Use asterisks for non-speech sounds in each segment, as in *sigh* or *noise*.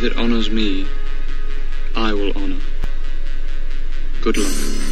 that honours me, I will honour. Good luck,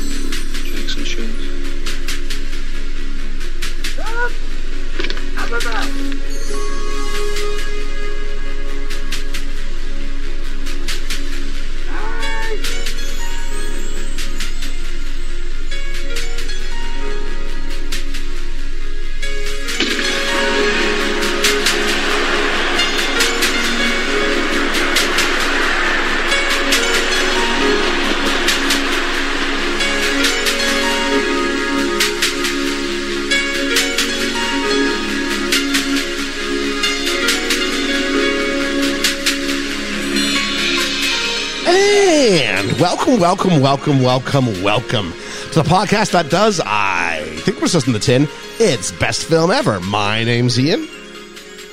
welcome, welcome, welcome, welcome, welcome to the podcast that does, I think we're just in the tin, it's best film ever. My name's Ian,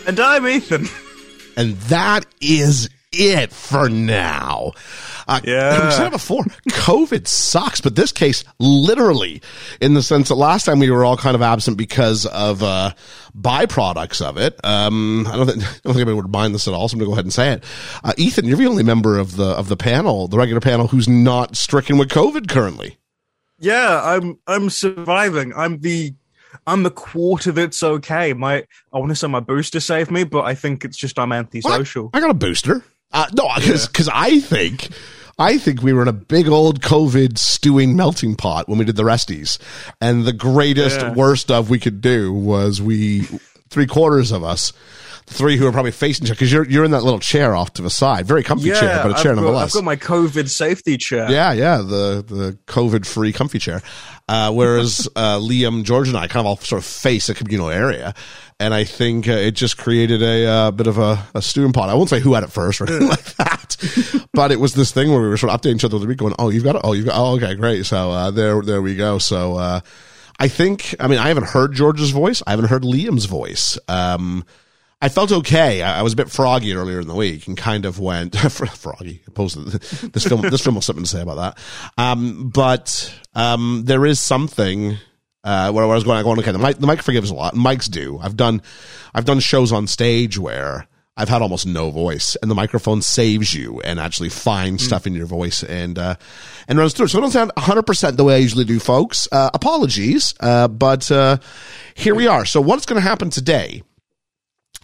And I'm Ethan. and that is it for now. Uh, Yeah. We said it before. COVID sucks, but this case, literally, in the sense that last time we were all kind of absent because of uh, byproducts of it. Um, I don't think *laughs* I don't think anybody would mind this at all. So I'm going to go ahead and say it. Uh, Ethan, you're the only member of the of the panel, the regular panel, who's not stricken with COVID currently. Yeah, I'm I'm surviving. I'm the I'm the quarter that's okay. My I want to say my booster saved me, but I think it's just I'm antisocial. I got a booster. Uh, no, because because I think I think we were in a big old COVID stewing melting pot when we did the resties, and the greatest Yeah. worst of we could do was we three quarters of us. Three who are probably facing each other because you're you're in that little chair off to the side, very comfy Yeah, chair, but a chair I've, got, nonetheless. I've got my COVID safety chair. Yeah, yeah, the the COVID free comfy chair. Uh, whereas *laughs* uh, Liam, George, and I kind of all sort of face a communal area, and I think uh, it just created a uh, bit of a, a stewing pot. I won't say who had it first or *laughs* anything like that, but it was this thing where we were sort of updating each other the week, going, "Oh, you've got it. Oh, you've got. Oh, okay, great. So uh, there, there we go. So uh, I think, I mean, I haven't heard George's voice. I haven't heard Liam's voice. Um, I felt okay. I, I was a bit froggy earlier in the week and kind of went *laughs* froggy. Opposed to *laughs* this film, this film has something to say about that. Um, but um, there is something uh, where I was going. I going okay. The mic, the mic forgives a lot. Mics do. I've done, I've done shows on stage where I've had almost no voice, and the microphone saves you and actually finds stuff in your voice and uh, and runs through it. So I don't sound 100 percent the way I usually do, folks. Uh, apologies, uh, but uh, here we are. So what's going to happen today?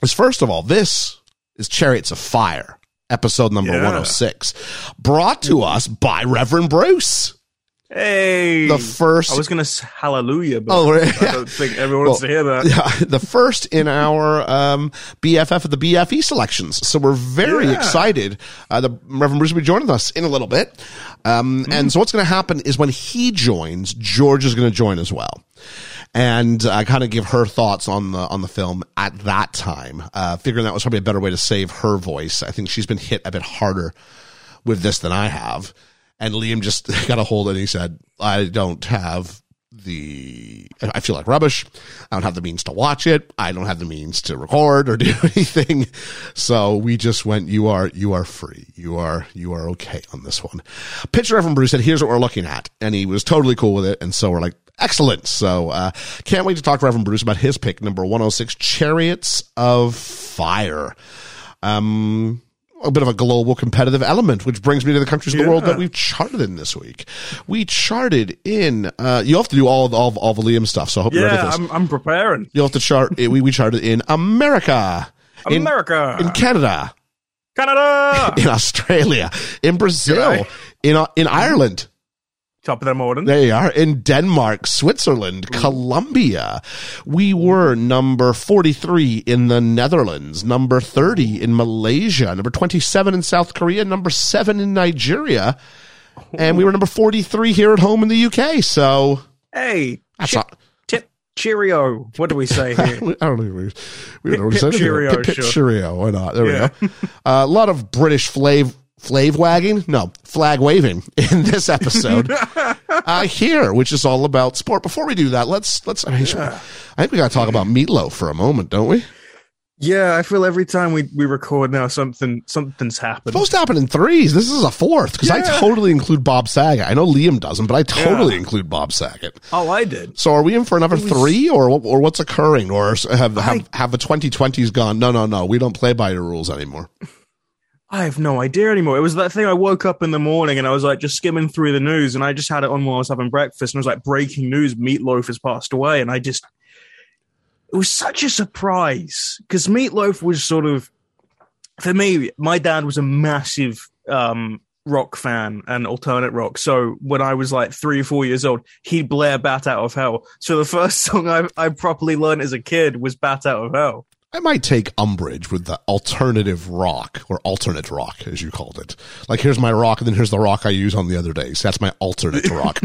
Is first of all, this is Chariots of Fire, episode number Yeah. 106, brought to us by Reverend Bruce. Hey, The first- I was gonna say hallelujah, but Oh, I don't think everyone wants to hear that. *laughs* Yeah, the first in our um, BFF of the BFE selections. So we're very Yeah. excited. Uh, the Reverend Bruce will be joining us in a little bit. Um, Mm-hmm. And so what's going to happen is when he joins, George is going to join as well. And I kind of give her thoughts on the on the film at that time, uh, figuring that was probably a better way to save her voice. I think she's been hit a bit harder with this than I have. And Liam just *laughs* got a hold and he said, I don't have the, I feel like rubbish. I don't have the means to watch it. I don't have the means to record or *laughs* do anything. So we just went, you are, you are free. You are, you are okay on this one. Picture Reverend Bruce said, here's what we're looking at. And he was totally cool with it. And so we're like, excellent. So, uh, can't wait to talk to Reverend Bruce about his pick, number 106, Chariots of Fire. Um, a bit of a global competitive element, which brings me to the countries of the world that we've charted in this week. We charted in, uh, you have to do all of, all of, all the Liam stuff, so I hope you're ready for Yeah, this. I'm I'm preparing. You'll have to chart, we, we charted in America, in, America, in Canada, Canada, *laughs* in Australia, in Brazil, in, uh, in Ireland, top of the morning. There you are. In Denmark, Switzerland, Colombia. We were number 43 in the Netherlands, number 30 in Malaysia, number 27 in South Korea, number 7 in Nigeria. And we were number 43 here at home in the UK. So Hey, that's chip, tip, cheerio. What do we say *laughs* here? I don't know. We, we don't know what to say. Pip cheerio, Pip, pip sure. cheerio. Why not? There Yeah. we go. Uh, a lot of British flav, flav wagging. No, flag waving *laughs* in this episode *laughs* uh, here, which is all about sport. Before we do that, let's, let's, I, mean, I think we got to talk about meatloaf for a moment, don't we? Yeah, I feel every time we, we record now, something something's happened. Supposed to happen in threes. This is a fourth because I totally include Bob Saget. I know Liam doesn't, but I totally Yeah. include Bob Saget. Oh, I did. So are we in for another was- three, or or what's occurring, or have have, I- have the 2020s gone? No, no, no. We don't play by your rules anymore. I have no idea anymore. It was that thing I woke up in the morning and I was like just skimming through the news and I just had it on while I was having breakfast and it was like breaking news, Meatloaf has passed away. And I just, it was such a surprise because Meatloaf was sort of, for me, my dad was a massive um, rock fan and alternate rock. So when I was like three or four years old, he'd blare Bat Out of Hell. So the first *laughs* song I, I properly learned as a kid was Bat Out of Hell. I might take umbrage with the alternative rock or alternate rock, as you called it. Like, here's my rock, and then here's the rock I use on the other days. That's my alternate *laughs* rock.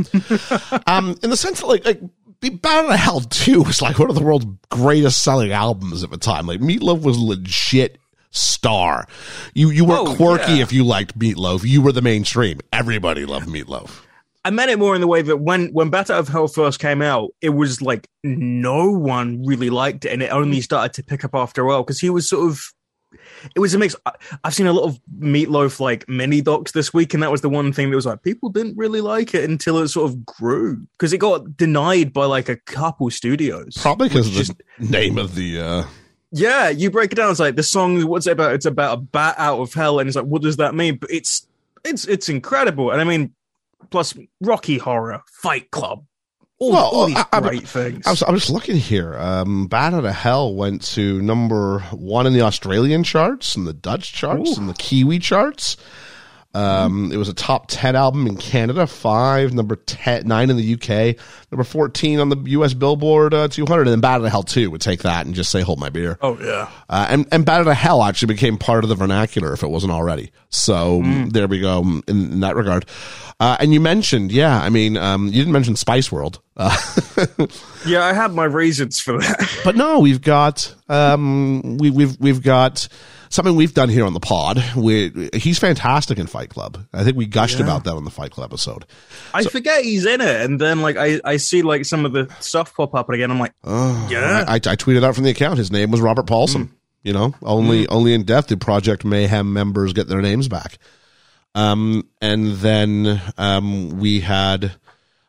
um, in the sense that, like, like Bat Out of Hell 2 was like one of the world's greatest selling albums at the time. Like, Meatloaf was legit star. You you weren't Oh, quirky yeah. if you liked Meatloaf. You were the mainstream. Everybody loved Meatloaf. I meant it more in the way that when when Bat Out of Hell first came out, it was like no one really liked it, and it only started to pick up after a while because he was sort of. It was a mix. I- I've seen a lot of Meatloaf like mini docs this week, and that was the one thing that was like people didn't really like it until it sort of grew because it got denied by like a couple studios. Probably because of Which the name of the. uh Yeah, you break it down. It's like the song. What's it about? It's about a bat out of hell, and it's like, what does that mean? But it's it's it's incredible, and I mean, plus Rocky Horror, Fight Club, all, Well, all these I- I- great things. I was, I was looking here. Um, Bat Out of Hell went to number one in the Australian charts and the Dutch charts Ooh. and the Kiwi charts. Um, it was a top 10 album in Canada, five, number 10, nine in the UK, number 14 on the US Billboard uh, 200. And then Out of Hell 2 would take that and just say, hold my beer. oh yeah, Uh, and, and Out of Hell actually became part of the vernacular if it wasn't already. So there we go in, in that regard. Uh, and you mentioned, yeah, I mean, um, you didn't mention Spice World. Uh, *laughs* yeah. I had my reasons for that. but no, we've got um, we, we've we've got something we've done here on the pod. We, he's fantastic in Fight Club. I think we gushed Yeah. about that on the Fight Club episode. I forget he's in it, and then like I I see like some of the stuff pop up, and again I'm like, Oh, Yeah. I, I tweeted out from the account. His name was Robert Paulson. You know, only only in death did Project Mayhem members get their names back. Um, and then um, we had.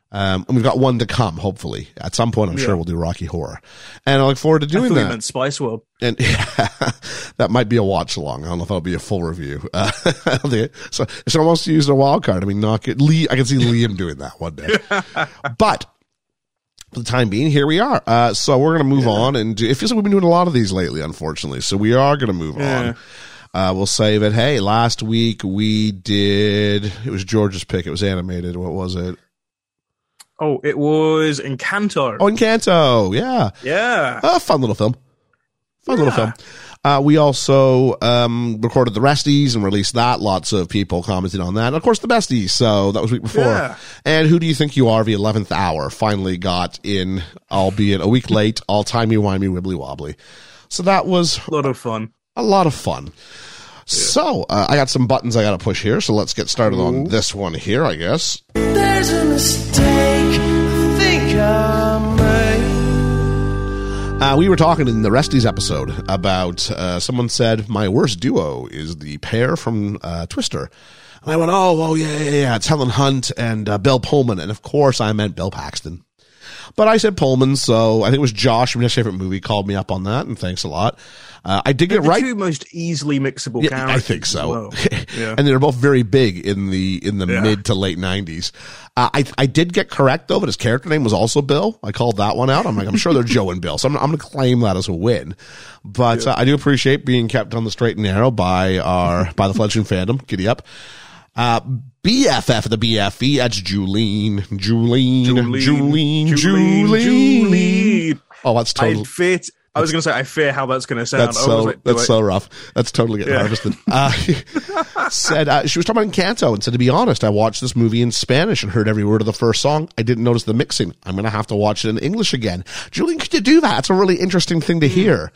Um, and we've got one to come, hopefully. At some point, I'm Yeah. sure we'll do Rocky Horror. And I look forward to doing that. Spice World. and *laughs* yeah, that might be a watch along. I don't know if that'll be a full review. *laughs* Uh, so it's almost used a wild card. I mean, knock it. Lee, I can see Liam doing that one day. *laughs* but for the time being, here we are. Uh, so we're going to move on, and do, it feels like we've been doing a lot of these lately, unfortunately. So we are going to move Yeah. on. Uh, we'll say that. Hey, last week we did. It was George's pick. It was animated. What was it? Oh, it was Encanto. Oh, Encanto. Yeah. yeah. A fun little film. Fun little film. Uh, we also um, recorded the Resties and released that. Lots of people commented on that. And of course, the Besties. So that was week before. Yeah. And Who Do You Think You Are? The 11th Hour finally got in, albeit a week late, all timey wimey, wibbly wobbly. So that was A lot of fun. a lot of fun. So uh, I got some buttons I got to push here. So let's get started on this one here, I guess. There's a mistake I think I made. Uh, we were talking in the Resties episode about uh, someone said my worst duo is the pair from uh, Twister. And I went, oh, oh yeah, yeah, yeah. It's Helen Hunt and uh, Bill Pullman, and of course I meant Bill Paxton. But I said Pullman, so I think it was Josh from His Favorite Movie called me up on that, and thanks a lot. Uh, I did get the right. two most easily mixable Yeah, characters. I think so. *laughs* Yeah. and they're both very big in the in the Yeah. mid to late nineties. Uh, I I did get correct though, but his character name was also Bill. I called that one out. I'm like, I'm sure they're *laughs* Joe and Bill, so I'm, I'm going to claim that as a win. But uh, I do appreciate being kept on the straight and narrow by our by the fledgling *laughs* fandom. Giddy up. Uh, BFF of the BFE. That's Julene, Julene, Julene, Julene, Julene. Oh, that's totally. fear. t- I was going to say, I fear how that's going to sound. That's so like, that's I- so rough. That's totally getting Yeah. harvested. *laughs* Uh, *laughs* said uh, she was talking about Encanto and said to be honest, I watched this movie in Spanish and heard every word of the first song. I didn't notice the mixing. I'm gonna have to watch it in English again. Julene, could you do that? It's a really interesting thing to hear.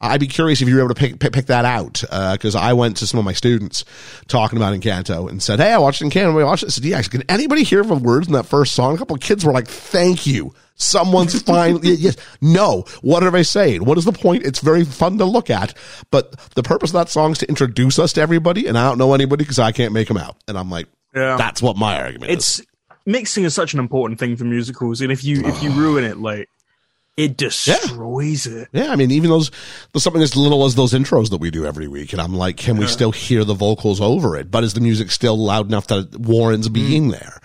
I'd be curious if you were able to pick pick, pick that out because I went to some of my students talking about Encanto and said, "Hey, I watched Encanto. I watched it." I said, "Yeah, can anybody hear the words in that first song?" A couple of kids were like, "Thank you." Someone's *laughs* finally yes. No, what are they saying? What is the point? It's very fun to look at, but the purpose of that song is to introduce us to everybody, and I don't know anybody because I can't make them out. And I'm like, Yeah. that's what my argument is. it's mixing is such an important thing for musicals, and if you if you ruin it, like it destroys it. Yeah, I mean, even those, something as little as those intros that we do every week. And I'm like, can we still hear the vocals over it? But is the music still loud enough that it warrants being mm. there?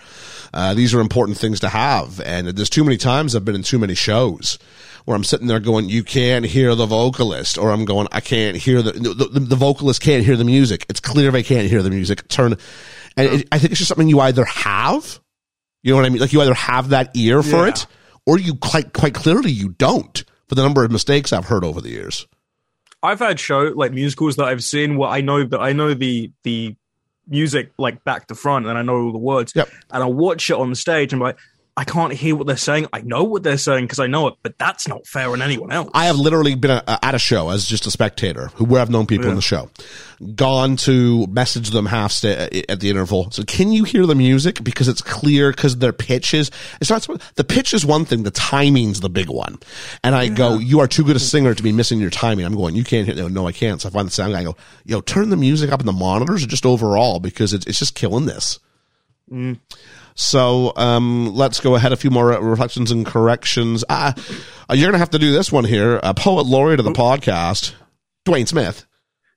Uh, these are important things to have. And there's too many times I've been in too many shows where I'm sitting there going, you can't hear the vocalist, or I'm going, I can't hear the, the, the, the vocalist can't hear the music. It's clear they can't hear the music. Turn, and it, I think it's just something you either have, you know what I mean? Like you either have that ear for Yeah. it, or you quite, quite clearly you don't for the number of mistakes I've heard over the years. I've had show like musicals that I've seen where I know that I know the the music like back to front and I know all the words. Yep. And I watch it on the stage and I'm like, I can't hear what they're saying. I know what they're saying because I know it, but that's not fair on anyone else. I have literally been a, at a show as just a spectator who where I've known people in the show, gone to message them half sta- uh, at the interval. So can you hear the music because it's clear because their pitches. It's not the pitch is one thing, the timing's the big one. And I go, you are too good a singer to be missing your timing. I'm going, you can't hear. No, no, I can't. So I find the sound guy. I go, yo, turn the music up in the monitors or just overall because it's it's just killing this. Mm. So um, let's go ahead. A few more reflections and corrections. Uh, you're going to have to do this one here. A poet laureate of the podcast, Dwayne Smith.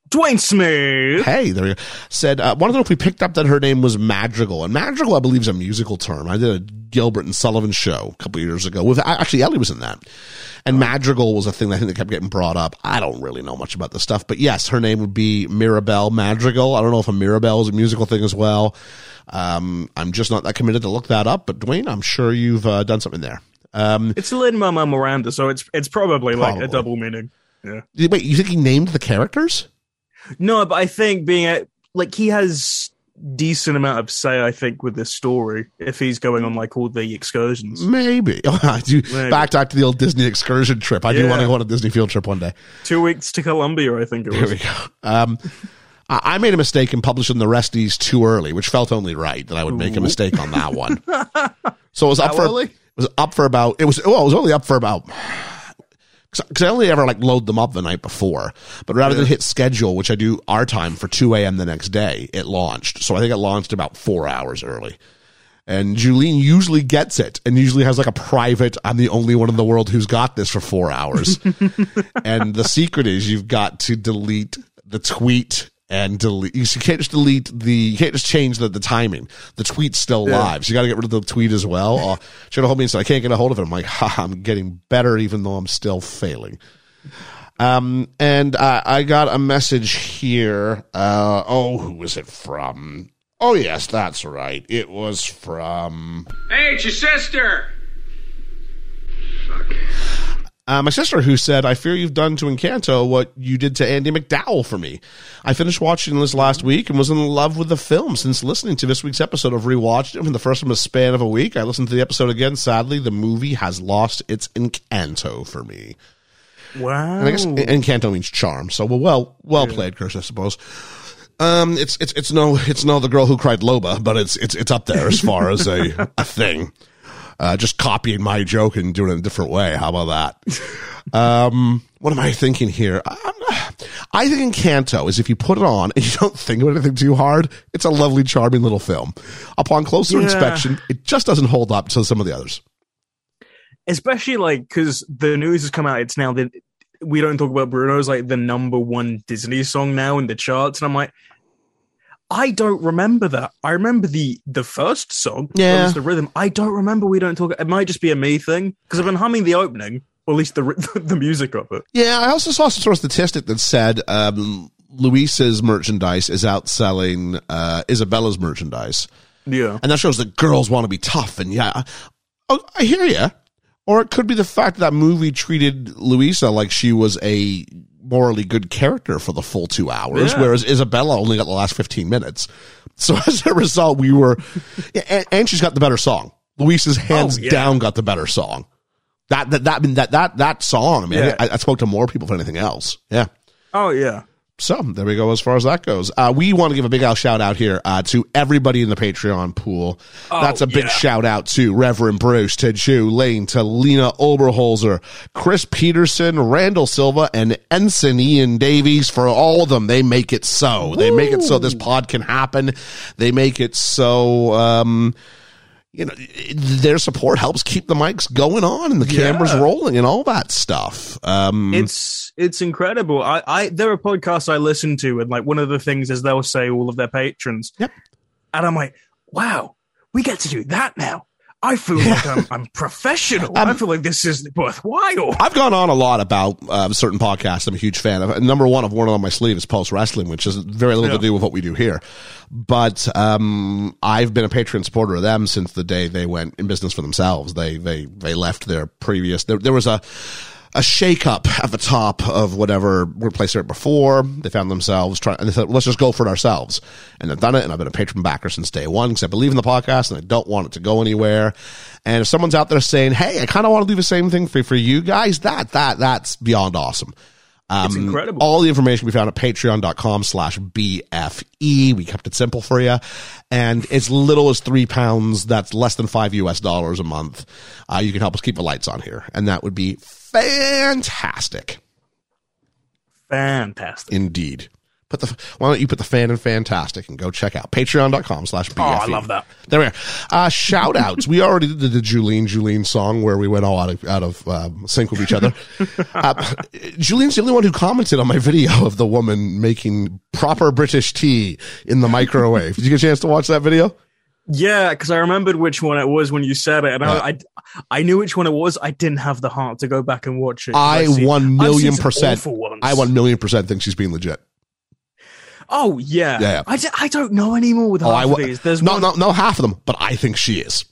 Dwayne Smith. Hey, there you go. Said, uh, want to know if we picked up that her name was Madrigal. And Madrigal, I believe, is a musical term. I did a Gilbert and Sullivan show a couple years ago. With Actually, Ellie was in that. And Madrigal was a thing that I think that kept getting brought up. I don't really know much about this stuff. But yes, her name would be Mirabel Madrigal. I don't know if a Mirabel is a musical thing as well. Um, I'm just not that committed to look that up. But Dwayne, I'm sure you've uh, done something there. Um, It's Lin Manuel Miranda, so it's it's probably, like a double meaning. Yeah. wait, you think he named the characters? No, but I think being a like he has decent amount of say, I think, with this story if he's going on like all the excursions. Maybe. *laughs* I do. Maybe. Back back to the old Disney excursion trip. I do want to go on a Disney field trip one day. Two weeks to Colombia, I think it There was. we go. Um, I I made a mistake in publishing the resties too early, which felt only right that I would make a mistake on that one. *laughs* so it was up How for early? it was up for about it was well it was only up for about because I only ever like load them up the night before, but rather than hit schedule, which I do our time for two a.m. the next day, it launched. So I think it launched about four hours early. And Julene usually gets it and usually has like a private, I'm the only one in the world who's got this for four hours. *laughs* and the secret is you've got to delete the tweet and delete. You can't just delete the, you can't just change the, the timing. The tweet's still live. So you got to get rid of the tweet as well. Oh, she got a hold me and said, I can't get a hold of it. I'm like, ha, I'm getting better even though I'm still failing. Um, and uh, I got a message here. Uh, oh, who was it from? Oh, yes, that's right. It was from Hey, it's your sister! Uh, my sister, who said, I fear you've done to Encanto what you did to Andie MacDowell for me. I finished watching this last week and was in love with the film since listening to this week's episode. I've rewatched it from the first time in a span of a week. I listened to the episode again. Sadly, the movie has lost its Encanto for me. Wow. And I guess Encanto means charm. So well, well, well played, Chris. I suppose. Um, it's it's it's no it's no the girl who cried Loba, but it's it's it's up there as far as a a thing. Uh, just copying my joke and doing it a different way. How about that? *laughs* Um, what am I thinking here? I'm, I think Encanto is if you put it on and you don't think of anything too hard, it's a lovely, charming little film. Upon closer Yeah. inspection, it just doesn't hold up to some of the others. especially like because the news has come out it's now that we don't talk about bruno's like the number one disney song now in the charts and i'm like i don't remember that i remember the the first song Yeah. the rhythm i don't remember we don't talk it might just be a me thing because i've been humming the opening or at least *laughs* the the music of it Yeah, I also saw some sort of statistic that said um, Luisa's merchandise is outselling uh, Isabela's merchandise, yeah and that shows that girls want to be tough. And yeah, I, I hear you. Or it could be the fact that movie treated Luisa like she was a morally good character for the full two hours, Yeah. whereas Isabela only got the last fifteen minutes. So *laughs* as a result, we were, and, and she's got the better song. Luisa's oh, hands Oh, yeah. down got the better song. That that that I mean that that that song. I mean, Yeah. I, I spoke to more people than anything else. Yeah. Oh yeah. So there we go. As far as that goes, uh, we want to give a big shout out here uh, to everybody in the Patreon pool. That's a big yeah. shout out to Reverend Bruce, to Julene, to Lena Oberholzer, Chris Peterson, Randall Silva, and Ensign Ian Davies for all of them. They make it so. They make it so this pod can happen. They make it so. Um, you know, their support helps keep the mics going on and the cameras Yeah. rolling and all that stuff. Um, It's it's incredible. I, I there are podcasts I listen to, and like one of the things is they'll say all of their patrons. Yep. And I'm like, wow, we get to do that now. I feel like I'm, I'm professional. Um, I feel like this is worthwhile. I've gone on a lot about uh, certain podcasts. I'm a huge fan of. Number one, I've worn it on my sleeve is Post Wrestling, which has very little Yeah. to do with what we do here. But um, I've been a Patreon supporter of them since the day they went in business for themselves. They they they left their previous. There, there was a a shakeup at the top of whatever workplace they were before. They found themselves trying, and they said, let's just go for it ourselves. And they've done it. And I've been a patron backer since day one because I believe in the podcast and I don't want it to go anywhere. And if someone's out there saying, Hey, I kind of want to do the same thing for, for you guys, that, that, that's beyond awesome. Um, It's incredible. All the information we found at patreon.com slash BFE. We kept it simple for you. And as little as three pounds, that's less than five US dollars a month. Uh, you can help us keep the lights on here. And that would be fantastic Fantastic. indeed. Put the, why don't you put the fan in fantastic and go check out patreon.com slash BFE. Oh, I love that. There we are. Uh, shout outs. we already did the Julene Julene song where we went all out of, out of um, sync with each other. *laughs* Uh, Julene's the only one who commented on my video of the woman making proper British tea in the microwave. Did you get a chance to watch that video? Yeah, because I remembered which one it was when you said it, and I, uh-huh. I I knew which one it was. I didn't have the heart to go back and watch it. I seen- one million percent. I one million percent think she's being legit. Oh yeah, Yeah, yeah. I, d- I don't know anymore with oh, half Oh, I of these. There's no, one, no, no, half of them, but I think she is.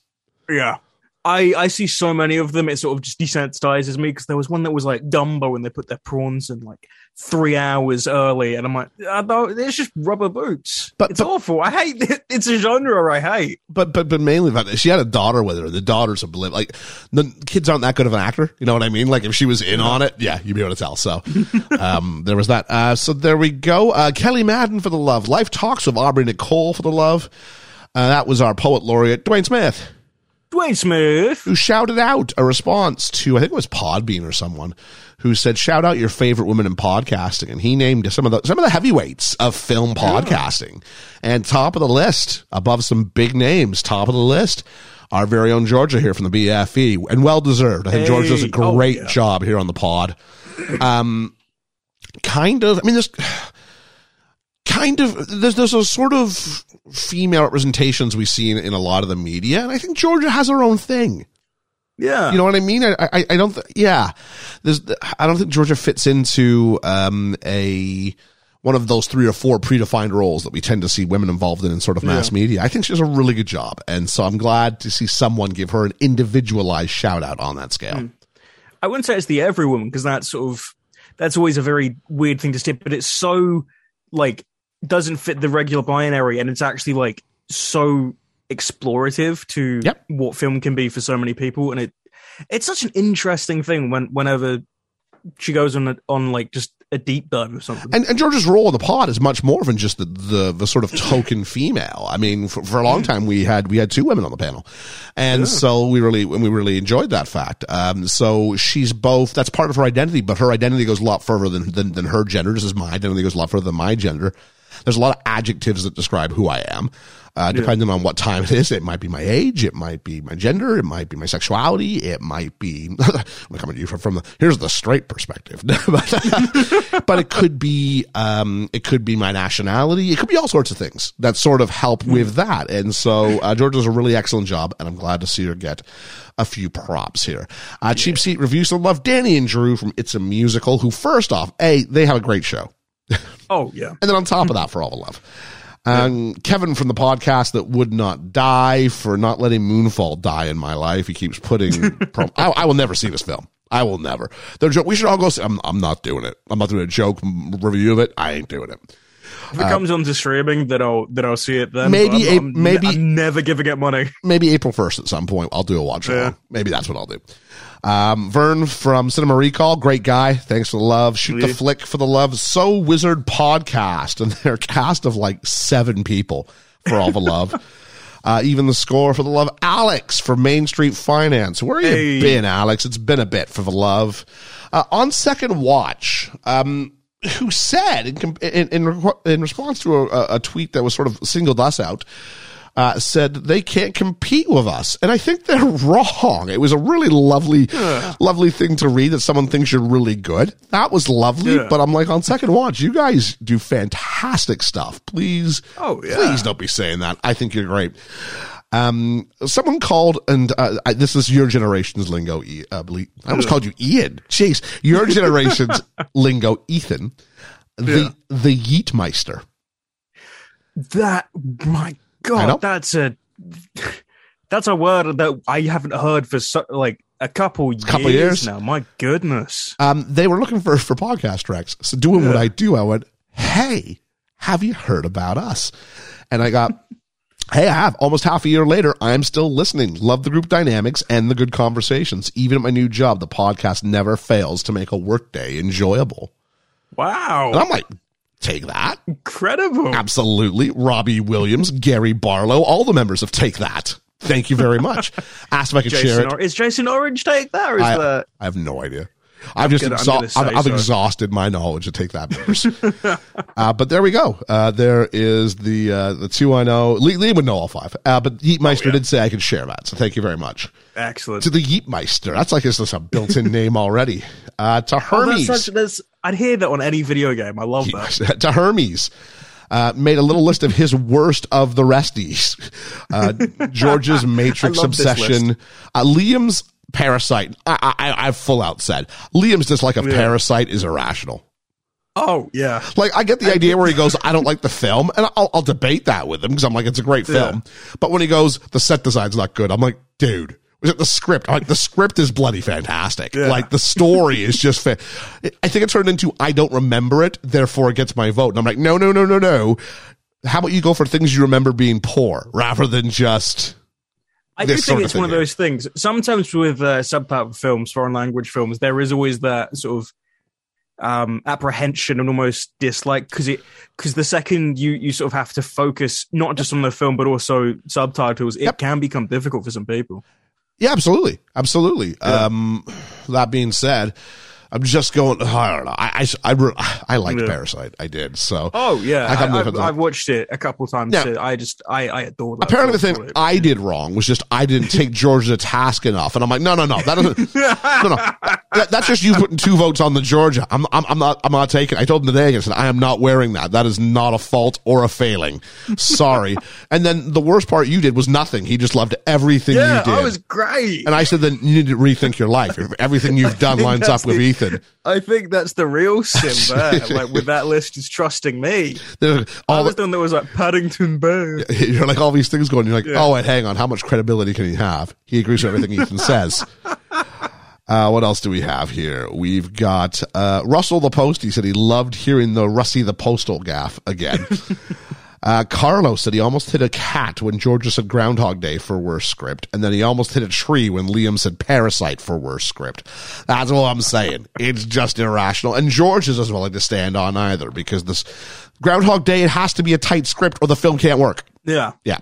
Yeah. I, I see so many of them, it sort of just desensitizes me because there was one that was like Dumbo and they put their prawns in like three hours early. And I'm like, no, it's just rubber boots. But- it's but- awful. I hate it. *laughs* It's a genre I hate. but but but mainly that she had a daughter with her. The daughter's a blip. Like the kids aren't that good of an actor. You know what I mean? Like if she was in on it, yeah, you'd be able to tell. So *laughs* um, there was that. Uh, so there we go. Uh, Kelly Madden for the love. Life talks with Aubrey Nicole for the love. Uh, that was our poet laureate Dwayne Smith Dwayne Smith. who shouted out a response to I think it was Podbean or someone who said shout out your favorite women in podcasting. And he named some of the some of the heavyweights of film podcasting. And top of the list above some big names top of the list our very own Georgia here from the BFE and well deserved I think Georgia does a Hey. Oh, great yeah. job here on the pod. Um kind of I mean there's kind of there's there's a sort of female representations we see in, in a lot of the media and I think Georgia has her own thing Yeah. you know what I mean? I, I, I don't, th- yeah, there's, I don't think Georgia fits into, um, a, one of those three or four predefined roles that we tend to see women involved in in sort of mass media. I think she does a really good job. And so I'm glad to see someone give her an individualized shout out on that scale. I wouldn't say it's the every woman because that's sort of that's always a very weird thing to stick, but it's so like doesn't fit the regular binary, and it's actually like so explorative to Yep. what film can be for so many people, and it it's such an interesting thing when whenever she goes on a, on like just a deep dive or something. And, and George's role in the pod is much more than just the, the, the sort of token female. I mean, for, for a long time we had, we had two women on the panel. And so we really, and we really enjoyed that fact. Um, so she's both, that's part of her identity, but her identity goes a lot further than, than, than her gender. Just as my identity goes a lot further than my gender. There's a lot of adjectives that describe who I am. Uh, depending on what time it is, it might be my age, it might be my gender, it might be my sexuality, it might be, *laughs* I'm coming to you from, from the, here's the straight perspective. *laughs* but, *laughs* but it could be, um, it could be my nationality. It could be all sorts of things that sort of help with that. And so, uh, George does a really excellent job and I'm glad to see her get a few props here. Uh, Cheap Seat Reviews to love Danny and Drew from It's a Musical, who first off, A, they have a great show. *laughs* oh yeah, And then on top of that, for all the love. Um, Kevin from the podcast that would not die for not letting Moonfall die in my life. He keeps putting, *laughs* prom- I, I will never see this film. I will never. The joke, we should all go see, I'm, I'm not doing it. I'm not doing a joke review of it. I ain't doing it. If it comes onto streaming, then I'll then I'll see it then. Maybe I'm, a- I'm, maybe- I'm never giving it money. maybe April 1st at some point. I'll do a watch. Yeah. Maybe that's what I'll do. Um, Vern from Cinema Recall, great guy. Thanks for the love. Shoot the flick for the love. So Wizard podcast, and they're cast of like seven people for all the love. *laughs* Uh, even the score for the love. Alex from Main Street Finance. Where you Hey. been, Alex? It's been a bit for the love. Uh, on second watch, um, who said in, in, in, in response to a, a tweet that was sort of singled us out, uh, said they can't compete with us. And I think they're *laughs* wrong. It was a really lovely, lovely thing to read that someone thinks you're really good. That was lovely. Yeah. But I'm like, on second watch, you guys do fantastic stuff. Please, Oh, yeah. please don't be saying that. I think you're great. Um, someone called, and uh, I, this is your generation's lingo. E- uh, ble- I almost called you Ian. Jeez, your *laughs* generation's lingo, Ethan. The the Yeetmeister. That my I. god, that's a that's a word that I haven't heard for so, like a couple years, couple years. now. My goodness. Um, they were looking for for podcast tracks. So doing what I do, I went, "Hey, have you heard about us?" And I got, *laughs* "Hey, I have." Almost half a year later, I'm still listening. Love the group dynamics and the good conversations. Even at my new job, the podcast never fails to make a workday enjoyable. Wow. And I'm like, take that. Incredible. Absolutely. Robbie Williams, Gary Barlow, all the members of Take That. Thank you very much. *laughs* Asked if I could share Jason it. or- is Jason Orange take that or is I, that I have no idea. I've just gonna- I'm exha- gonna say I've, I've so. exhausted my knowledge to take that members. *laughs* uh, but there we go. Uh, there is the uh, the two I know. Lee, Lee would know all five. Uh, but Yeetmeister Oh, yeah. did say I could share that, so thank you very much. Excellent? To the Yeetmeister, that's like it's just a built-in *laughs* name already. Uh, to Oh, Hermes, that's such, that's, I'd hear that on any video game. I love that. *laughs* to Hermes. Uh, made a little list of his worst of the resties. Uh, *laughs* George's Matrix obsession. Uh, Liam's parasite. I, I, I've full out said Liam's dislike of Yeah. parasite is irrational. Oh yeah. Like I get the idea where he goes, I don't like the film, and I'll, I'll debate that with him because I'm like, it's a great film. But when he goes, the set design's not good, I'm like, dude, was it the script? Like the script is bloody fantastic. Yeah. Like the story is just. Fa- I think it turned into I don't remember it, therefore it gets my vote. And I'm like, no, no, no, no, no. How about you go for things you remember being poor rather than just. I do think sort of it's one of those things. Sometimes with uh, subtitle films, foreign language films, there is always that sort of um, apprehension and almost dislike because it because the second you you sort of have to focus not just on the film but also subtitles, it Yep. can become difficult for some people. Yeah, absolutely, absolutely. Um, that being said, I'm just going. I don't know. I I I, I liked Yeah. Parasite. I did. So Oh yeah, I, I've. I've watched it a couple times. Yeah. too. I just I I adore that. apparently the thing. I did wrong was just I didn't take Georgia to task enough, and I'm like, no, no, no, that doesn't. *laughs* no, no, that, that's just you putting two votes on the Georgia. I'm, I'm, I'm not, I'm not taking. I told him today. I said I am not wearing that. That is not a fault or a failing. Sorry. *laughs* and then the worst part you did was nothing. He just loved everything yeah, you did. I was great. and I said, then you need to rethink your life. *laughs* Everything you've done lines up with the- Ethan. I think that's the real *laughs* sin there. like with that list is trusting me. There's I was the, the one that was like Paddington Bear. you're like all these things going. You're like, Yeah. oh wait, hang on. How much credibility can he have? He agrees with everything Ethan *laughs* says. Uh, what else do we have here? We've got uh, Russell the Post. He said he loved hearing the Russie the Postal gaff again. *laughs* uh, Carlos said he almost hit a cat when Georgia said Groundhog Day for worse script, and then he almost hit a tree when Liam said Parasite for worse script. That's all I'm saying. *laughs* It's just irrational, and George is as willing to stand on either because this Groundhog Day it has to be a tight script or the film can't work. Yeah. Yeah.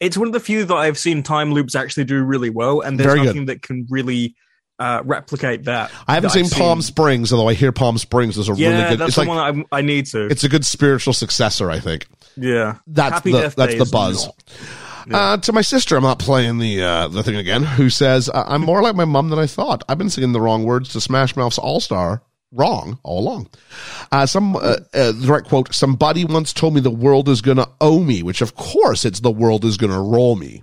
It's one of the few that I've seen time loops actually do really well, and there's Very good. nothing that can really uh, replicate that. I haven't that seen I've Palm Springs, although I hear Palm Springs is a Yeah, really good. that's It's the like one I, I need to. it's a good spiritual successor, I think. yeah, That's Happy the that's the buzz. not. Uh, to my sister, I'm not playing the uh, the thing again. Who says "I- I'm more like my mom than I thought? I've been singing the wrong words to Smash Mouth's All Star wrong all along. Uh, some uh, uh, direct quote: Somebody once told me the world is gonna owe me, which of course it's the world is gonna roll me.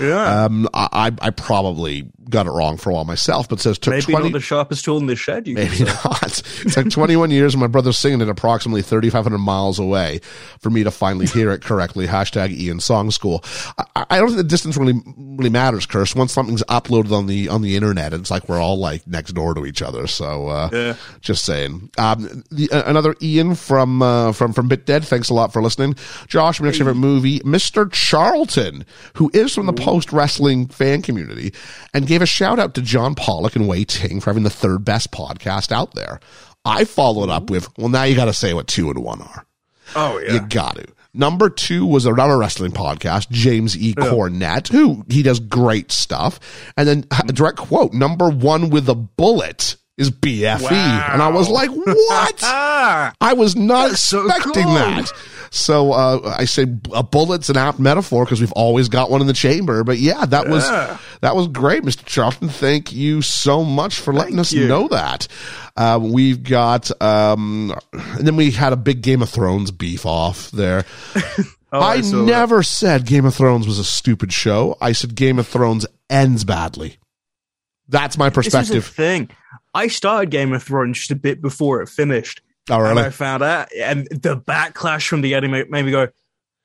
Yeah. Um, I I probably got it wrong for a while myself, but says took Maybe 20, not the sharpest tool in the shed. You Maybe not. It took 21 years and my brother's singing it approximately 3,500 miles away for me to finally hear it correctly. Hashtag Ian Song School. I, I don't think the distance really, really matters, Curse. Once something's uploaded on the, on the internet, it's like we're all like next door to each other. So, uh, Yeah. just saying. Um, the, uh, another Ian from, uh, from, from Bit Dead. Thanks a lot for listening. Josh, my next favorite movie, Mr. Charlton, who is from the post wrestling fan community and gave a shout out to John Pollock and Wai Ting for having the third best podcast out there. I followed up with, well, now you got to say what two and one are. Oh yeah. You got to. Number two was another wrestling podcast, James E. Cornette, who he does great stuff. And then a direct quote, number one with a bullet is BFE. And I was like, what? *laughs* I was not That's so expecting cool. that. So uh, I say a bullet's an apt metaphor because we've always got one in the chamber. But yeah, that was that was great, Mr. Charlton. Thank you so much for letting us you. know that. Uh, we've got, um, and then we had a big Game of Thrones beef off there. *laughs* Oh, I that. never said Game of Thrones was a stupid show. I said Game of Thrones ends badly. That's my This is the perspective. thing. I started Game of Thrones just a bit before it finished. Oh, And I found out, and the backlash from the enemy made me go,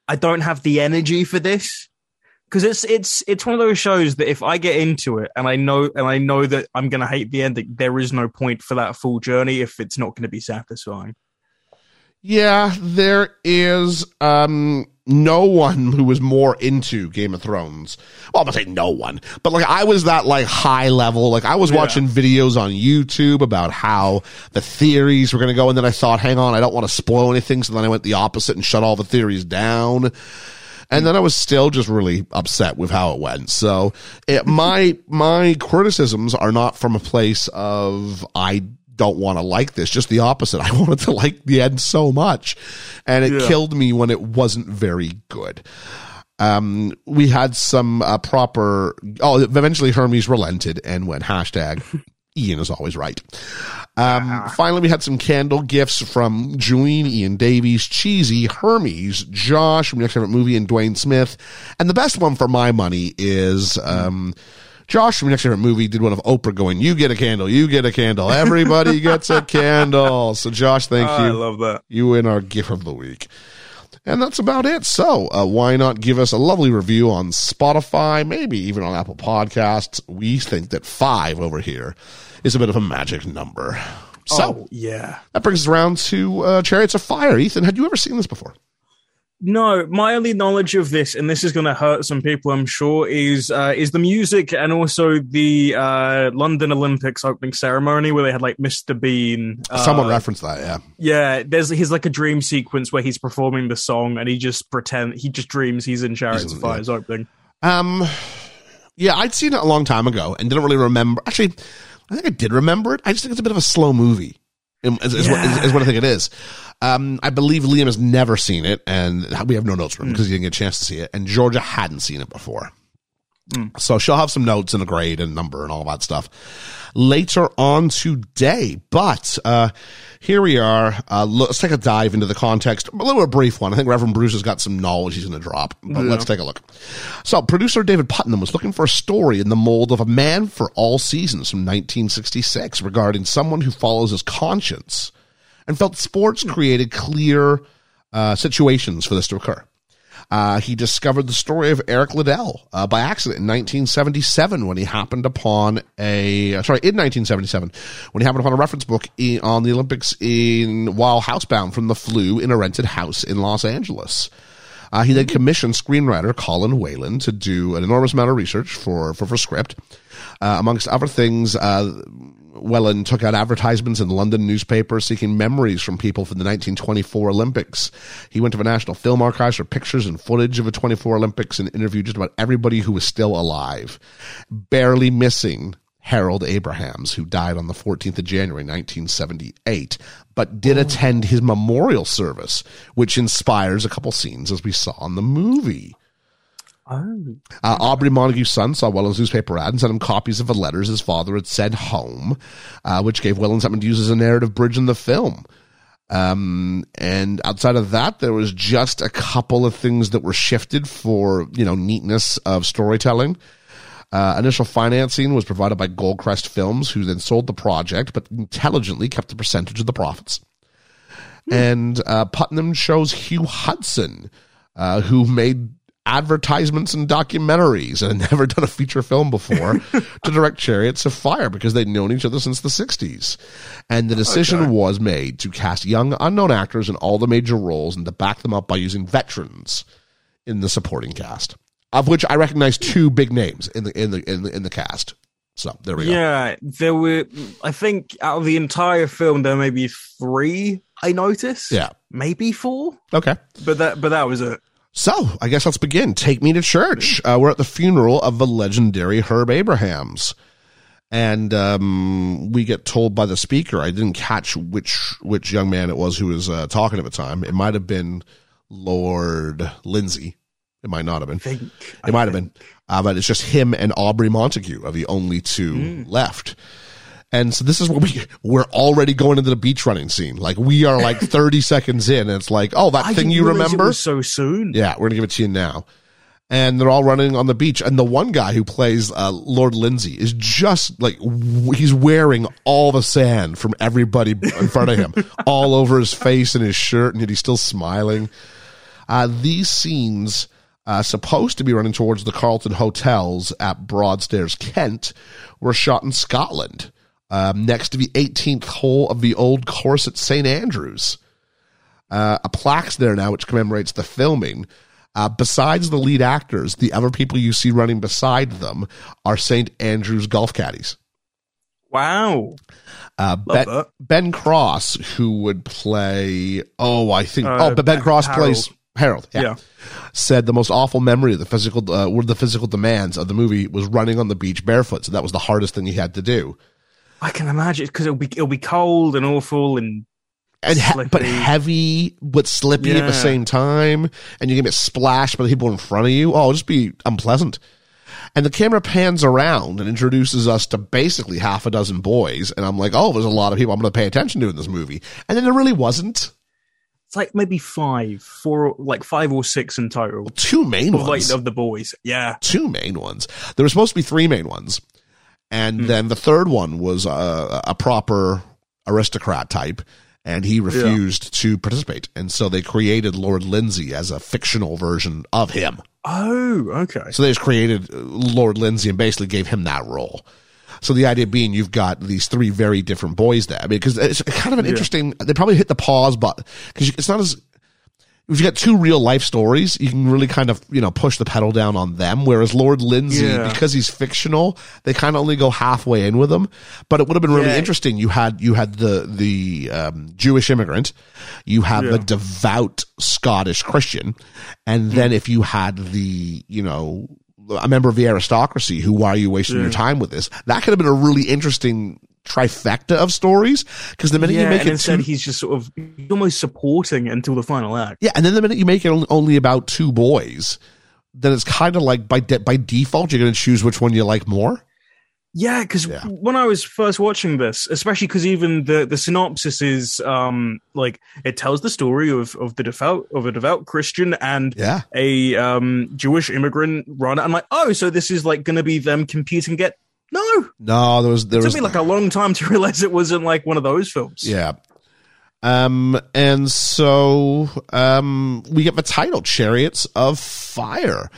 I don't have the energy for this. Because it's it's it's one of those shows that if I get into it and I know and I know that I'm gonna hate the ending, there is no point for that full journey if it's not gonna be satisfying. Yeah, there is um no one who was more into Game of Thrones. Well, I'm gonna say no one, but like I was that like high level. Like I was Yeah. watching videos on YouTube about how the theories were gonna go, and then I thought, hang on, I don't want to spoil anything, so then I went the opposite and shut all the theories down. And then I was still just really upset with how it went. So it, my my criticisms are not from a place of I don't want to like this. Just the opposite. *laughs* I wanted to like the end so much, and it Yeah. killed me when it wasn't very good. Um, we had some uh, proper. Oh, eventually Hermes relented and went hashtag. *laughs* Ian is always right. Um, finally, we had some candle gifts from Julene, Ian Davies, Cheesy, Hermes, Josh from Next Favorite Movie, and Dwayne Smith. And the best one for my money is um, Josh from Next Favorite Movie did one of Oprah going, "You get a candle, you get a candle, everybody gets a *laughs* candle." So, Josh, thank I you. I love that. You win our gift of the week. And that's about it. So, uh, why not give us a lovely review on Spotify, maybe even on Apple Podcasts? We think that five over here is a bit of a magic number. So, oh yeah. that brings us around to uh, Chariots of Fire. Ethan, had you ever seen this before? No, my only knowledge of this, and this is going to hurt some people, I'm sure, is uh, is the music and also the uh, London Olympics opening ceremony where they had like Mr. Bean. Uh, Someone referenced that, yeah. yeah, there's he's like a dream sequence where he's performing the song and he just pretend he just dreams he's in Chariots of Fire's opening. Um, yeah, I'd seen it a long time ago and didn't really remember. Actually, I think I did remember it. I just think it's a bit of a slow movie. Is, is, what, is, is what I think it is. Um, I believe Liam has never seen it, and we have no notes from him because he didn't get a chance to see it. And Georgia hadn't seen it before. So she'll have some notes and a grade and number and all that stuff later on today. But uh, here we are. Uh, let's take a dive into the context. A little bit brief one. I think Reverend Bruce has got some knowledge he's going to drop. But let's take a look. So producer David Puttnam was looking for a story in the mold of A Man for All Seasons from 1966 regarding someone who follows his conscience and felt sports created clear uh, situations for this to occur. Uh, he discovered the story of Eric Liddell uh, by accident in 1977 when he happened upon a uh, sorry in 1977 when he happened upon a reference book on the Olympics in while housebound from the flu in a rented house in Los Angeles. Uh, he then commissioned screenwriter Colin Welland to do an enormous amount of research for for, for script. Uh, amongst other things, uh, Welland took out advertisements in London newspapers seeking memories from people from the 1924 Olympics. He went to the National Film Archives for pictures and footage of the 24 Olympics and interviewed just about everybody who was still alive, barely missing Harold Abrahams, who died on the 14th of January, 1978, but did attend his memorial service, which inspires a couple scenes as we saw in the movie. Oh, Uh, Aubrey Montague's son saw Welland's newspaper ad and sent him copies of the letters his father had sent home, uh, which gave Welland something to use as a narrative bridge in the film. Um, and outside of that, there was just a couple of things that were shifted for, you know, neatness of storytelling. Uh, initial financing was provided by Goldcrest Films, who then sold the project, but intelligently kept a percentage of the profits. And uh, Puttnam chose Hugh Hudson, uh, who made advertisements and documentaries and had *laughs* never done a feature film before to direct Chariots of Fire because they'd known each other since the 60s. And the decision Okay. was made to cast young, unknown actors in all the major roles and to back them up by using veterans in the supporting cast, of which I recognize two big names in the in the in the, in the cast. So there we go. Yeah, there were. I think out of the entire film, there may be three. I noticed. Yeah. maybe four. Okay. But that, but that was it. So I guess let's begin. Take me to church. Uh, we're at the funeral of the legendary Herb Abrahams. And um, we get told by the speaker. I didn't catch which which young man it was who was uh, talking at the time. It might have been Lord Lindsay. It might not have been. think It might have been, uh, but it's just him and Aubrey Montague are the only two left. And so this is what we we're already going into the beach running scene. Like we are like *laughs* 30 seconds in, and it's like, oh, that I thing you remember? so soon. Yeah, we're gonna give it to you now. And they're all running on the beach, and the one guy who plays uh, Lord Lindsay is just like w- he's wearing all the sand from everybody in front of him, *laughs* all over his face and his shirt, and yet he's still smiling. Uh, these scenes, uh, supposed to be running towards the Carlton Hotels at Broadstairs, Kent, were shot in Scotland, um, next to the 18th hole of the old course at St Andrews uh, a plaque there now which commemorates the filming. Uh, besides the lead actors, the other people you see running beside them are St. Andrew's golf caddies. Wow. Uh, ben, ben Cross, who would play, oh, I think, Uh, oh, but Ben Ha- Cross Harold. plays Harold. Yeah. Yeah. Said the most awful memory of the physical, uh, were the physical demands of the movie was running on the beach barefoot. So that was the hardest thing he had to do. I can imagine because it'll be it'll be cold and awful and and he- but heavy but slippy at the same time, and you can get splashed by the people in front of you. Oh, it'll just be unpleasant. And the camera pans around and introduces us to basically half a dozen boys, and I'm like, oh, there's a lot of people I'm going to pay attention to in this movie, and then there really wasn't. it's like maybe five, four, like five or six in total Two main of like ones. of the boys. Yeah. two main ones. There were supposed to be three main ones, and hmm. then the third one was a, a proper aristocrat type, and he refused to participate. And so they created Lord Lindsay as a fictional version of him. Oh, okay. So they just created Lord Lindsay and basically gave him that role. So the idea being you've got these three very different boys there. I mean, because it's kind of an interesting, they probably hit the pause button because it's not as, if you got two real life stories, you can really kind of, you know, push the pedal down on them. Whereas Lord Lindsay, Yeah. because he's fictional, they kind of only go halfway in with him. But it would have been really Yeah. interesting. You had, you had the, the, um, Jewish immigrant, you have the devout Scottish Christian, and then if you had the, you know, a member of the aristocracy who, why are you wasting your time with this? That could have been a really interesting trifecta of stories. Because the minute yeah, you make it instead too, he's just sort of almost supporting until the final act. yeah, and then the minute you make it only, only about two boys, then it's kind of like by de- by default you're going to choose which one you like more. Yeah, because Yeah. when I was first watching this, especially because even the the synopsis is um like it tells the story of of the devout of a devout Christian and Yeah, a um Jewish immigrant runner. I'm like, oh, so this is like going to be them competing. Get no, no, there was there it was took me like a long time to *laughs* realize it wasn't like one of those films. Yeah. Um, and so, um, we get the title, Chariots of Fire.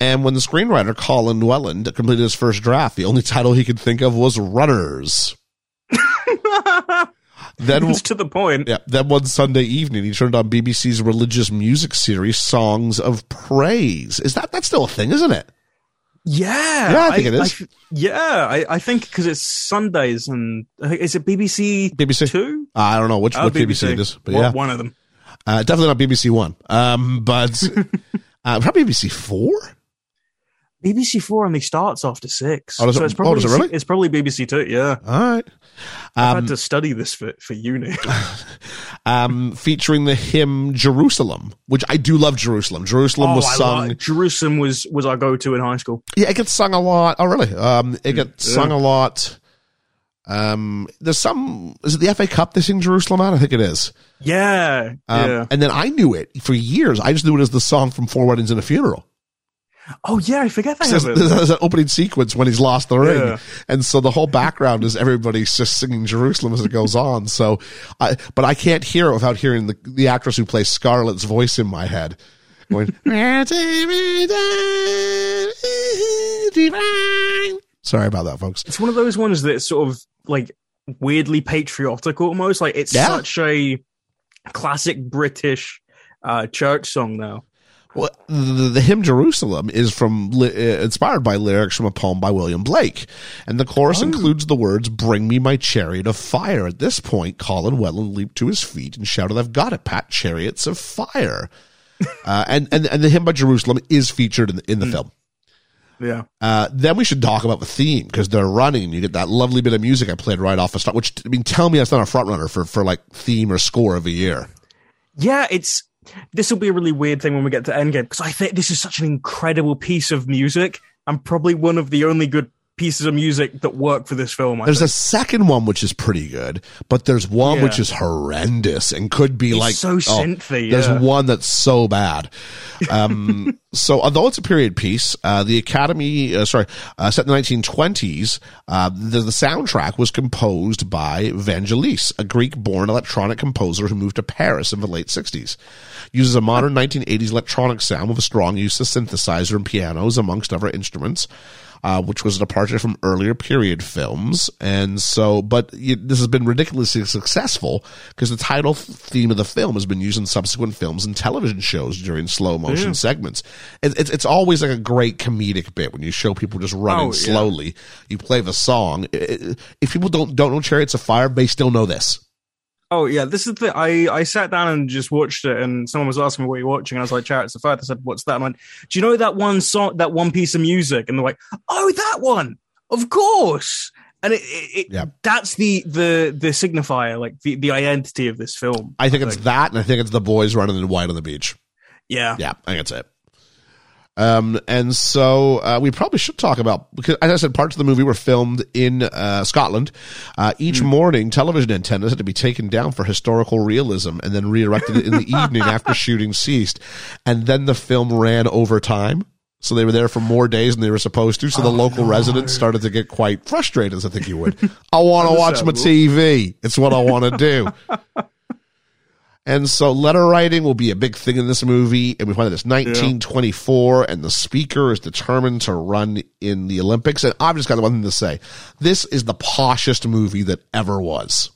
And when the screenwriter Colin Welland completed his first draft, the only title he could think of was Runners. *laughs* Then, it's to the point. yeah, then one Sunday evening, he turned on BBC's religious music series, Songs of Praise. Is that, that's still a thing, isn't it? Yeah, Yeah, I think it is. yeah, I, I think because it's Sundays and I think- is it BBC BBC? Two? I don't know which, Oh, what BBC it is, but One- yeah. one of them. Uh, definitely not BBC One. Um, but, *laughs* uh, probably BBC Four? BBC Four only starts after six. Oh, does it- so it's oh, probably does it really? it's probably BBC Two. Yeah, All right. I've Um, had to study this for for uni. *laughs* um, featuring the hymn Jerusalem, which I do love Jerusalem. Jerusalem was Oh, I sung. Jerusalem was was our go to in high school. yeah, it gets sung a lot. Oh, really? Um, it gets Yeah. sung a lot. Um, there's some. Is it the FA Cup they sing Jerusalem at? I think it is. Yeah, Um, yeah. And then I knew it for years. I just knew it as the song from Four Weddings and a Funeral. Oh yeah, I forget that. There's, there's an opening sequence when he's lost the ring, Yeah. and so the whole background is everybody's just singing Jerusalem as it goes on. So, I but I can't hear it without hearing the the actress who plays Scarlett's voice in my head. Going, *laughs* Sorry about that, folks. It's one of those ones that's sort of like weirdly patriotic almost. Like it's Yeah. such a classic British uh, church song now. Well, the, the hymn Jerusalem is from uh, inspired by lyrics from a poem by William Blake, and the chorus includes the words "Bring me my chariot of fire." At this point, Colin Welland leaped to his feet and shouted, "I've got it, Pat! Chariots of fire!" *laughs* uh, and and and the hymn by Jerusalem is featured in the, in the film. Yeah. Uh, then we should talk about the theme because they're running you get that lovely bit of music I played right off the start. Which I mean, tell me that's not a front runner for for like theme or score of a year. Yeah, it's this will be a really weird thing when we get to Endgame because I think this is such an incredible piece of music. And probably one of the only good pieces of music that work for this film. I There's a second one which is pretty good, but there's one Yeah. which is horrendous and could be It's like so synthy, There's yeah. one that's so bad. Um, *laughs* so although it's a period piece, uh, the Academy, uh, sorry, uh, set in the 1920s, uh, the, the soundtrack was composed by Vangelis, a Greek-born electronic composer who moved to Paris in the late 60s. Uses a modern 1980s electronic sound with a strong use of synthesizer and pianos, amongst other instruments uh, which was a departure from earlier period films. And so, but this has been ridiculously successful because the title theme of the film has been used in subsequent films and television shows during slow motion segments. It, it's it's always like a great comedic bit when you show people just running Oh, yeah. slowly. You play the song. If people don't don't know Chariots of Fire, they still know this. Oh yeah, this is the. I I sat down and just watched it, and someone was asking me what you're watching. And I was like, "Chariots of Fire." They said, "What's that?" I'm like, "Do you know that one song, that one piece of music?" And they're like, "Oh, that one, of course." And it, it, it Yeah. that's the the the signifier, like the the identity of this film. I think it's that, and I think it's the boys running in white on the beach. yeah, Yeah, I think that's it. Um, and so uh, we probably should talk about because, as I said, parts of the movie were filmed in uh, Scotland. Uh, each morning, television antennas had to be taken down for historical realism, and then re-erected in the *laughs* evening after shooting ceased. And then the film ran over time. So they were there for more days than they were supposed to. So the local residents started to get quite frustrated, as I think you would. *laughs* I want to watch my TV. It's what I want to do. *laughs* And so letter writing will be a big thing in this movie. And we find that it's 1924 and the speaker is determined to run in the Olympics. And I've just got one thing to say. This is the poshest movie that ever was.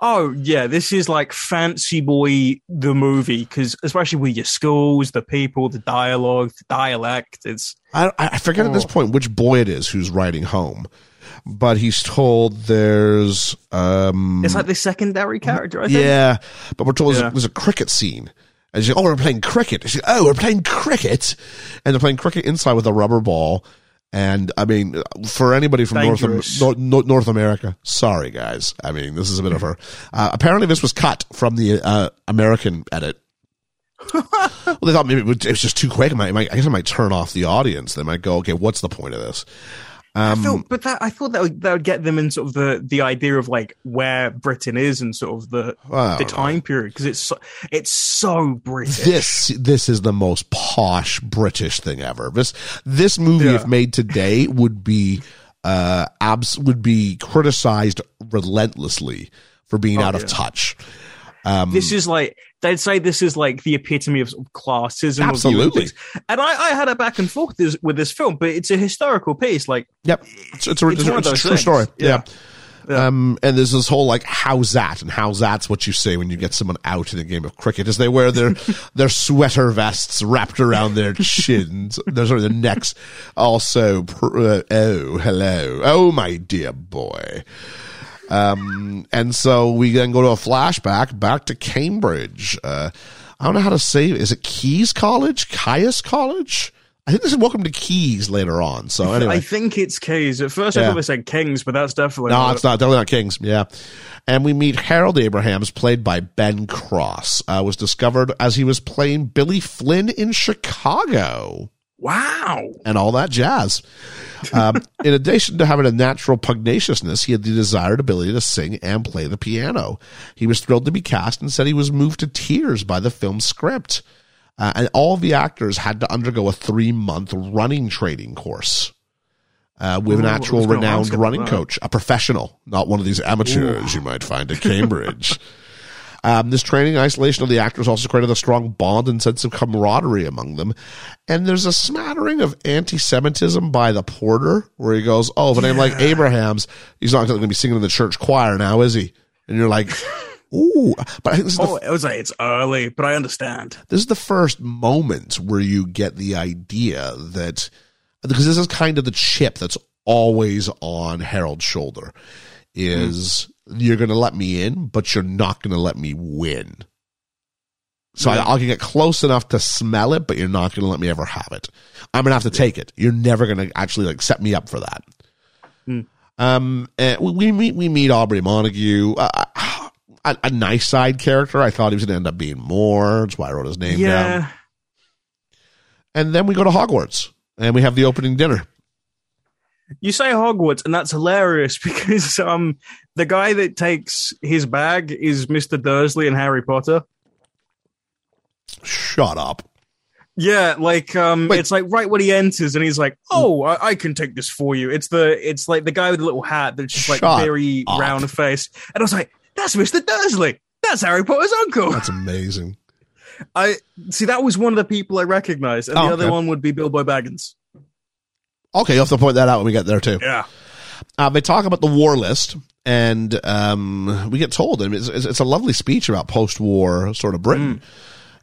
Oh yeah, this is like Fancy Boy the movie because especially with your schools, the people, the dialogue, the dialect. It's I, I forget at this Oh. point which boy it is who's writing home, but he's told there's, um, it's like the secondary character. I think. Yeah, but we're told there's, Yeah. there's a cricket scene. And she's like, oh, we're playing cricket. She's like, oh, we're playing cricket. And they're playing cricket inside with a rubber ball. And I mean, for anybody from North, Am- Dangerous. Nor- Nor- North America, sorry guys. I mean, this is a bit of a. Uh, apparently, this was cut from the uh, American edit. *laughs* well, they thought maybe it, would, it was just too quick. It might, it might- I guess I might turn off the audience. They might go, okay, what's the point of this? I Um, but that I thought that would, that would get them in sort of the the idea of like where Britain is and sort of the I the don't know. time period because it's so, it's so British. this this is the most posh British thing ever. This this movie, Yeah. if made today, would be uh abs would be criticized relentlessly for being out of touch. Um, This is like they'd say this is like the epitome of, of classism. Absolutely. And I, I had a back and forth this, with this film, but it's a historical piece. Like Yep, it's, it's a, It's it's a- of it's a true story. Yeah. Yeah. Um, and there's this whole like how's that and how's that's what you say when you get someone out in a game of cricket is they wear their *laughs* their sweater vests wrapped around their chins, *laughs* their sort of their necks. Also, pr- uh, oh hello, oh my dear boy. Um, and so we then go to a flashback back to Cambridge. Uh, I don't know how to say it. Is it Keys College? Caius College? I think this is Welcome to Keys later on. So anyway. I think it's K's. At first, I thought they said Kings, but that's definitely No, not it's not. Definitely not Kings. Yeah. And we meet Harold Abrahams, played by Ben Cross, uh, was discovered as he was playing Billy Flynn in Chicago. Wow. and all that jazz. Um, *laughs* in addition to having a natural pugnaciousness, he had the desired ability to sing and play the piano. He was thrilled to be cast and said he was moved to tears by the film's script. Uh, and all the actors had to undergo a three month running training course. Uh, with an Ooh, actual renowned running coach, a professional, not one of these amateurs you might find at Cambridge. *laughs* Um, this training isolation of the actors also created a strong bond and sense of camaraderie among them. And there's a smattering of anti-Semitism by the porter, where he goes, "Oh, if a name like Abraham's, he's not going to be singing in the church choir now, is he?" And you're like, *laughs* "Ooh!" But I think this is, Oh, the, it was like it's early, but I understand. this is the first moment where you get the idea that because this is kind of the chip that's always on Harold's shoulder is you're going to let me in, but you're not going to let me win. So I, I can get close enough to smell it, but you're not going to let me ever have it. I'm going to have to take it. You're never going to actually like set me up for that. Um, and we, we meet we meet Aubrey Montague, uh, a, a nice side character. I thought he was going to end up being more. That's why I wrote his name down. Yeah. And then we go to Hogwarts, and we have the opening dinner. You say Hogwarts, and that's hilarious *laughs* because um the guy that takes his bag is Mr. Dursley in Harry Potter. Shut up. Yeah, like um, Wait. it's like right when he enters, and he's like, "Oh, I, I can take this for you." It's the it's like the guy with the little hat that's just like Shut very up. round face, and I was like, "That's Mister Dursley. That's Harry Potter's uncle." That's amazing. I see that was one of the people I recognized, and Oh, the other okay. one would be Bilbo Baggins. Okay, you have to point that out when we get there too. Yeah, Uh, they talk about the war list, and um, we get told, and it's, it's it's a lovely speech about post-war sort of Britain.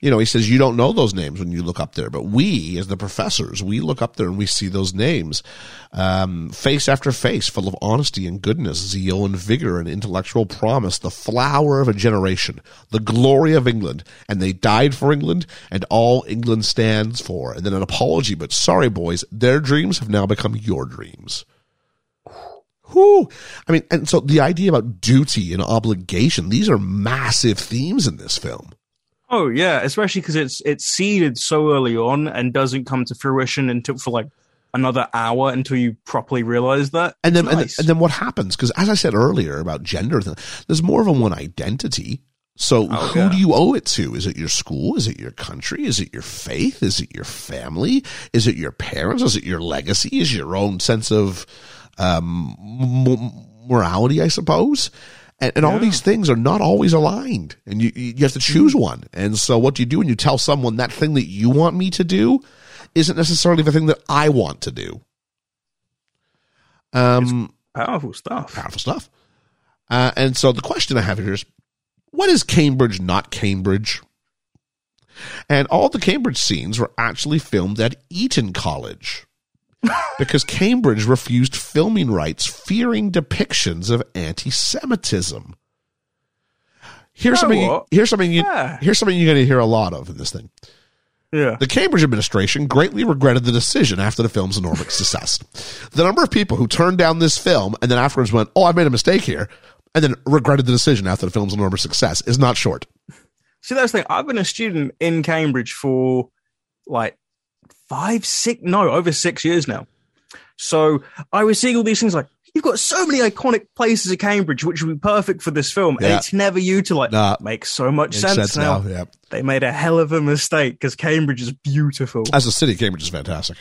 You know, he says you don't know those names when you look up there, but we, as the professors, we look up there and we see those names, um, face after face, full of honesty and goodness, zeal and vigor and intellectual promise, the flower of a generation, the glory of England, and they died for England and all England stands for. And then an apology, but sorry, boys, their dreams have now become your dreams. Whew. I mean, and so the idea about duty and obligation, these are massive themes in this film. Oh yeah, especially because it's it's seeded so early on and doesn't come to fruition until for like another hour until you properly realize that. And then, It's and, then and then what happens? Because as I said earlier about gender, there's more than one identity. So Oh, who yeah. do you owe it to? Is it your school? Is it your country? Is it your faith? Is it your family? Is it your parents? Is it your legacy? Is it your own sense of um, morality? I suppose. And, and all these things are not always aligned, and you you have to choose one. And so, what do you do when you tell someone that thing that you want me to do isn't necessarily the thing that I want to do? Um, powerful stuff. powerful stuff. Uh, and so the question I have here is, what is Cambridge not Cambridge? And all the Cambridge scenes were actually filmed at Eton College because Cambridge refused filming rights, fearing depictions of anti-Semitism. Here's know something. You, here's something. You, yeah. Here's something you're going to hear a lot of in this thing. Yeah. The Cambridge administration greatly regretted the decision after the film's enormous *laughs* success. The number of people who turned down this film and then afterwards went, "Oh, I made a mistake here," and then regretted the decision after the film's enormous success is not short. See, that's the thing. I've been a student in Cambridge for like five, six, no, over six years now. So I was seeing all these things like, you've got so many iconic places at Cambridge, which would be perfect for this film. And it's never utilized. Nah. Makes so much Makes sense, sense now. now, yeah. They made a hell of a mistake because Cambridge is beautiful. As a city, Cambridge is fantastic.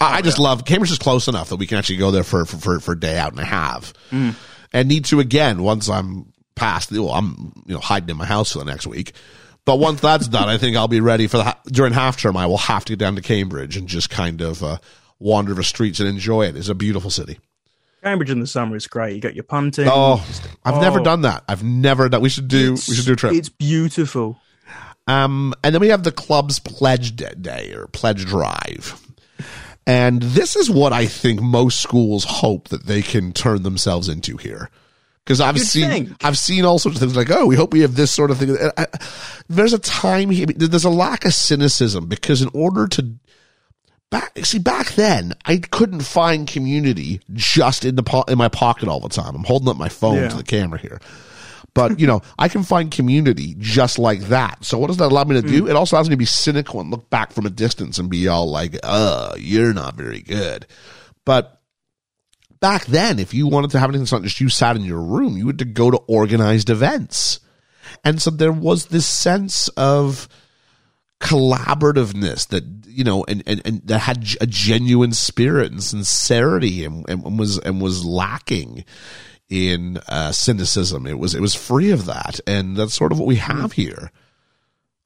I, I just love Cambridge is close enough that we can actually go there for for for, for a day out and a half, mm. and need to again once I'm past. Well, I'm you know hiding in my house for the next week. But once that's done, I think I'll be ready for the ha- during half term. I will have to get down to Cambridge and just kind of uh, wander the streets and enjoy it. It's a beautiful city. Cambridge in the summer is great. You got your punting. Oh, I've never oh. done that. I've never done. We should do. we should do a trip. It's beautiful. Um, and then we have the club's pledge day or pledge drive. And this is what I think most schools hope that they can turn themselves into here. Because I've You'd seen, think. I've seen all sorts of things like, oh, we hope we have this sort of thing. And I- there's a time here, there's a lack of cynicism because in order to back, see, back then I couldn't find community just in the po- in my pocket all the time. I'm holding up my phone Yeah. to the camera here. But, you know, I can find community just like that. So what does that allow me to do? It also allows me to be cynical and look back from a distance and be all like, uh, you're not very good. But back then, if you wanted to have anything, it's not just you sat in your room, you had to go to organized events. And so there was this sense of collaborativeness that, you know, and, and, and that had a genuine spirit and sincerity and, and was, and was lacking in uh, cynicism. It was, it was free of that. And that's sort of what we have here.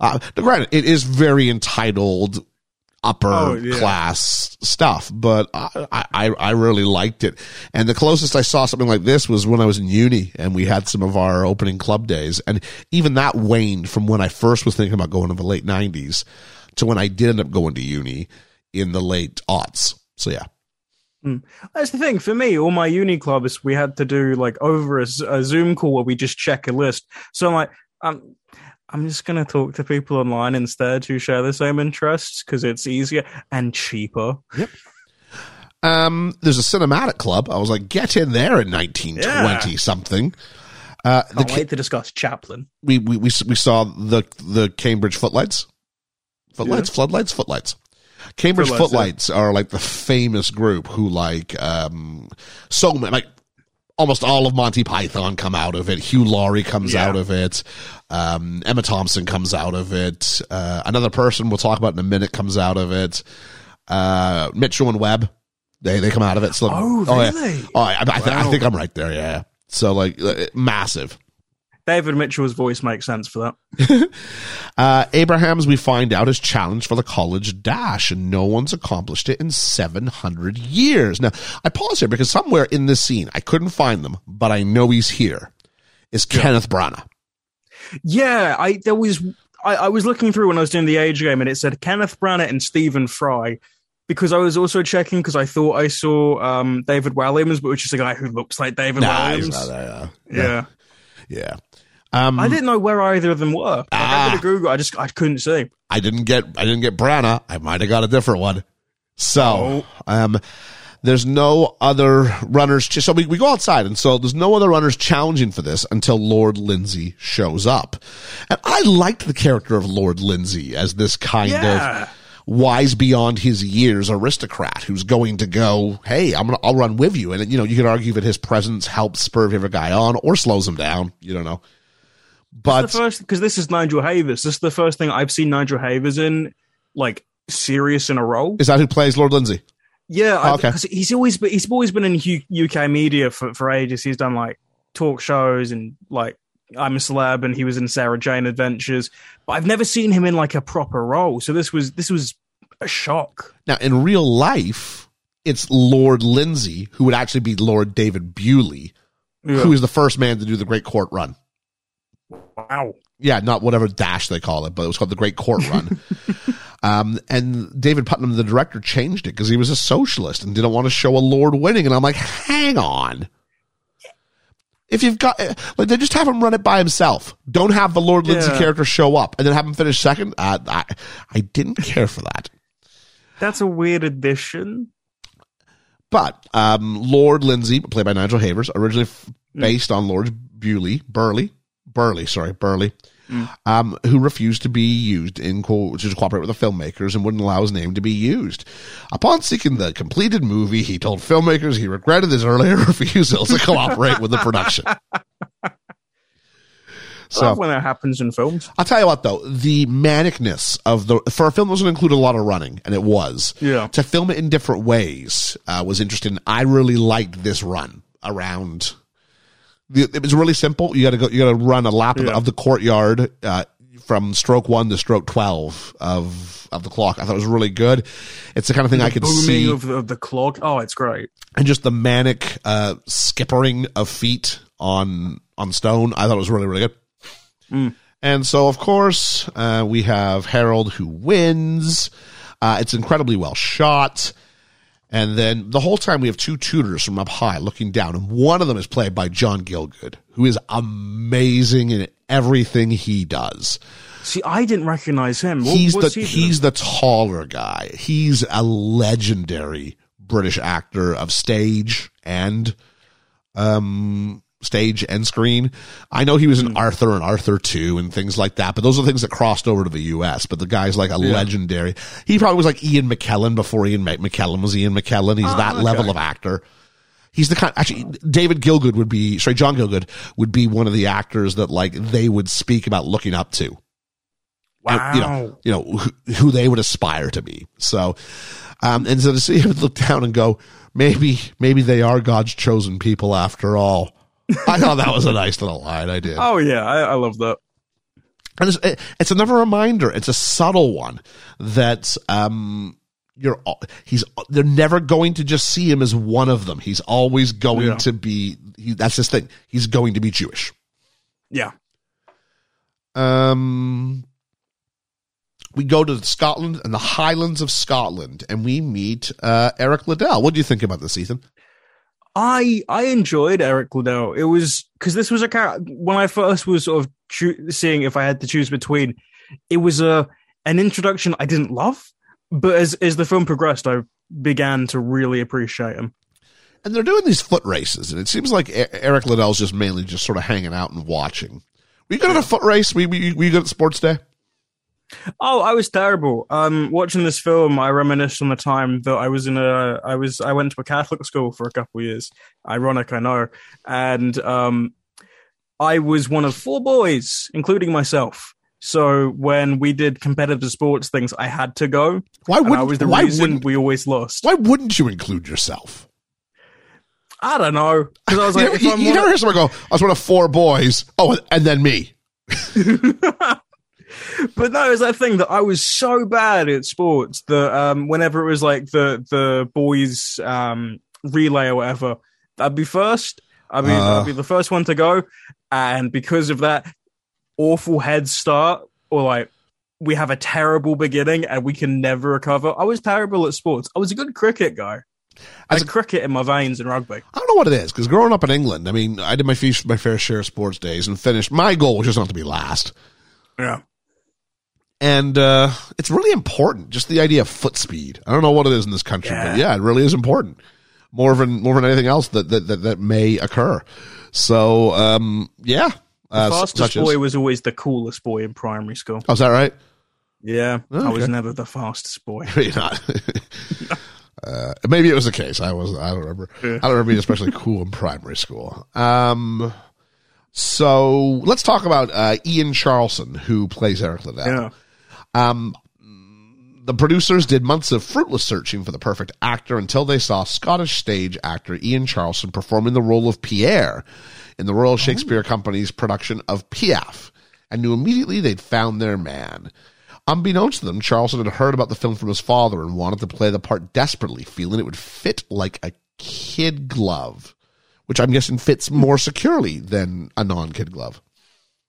Uh, granted, it is very entitled upper Oh, yeah. class stuff, but I, I, I really liked it. And the closest I saw something like this was when I was in uni and we had some of our opening club days. And even that waned from when I first was thinking about going in the late nineties to when I did end up going to uni in the late aughts. So yeah. Hmm. That's the thing for me. All my uni clubs, we had to do like over a, a Zoom call where we just check a list. So I'm like, I'm, I'm just gonna talk to people online instead who share the same interests because it's easier and cheaper. Um, there's a cinematic club. I was like, get in there in 1920 Yeah. something. Uh, the, Can't wait to discuss Chaplin. we, we, we, we saw the, the Cambridge footlights. Footlights, floodlights, footlights. Cambridge Footlights, footlights are like the famous group who like, um, so many, like almost all of Monty Python come out of it. Hugh Laurie comes Yeah. out of it. Um, Emma Thompson comes out of it. Uh, another person we'll talk about in a minute comes out of it. Uh, Mitchell and Webb, they, they come out of it. So, Oh, yeah. really? Oh, I, I, th- I think I'm right there. Yeah. So like uh, massive. David Mitchell's voice makes sense for that. *laughs* Uh, Abrahams, we find out, is challenged for the college dash, and no one's accomplished it in 700 years. Now, I pause here because somewhere in this scene, I couldn't find them, but I know he's here, is Kenneth Branagh. Yeah, I there was I, I was looking through when I was doing the age game and it said Kenneth Branagh and Stephen Fry because I was also checking because I thought I saw um, David Williams, but which is a guy who looks like David Nah, he's Williams. not there. yeah. Yeah. Um, I didn't know where either of them were. Like, I Ah. did a Google, I just I couldn't see. I didn't get I didn't get Branagh. I might have got a different one. So um there's no other runners ch- so we, we go outside and so there's no other runners challenging for this until Lord Lindsay shows up. And I liked the character of Lord Lindsay as this kind Yeah. of wise beyond his years aristocrat who's going to go, Hey, I'm gonna, I'll run with you. And you know, you could argue that his presence helps spur the other guy on or slows him down. You don't know. But because this is Nigel Havers. This is the first thing I've seen Nigel Havers in like serious in a role. is that who plays Lord Lindsay? Yeah, I- Okay. he's always been he's always been in UK media for for ages. He's done like talk shows and like I'm a celeb, and he was in Sarah Jane Adventures. But I've never seen him in like a proper role. So this was this was a shock. Now, in real life, it's Lord Lindsay who would actually be Lord David Bewley, who is the first man to do the Great Court Run. wow. Yeah, not whatever dash they call it, but it was called the Great Court Run. *laughs* um, and David Puttnam, the director, changed it because he was a socialist and didn't want to show a Lord winning. And I'm like, hang on. If you've got, like, they just have him run it by himself. Don't have the Lord Lindsay Yeah. character show up and then have him finish second. Uh, I, I didn't care for that. That's a weird addition. But um, Lord Lindsay, played by Nigel Havers, originally f- based on Lord Bewley, Burghley, Burghley, sorry, Burghley, um, who refused to be used in co- to cooperate with the filmmakers and wouldn't allow his name to be used. Upon seeking the completed movie, he told filmmakers he regretted his earlier *laughs* refusal to cooperate with the production. *laughs* I love when that happens in films. I'll tell you what though, the manicness of the for a film that was going to include a lot of running, and it was. Yeah. To film it in different ways uh, was interesting. I really liked this run around. The, it was really simple. You got to go. You got to run a lap of, the, Yeah. of the courtyard uh, from stroke one to stroke twelve of of the clock. I thought it was really good. It's the kind of thing I could see, of the, of the clock. Oh, it's great. and just the manic uh, skippering of feet on on stone. I thought it was really really good. And so, of course, uh, we have Harold who wins. Uh, it's incredibly well shot. And then the whole time we have two tutors from up high looking down, and one of them is played by John Gielgud, who is amazing in everything he does. See, I didn't recognize him. What- He's the he he's the taller guy. He's a legendary British actor of stage and um stage and screen. I know he was in Arthur and Arthur 2 and things like that, but those are things that crossed over to the US. But the guy's like a legendary. He probably was like Ian McKellen before Ian Mc- McKellen was Ian McKellen. He's that okay. level of actor. He's the kind, actually, David Gielgud would be, sorry, John Gielgud would be one of the actors that like they would speak about looking up to. Wow. You know, you know, who, who they would aspire to be. So, um, and so to see him *laughs* look down and go, maybe, maybe they are God's chosen people after all. I thought that was a nice little line. I did. Oh yeah, I, I love that. And it's, it- it's another reminder. It's a subtle one that, um, you're, he's, they're never going to just see him as one of them. He's always going Yeah. to be, he, that's his thing. He's going to be Jewish. Yeah. Um, we go to Scotland and the Highlands of Scotland, and we meet uh, Eric Liddell. What do you think about this, Ethan? I I enjoyed Eric Liddell. It was because this was a character when I first was sort of choo- seeing if I had to choose between. It was a an introduction I didn't love, but as as the film progressed, I began to really appreciate him. And they're doing these foot races, and it seems like Eric Liddell's just mainly just sort of hanging out and watching. Were you good at a foot race? Were you, were you good at sports day? Oh, I was terrible. Um, watching this film, I reminisced on the time that I was in a, I was, I went to a Catholic school for a couple of years. Ironic, I know, and um, I was one of four boys, including myself. So when we did competitive sports things, I had to go. Why And I wouldn't, was the why, reason wouldn't, we always lost. why wouldn't you include yourself? I don't know because I was *laughs* like, you, I'm you never hear someone go, I was one of four boys. Oh, and then me. *laughs* but no, it was that thing that I was so bad at sports that um, whenever it was like the the boys um, relay or whatever, I'd be first. I'd be, Uh. I'd be the first one to go, and because of that awful head start, or like we have a terrible beginning and we can never recover. I was terrible at sports. I was a good cricket guy. As had cricket in my veins in rugby. I don't know what it is because growing up in England, I mean, I did my, feast, my fair share of sports days and finished. My goal was just not to be last. Yeah. And uh, it's really important, just the idea of foot speed. I don't know what it is in this country, but Yeah. yeah, it really is important. More than more than anything else that that, that, that may occur. So um, yeah, uh, The fastest as- boy was always the coolest boy in primary school. Oh, is that right? Yeah. I Okay. was never the fastest boy. *laughs* Maybe not. *laughs* uh, maybe it was the case. I was. I don't remember. Yeah. I don't remember being especially *laughs* cool in primary school. Um. So let's talk about uh, Ian Charleson, who plays Eric Liddell. Yeah. Um, the producers did months of fruitless searching for the perfect actor until they saw Scottish stage actor Ian Charleson performing the role of Pierre in the Royal Shakespeare Company's production of Piaf, and knew immediately they'd found their man. Unbeknownst to them, Charleson had heard about the film from his father and wanted to play the part desperately, feeling it would fit like a kid glove, which I'm guessing fits more securely than a non-kid glove.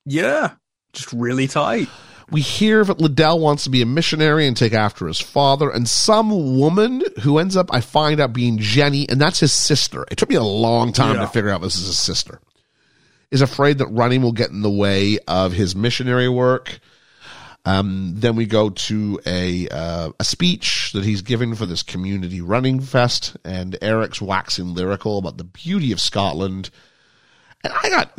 Yeah. Just really tight. We hear that Liddell wants to be a missionary and take after his father, and some woman who ends up, I find out, being Jenny, and that's his sister. It took me a long time Yeah. to figure out this is his sister. Is afraid that running will get in the way of his missionary work. Um, then we go to a uh, a speech that he's giving for this community running fest, and Eric's waxing lyrical about the beauty of Scotland. And I got,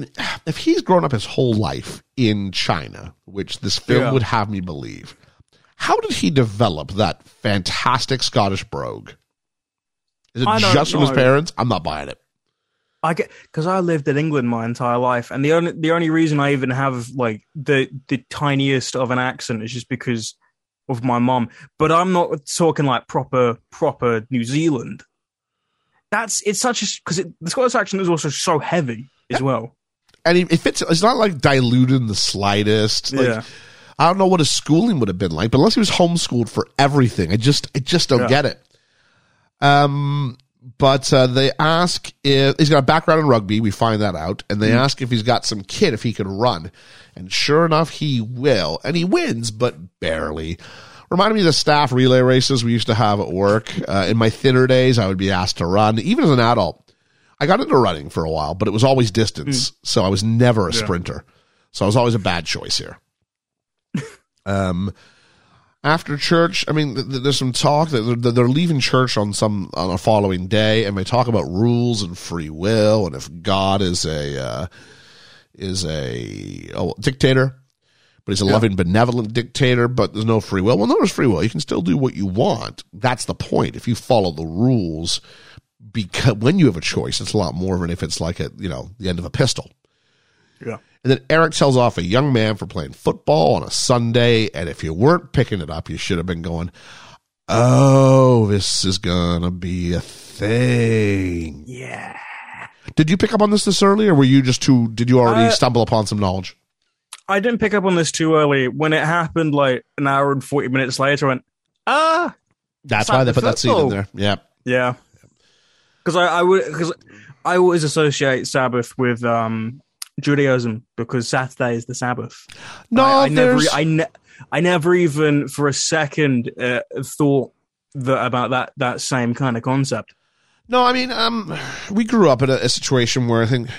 if he's grown up his whole life in China, which this film Yeah. would have me believe, how did he develop that fantastic Scottish brogue? Is it just from his parents? I'm not buying it. I get because I lived in England my entire life, and the only the only reason I even have like the the tiniest of an accent is just because of my mom. But I'm not talking like proper proper New Zealand. That's it's such a because the Scottish accent is also so heavy as well. And he, it fits, it's not like diluted in the slightest. Like, Yeah. I don't know what his schooling would have been like, but unless he was homeschooled for everything, I just, I just don't Yeah. get it. Um, but uh, they ask if he's got a background in rugby. We find that out, and they ask if he's got some kid if he can run, and sure enough, he will, and he wins, but barely. Reminded me of the staff relay races we used to have at work. Uh, in my thinner days, I would be asked to run, even as an adult. I got into running for a while, but it was always distance, so I was never a sprinter. So I was always a bad choice here. *laughs* um, after church, I mean, th- th- there's some talk that they're, they're leaving church on some on a following day, and they talk about rules and free will, and if God is a uh, is a oh, dictator, but he's a loving, benevolent dictator, but there's no free will. Well, no, there's free will. You can still do what you want. That's the point. If you follow the rules, because when you have a choice, it's a lot more than if it's like a you know the end of a pistol. Yeah. And then Eric tells off a young man for playing football on a Sunday. And if you weren't picking it up, you should have been going, Oh, this is going to be a thing. Yeah. Did you pick up on this this early, or were you just too, did you already Uh, stumble upon some knowledge? I didn't pick up on this too early. When it happened, like an hour and forty minutes later, I went, ah, That's why they the put that scene in there. Yeah. yeah. Because I, I would, because I always associate Sabbath with um Judaism because Saturday is the Sabbath. No, I, I never, I, ne- I never even for a second uh, thought that about that that same kind of concept. No, I mean, um, we grew up in a, a situation where I think,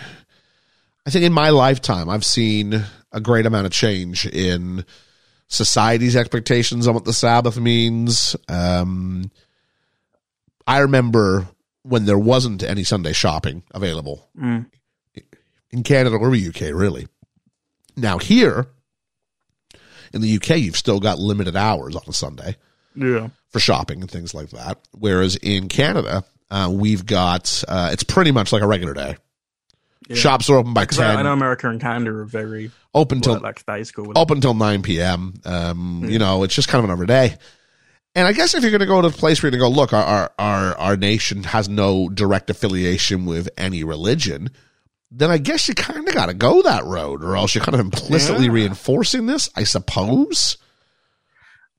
I think in my lifetime, I've seen a great amount of change in society's expectations on what the Sabbath means. Um, I remember when there wasn't any Sunday shopping available Mm. in Canada or the UK, really. Now here in the UK, you've still got limited hours on a Sunday Yeah, for shopping and things like that. Whereas in Canada, uh, we've got uh, it's pretty much like a regular day. Yeah. Shops are open by because I, know America and Canada are very open till like day school. Open till nine p.m. Um, You know, it's just kind of another day. And I guess if you're going to go to a place where you're going to go, look, our, our our nation has no direct affiliation with any religion, then I guess you kind of got to go that road, or else you're kind of implicitly Yeah. reinforcing this, I suppose.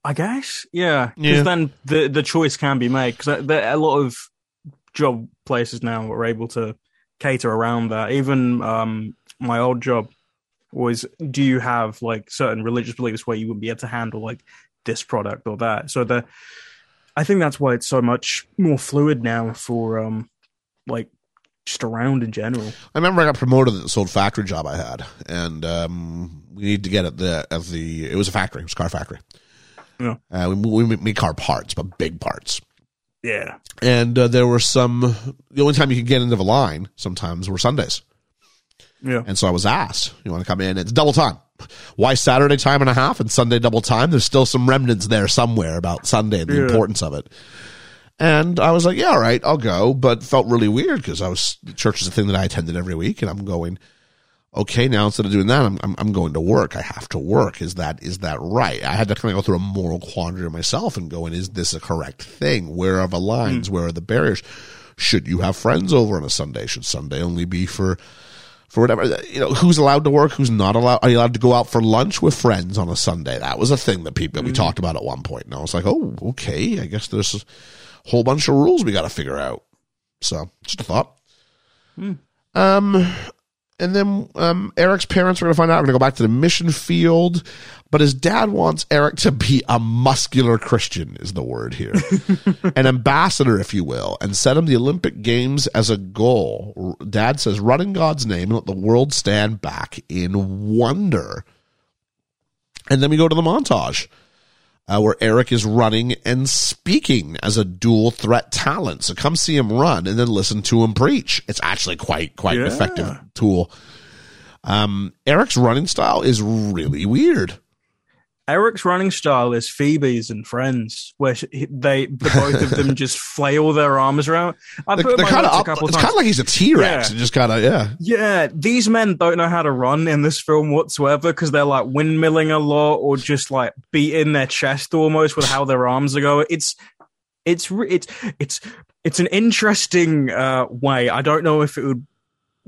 I guess, yeah. Because Yeah. then the the choice can be made. Because a lot of job places now are able to cater around that. Even um, my old job was, do you have like certain religious beliefs where you wouldn't be able to handle like this product or that? So the, I think that's why it's so much more fluid now for um, like just around in general. I remember I got promoted at this old factory job I had, and um, we needed to get at the at the. It was a factory. It was a car factory. Yeah. Uh, we, we made car parts, but big parts. Yeah. And uh, there were some. The only time you could get into the line sometimes were Sundays, Yeah. and so I was asked, "You want to come in? It's double time. Why Saturday time and a half and Sunday double time? There's still some remnants there somewhere about Sunday and the Yeah. importance of it." And I was like, "Yeah, all right, I'll go," but felt really weird because I was church is a thing that I attended every week, and I'm going okay, now instead of doing that, I'm, I'm, I'm going to work. I have to work. Is that, is that right? I had to kind of go through a moral quandary myself and going, is this a correct thing? Where are the lines? Hmm. Where are the barriers? Should you have friends over on a Sunday? Should Sunday only be for, for whatever, you know, who's allowed to work? Who's not allowed? Are you allowed to go out for lunch with friends on a Sunday? That was a thing that people, we talked about at one point. And I was like, oh, okay. I guess there's a whole bunch of rules we got to figure out. So just a thought. Um, and then um, Eric's parents are going to find out. Are going to go back to the mission field, but his dad wants Eric to be a muscular Christian. Is the word here, *laughs* an ambassador, if you will, and set him the Olympic Games as a goal. Dad says, "Run in God's name and let the world stand back in wonder." And then we go to the montage. Uh, where Eric is running and speaking as a dual threat talent. So come see him run and then listen to him preach. It's actually quite quite an effective tool. Um, Eric's running style is really weird. Eric's running style is Phoebe's and Friends, where she, they the both of them *laughs* just flail their arms around. I They're, put they're my kind of. It's kind of like he's a T Rex. Yeah. Just kind of yeah. yeah, these men don't know how to run in this film whatsoever because they're like windmilling a lot or just like beating their chest almost with how their arms are going. It's it's it's it's it's an interesting uh, way. I don't know if it would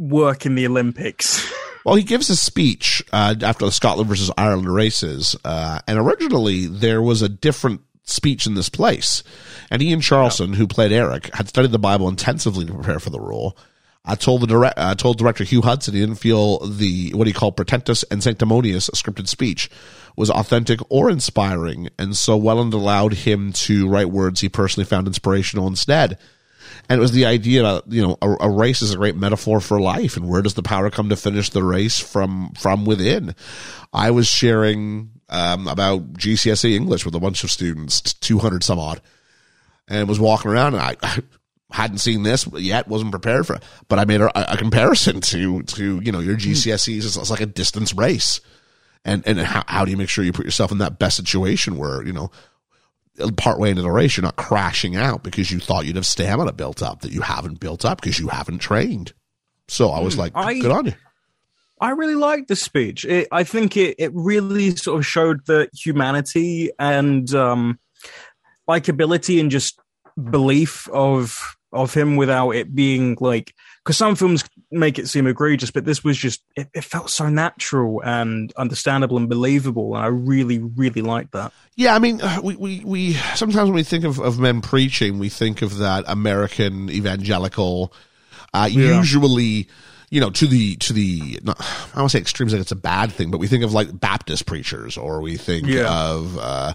work in the Olympics. *laughs* Well, he gives a speech uh, after the Scotland versus Ireland races, uh, and originally there was a different speech in this place. And Ian Charleson, who played Eric, had studied the Bible intensively to prepare for the role. I told the direct, uh, told director Hugh Hudson he didn't feel the what he called pretentious and sanctimonious scripted speech was authentic or inspiring, and so Welland allowed him to write words he personally found inspirational instead. And it was the idea that you know a, a race is a great metaphor for life, and where does the power come to finish the race from from within? I was sharing um, about GCSE English with a bunch of students, 200 some odd, and was walking around and *laughs* I, hadn't seen this yet, wasn't prepared for it, but I made a, a comparison to, to, you know, your GCSEs. It's, it's like a distance race. And, and how, how do you make sure you put yourself in that best situation where, you know, partway into the race, you're not crashing out because you thought you'd have stamina built up that you haven't built up because you haven't trained. So I was like, I- good on you. I really liked the speech. It, I think it, it really sort of showed the humanity and um, likability and just belief of of him without it being like because some films make it seem egregious, but this was just it, it felt so natural and understandable and believable, and I really really liked that. Yeah, I mean, *sighs* we, we, we sometimes when we think of, of men preaching, we think of that American evangelical, uh, Yeah. usually, you know, to the, to the, not, I don't want to say extremes like it's a bad thing, but we think of like Baptist preachers or we think Yeah. of, uh,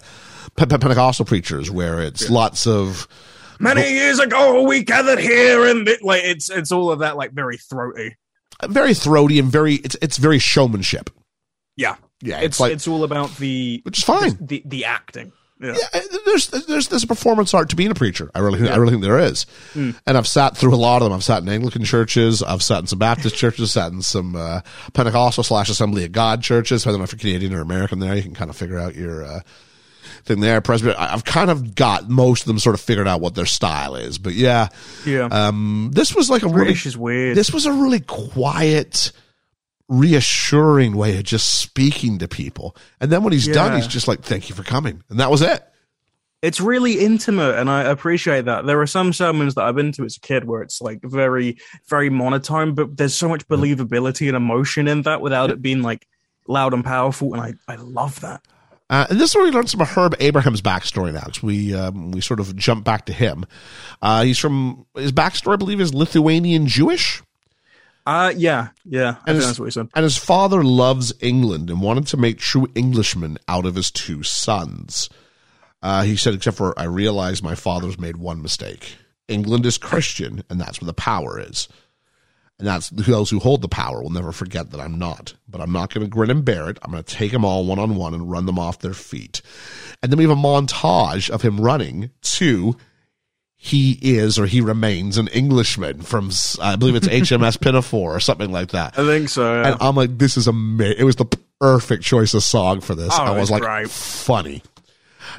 Pe- Pe- Pentecostal preachers where it's lots of, Many years ago, we gathered here, and it, like it's it's all of that like very throaty. very throaty and very, it's, it's very showmanship. Yeah, Yeah. it's It's, like, it's all about the which is fine. the the acting. Yeah. Yeah, there's there's there's a performance art to being a preacher. I really I really think there is, Hmm. and I've sat through a lot of them. I've sat in Anglican churches, I've sat in some Baptist churches, sat in some uh, Pentecostal slash Assembly of God churches. I don't know if you're Canadian or American. There, you can kind of figure out your uh, thing there. Presbyterian. I- I've kind of got most of them sort of figured out what their style is. But yeah, Yeah, um, this was like a really British is weird. this was a really quiet, reassuring way of just speaking to people. And then when he's done, he's just like, "Thank you for coming," and that was it. it's really intimate and i appreciate that there are some sermons that i've been to as a kid where it's like very very monotone but there's so much believability and emotion in that without it being like loud and powerful and i i love that Uh, and this is where we learn some of Herb Abraham's backstory now, 'cause we um, we sort of jump back to him. Uh, he's from his backstory, I believe, is Lithuanian Jewish, uh yeah yeah i And think it's- that's what he said and his father loves England and wanted to make true Englishmen out of his two sons. Uh, he said, except for I realized my father's made one mistake. England is Christian, and that's where the power is. And that's those who hold the power will never forget that I'm not. But I'm not going to grin and bear it. I'm going to take them all one on one and run them off their feet. And then we have a montage of him running to he is or he remains an Englishman from, I believe it's *laughs* HMS Pinafore or something like that. i think so yeah. And I'm like, this is amazing. It was the perfect choice of song for this. Oh, I was like, great. funny.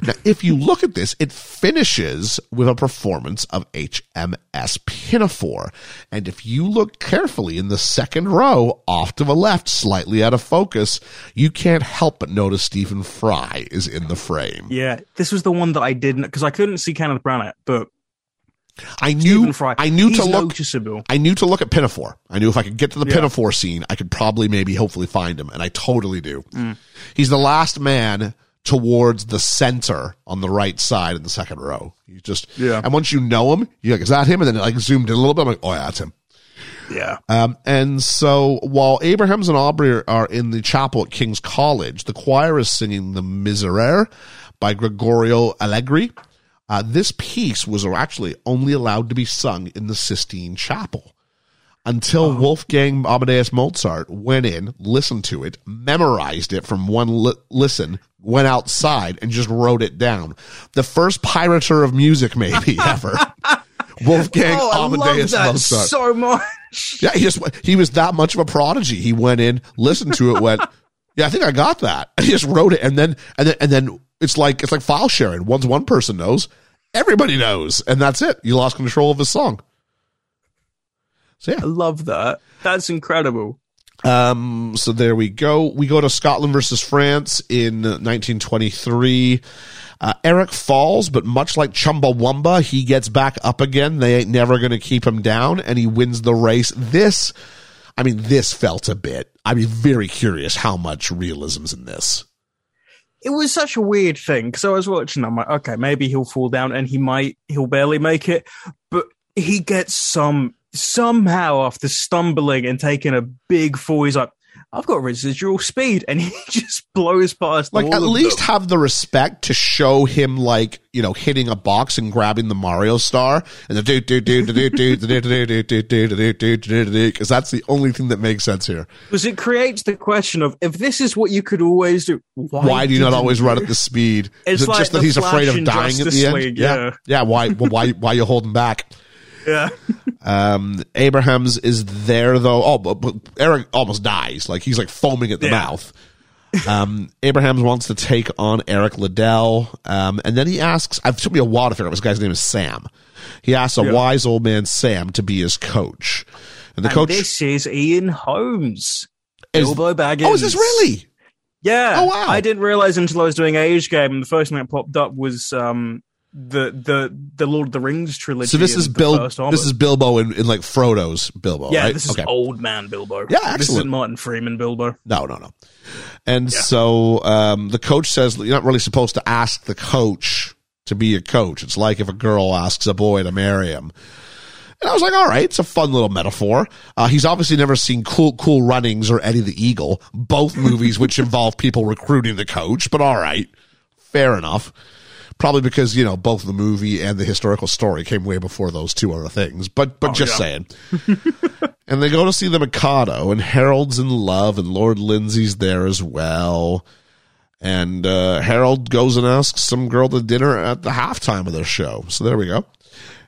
Now, if you look at this, it finishes with a performance of HMS Pinafore. And if you look carefully in the second row, off to the left, slightly out of focus, you can't help but notice Stephen Fry is in the frame. yeah this was the one that i didn't because i couldn't see kenneth branagh but I knew, Fry, I knew he's to look, noticeable I knew to look at Pinafore. I knew if I could get to the Yeah. Pinafore scene, I could probably maybe hopefully find him, and I totally do. Mm. He's the last man towards the center on the right side in the second row. You just Yeah. and once you know him, you're like, is that him? And then it like zoomed in a little bit. I'm like, oh yeah, that's him. yeah Um, and so while Abrahams and Aubrey are- in the chapel at King's College, the choir is singing the Miserere by Gregorio Allegri. Uh, this piece was actually only allowed to be sung in the Sistine Chapel until Wolfgang Amadeus Mozart went in, listened to it, memorized it from one li- listen, went outside and just wrote it down. The first pirater of music, maybe *laughs* ever. Wolfgang oh i love Amadeus that Mozart. so much Yeah, he just he was that much of a prodigy. He went in, listened to it, went, *laughs* "Yeah, I think I got that." And *laughs* he just wrote it, and then and then and then it's like it's like file sharing. Once one person knows, everybody knows, and that's it. You lost control of the song. So yeah, i love that that's incredible um, so there we go. We go to Scotland versus France in 1923. Uh, Eric falls, but much like Chumbawamba, he gets back up again. They ain't never going to keep him down, and he wins the race. This, I mean, this felt a bit. Be very curious how much realism's in this. it was such a weird thing because I was watching. I'm like, okay, maybe he'll fall down and he might, he'll barely make it, but he gets some somehow after stumbling and taking a big fall. He's like, I've got residual speed, and he just blows past. Like at least them. have the respect to show him like you know hitting a box and grabbing the Mario star and the do do do do do do do do do do do do do do do do because that's the only thing that makes sense here. because it creates the question of if this is what you could always do, why, Why do you not always run at the speed? It's Is it like just that he's afraid of dying at the end? League, yeah, yeah. yeah. Why? well, why? Why you holding back? Yeah, Um, Abrahams is there though. Oh, but, Eric almost dies. Like he's like foaming at the Yeah. mouth. Um, Abrahams wants to take on Eric Liddell. Um, and then he asks, I've took me a while to figure out this guy's name is Sam. He asks a Yeah. wise old man, Sam, to be his coach. And the and coach this is Ian Holmes, is, Bilbo Baggins. Oh, is this really? Yeah. Oh, wow. I didn't realize until I was doing Age Game, and the first thing that popped up was um the the the Lord of the Rings trilogy. So this is Bill, this is Bilbo in, in like Frodo's Bilbo, yeah, right? this is old man Bilbo. Yeah, This excellent. isn't Martin Freeman Bilbo. No, no, no. And so um, the coach says you're not really supposed to ask the coach to be your coach. It's like if a girl asks a boy to marry him. And I was like, all right, it's a fun little metaphor. Uh, he's obviously never seen Cool Cool Runnings or Eddie the Eagle, both movies which *laughs* involve people recruiting the coach, but all right, fair enough. Probably because, you know, both the movie and the historical story came way before those two other things. But but just yeah. saying. *laughs* and they go to see the Mikado, and Harold's in love, and Lord Lindsay's there as well. And uh, Harold goes and asks some girl to dinner at the halftime of their show. So there we go.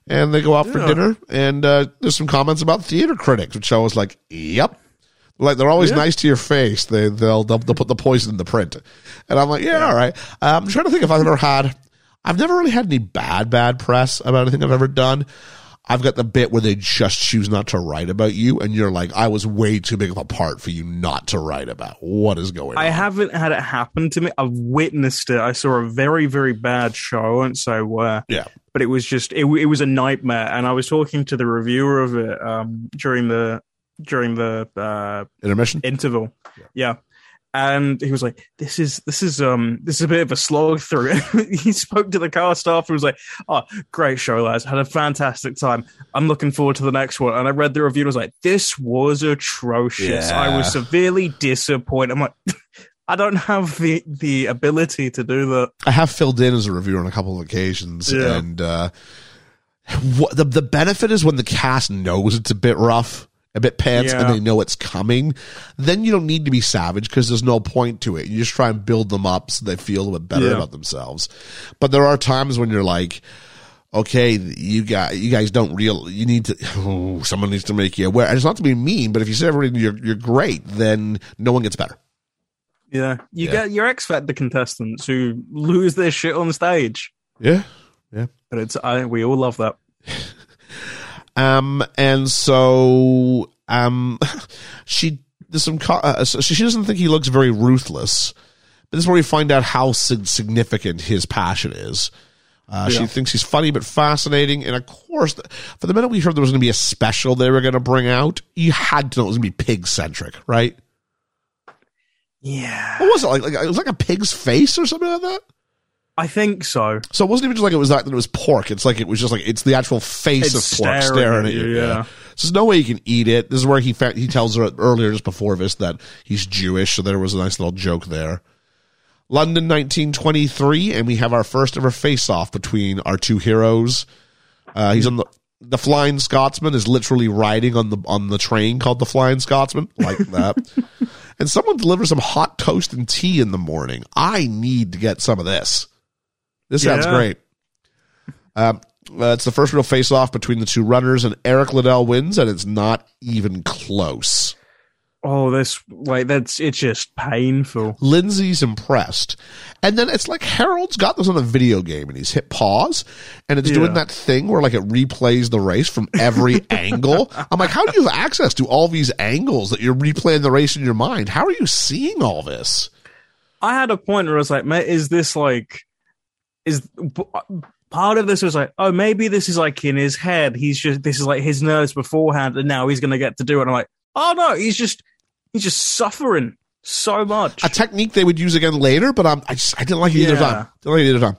And they go out for dinner, and uh, there's some comments about theater critics, which I was like, "Yep." Like they're always Yeah. nice to your face. They they'll, they'll they'll put the poison in the print, and I'm like, yeah, all right. I'm trying to think if I've ever had. I've never really had any bad bad press about anything I've ever done. I've got the bit where they just choose not to write about you, and you're like, I was way too big of a part for you not to write about. What is going I on? I haven't had it happen to me. I've witnessed it. I saw a very, very bad show. I won't say where, yeah, but it was just it, it was a nightmare. And I was talking to the reviewer of it um, during the during the uh, intermission. interval. Yeah. And he was like, "This is this is um this is a bit of a slog through." *laughs* he spoke to the cast after. He was like, "Oh, great show, lads! Had a fantastic time. I'm looking forward to the next one." And I read the review. and was like, "This was atrocious. I was severely disappointed." I'm like, *laughs* "I don't have the the ability to do that." I have filled in as a reviewer on a couple of occasions, Yeah. and uh, what the the benefit is when the cast knows it's a bit rough, a bit pants, and they know it's coming. Then you don't need to be savage because there's no point to it. You just try and build them up so they feel a little bit better Yeah. about themselves. But there are times when you're like. Okay, you guys, you guys don't real. You need to. Oh, *sighs* someone needs to make you aware. And it's not to be mean, but if you say everything you're you're great, then no one gets better. Yeah, you Yeah. get your X Factor contestants who lose their shit on stage, Yeah, yeah. but it's I, we all love that. *laughs* Um, and so, um, *laughs* she, there's some, uh, so she doesn't think he looks very ruthless. But this is where we find out how sig- significant his passion is. Uh, She thinks he's funny but fascinating. And of course, for the minute we heard there was going to be a special they were going to bring out, you had to know it was going to be pig centric, right? Yeah, What was it like? like? It was like a pig's face or something like that. I think so. So it wasn't even just like it was that, that it was pork. It's like it was just like it's the actual face It's of pork staring staring at you. Yeah. So there's no way you can eat it. This is where he fa- he tells her earlier, just before this, that he's Jewish. So there was a nice little joke there. London, 1923, and we have our first ever face off between our two heroes. Uh, he's on the the Flying Scotsman is literally riding on the on the train called the Flying Scotsman, like that. *laughs* and someone delivers some hot toast and tea in the morning. I need to get some of this. This sounds Yeah. great. Um, uh, it's the first real face off between the two runners, and Eric Liddell wins, and it's not even close. Oh, this like that's it's just painful. Lindsay's impressed. And then it's like Harold's got this on a video game and he's hit pause and it's doing that thing where like it replays the race from every *laughs* angle. I'm like, how do you have access to all these angles that you're replaying the race in your mind? How are you seeing all this? I had a point where I was like, "Mate, is this like is part of this was like, oh, maybe this is like in his head. He's just this is like his nerves beforehand, and now he's gonna get to do it." And I'm like, "Oh no, he's just he's just suffering so much." A technique they would use again later, but um, I just, I didn't like it either Yeah. time. Didn't like it either time.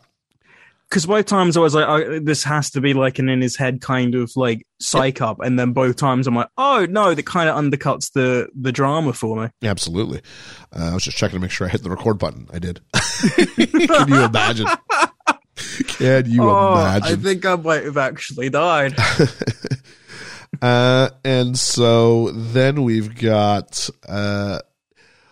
because both times I was like, oh, this has to be like an in his head kind of like psych up, and then both times I'm like, oh no, that kind of undercuts the the drama for me. Absolutely. Uh, I was just checking to make sure I hit the record button. I did. *laughs* Can you imagine? *laughs* *laughs* Can you Oh, I think I might have actually died. *laughs* Uh, and so then we've got, uh,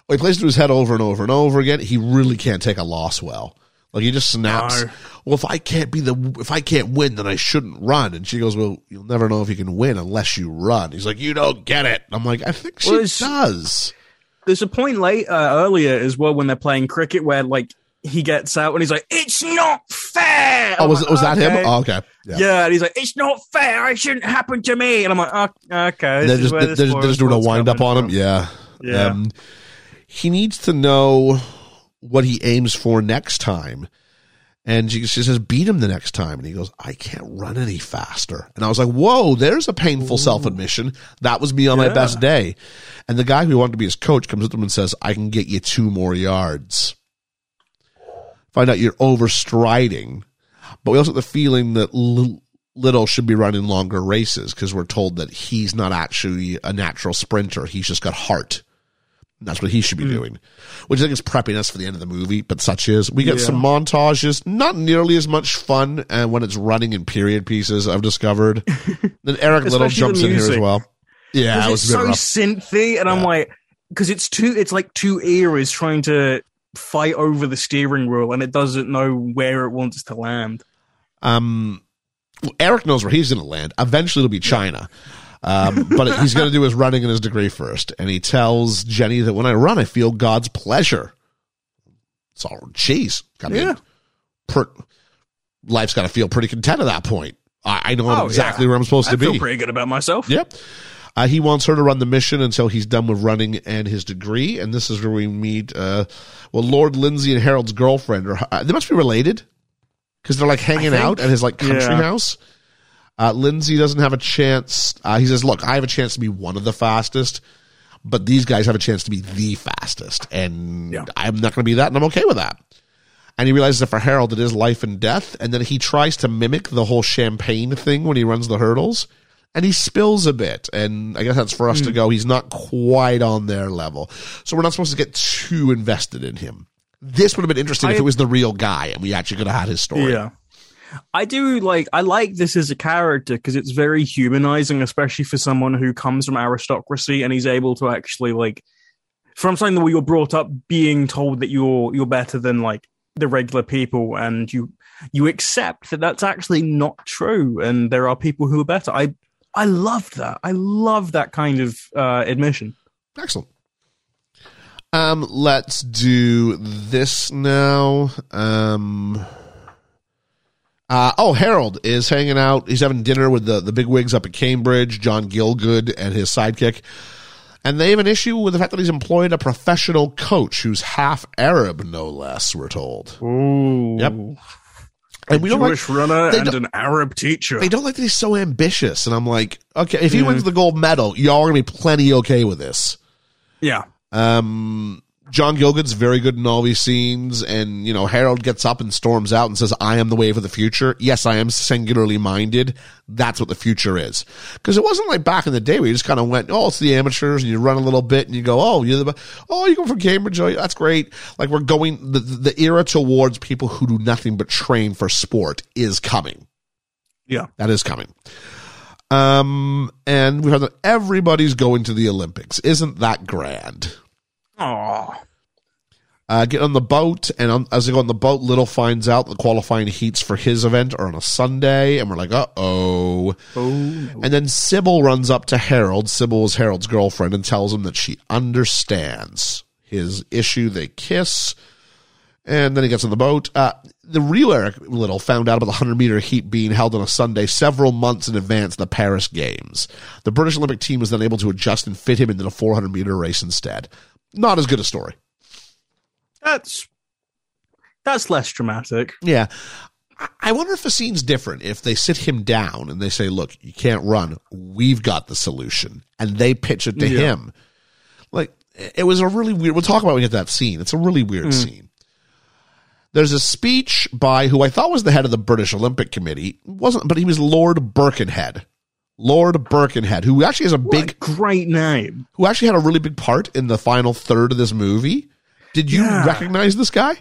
well, he plays it to his head over and over and over again. He really can't take a loss well. Like he just snaps. No. Well, if I can't be the, if I can't win, then I shouldn't run. And she goes, well, you'll never know if you can win unless you run. He's like, you don't get it. I'm like, I think she Well, does. There's a point late uh, earlier as well when they're playing cricket where like he gets out and he's like, "It's not fair." Oh, was, like, was that him? "Okay." Oh, okay. Yeah. Yeah. and he's like, "It's not fair. It shouldn't happen to me." And I'm like, oh, "Okay." they're just, they're, they're just doing a wind up on him. from. Yeah. Yeah. Um, he needs to know what he aims for next time. And she, she says, beat him the next time. And he goes, I can't run any faster. And I was like, whoa, there's a painful self admission. That was me on my best day. And the guy who wanted to be his coach comes up to him and says, I can get you two more yards. Find out you're overstriding. But we also get the feeling that L- Liddell should be running longer races because we're told that he's not actually a natural sprinter. He's just got heart. That's what he should be Hmm. doing, which I think is prepping us for the end of the movie. But such is we get Yeah. some montages, not nearly as much fun, and when it's running in period pieces, I've discovered. *laughs* then Eric Liddell jumps in here as well. Yeah, it was it's a bit so rough. synthy, and I'm like, because it's two, it's like two eras trying to fight over the steering wheel, and it doesn't know where it wants to land. Um, Eric knows where he's going to land. Eventually, it'll be China. Um, but *laughs* he's going to do his running and his degree first. And he tells Jenny that when I run, I feel God's pleasure. It's all cheese. Got Yeah. per, life's got to feel pretty content at that point. I, I know Oh, exactly yeah. where I'm supposed I to feel be. pretty good about myself. Yep. Uh, he wants her to run the mission until he's done with running and his degree. And this is where we meet, uh, well, Lord Lindsay and Harold's girlfriend. Or uh, they must be related because they're like hanging think. out at his like country Yeah. house. Uh, Lindsay doesn't have a chance. Uh, he says, "Look, I have a chance to be one of the fastest, but these guys have a chance to be the fastest, and Yeah. I'm not going to be that, and I'm okay with that." And he realizes that for Harold, it is life and death. And then he tries to mimic the whole champagne thing when he runs the hurdles. And he spills a bit. And I guess that's for us to hmm. go. He's not quite on their level. So we're not supposed to get too invested in him. This would have been interesting if it was the real guy and we actually could have had his story. Yeah. I do like I like this as a character because it's very humanizing, especially for someone who comes from aristocracy and he's able to actually like from something where you're brought up being told that you're you're better than like the regular people and you you accept that that's actually not true and there are people who are better. I I love that. I love that kind of uh, admission. Excellent. Um, let's do this now. Um, uh, oh, Harold is hanging out. He's having dinner with the, the big wigs up at Cambridge, John Gielgud and his sidekick. And they have an issue with the fact that he's employed a professional coach who's half Arab, no less, we're told. Ooh. Yep. And we don't like, Jewish runner and an Arab teacher. they don't like that he's so ambitious. And I'm like, okay, if he wins the gold medal, y'all are going to be plenty okay with this. yeah. Um, John Gielgud's very good in all these scenes, and you know Harold gets up and storms out and says, "I am the wave of the future." Yes, I am singularly minded. That's what the future is. Because it wasn't like back in the day where you just kind of went, "Oh, it's the amateurs," and you run a little bit, and you go, "Oh, you're the oh, you go from Cambridge, oh, that's great." Like we're going the the era towards people who do nothing but train for sport is coming. Yeah. That is coming. Um, and we've heard that everybody's going to the Olympics. Isn't that grand? Oh. Uh, get on the boat, and on, as they go on the boat, Liddell finds out the qualifying heats for his event are on a Sunday, and we're like, uh oh. And then Sybil runs up to Harold. Sybil is Harold's girlfriend and tells him that she understands his issue. They kiss, and then he gets on the boat. Uh, the real Eric Liddell found out about the 100 meter heat being held on a Sunday several months in advance of the Paris Games. The British Olympic team was then able to adjust and fit him into the 400 meter race instead. Not as good a story. That's that's less dramatic. Yeah. I- wonder if the scene's different if they sit him down and they say, look, you can't run. We've got the solution. And they pitch it to Yeah. him. Like, it was a really weird, we'll talk about when we get to that scene. It's a really weird mm. scene. There's a speech by who I thought was the head of the British Olympic Committee. Wasn't, but he was Lord Birkenhead. Lord Birkenhead, who actually has a What big a great name. who actually had a really big part in the final third of this movie. Did you Yeah. recognize this guy?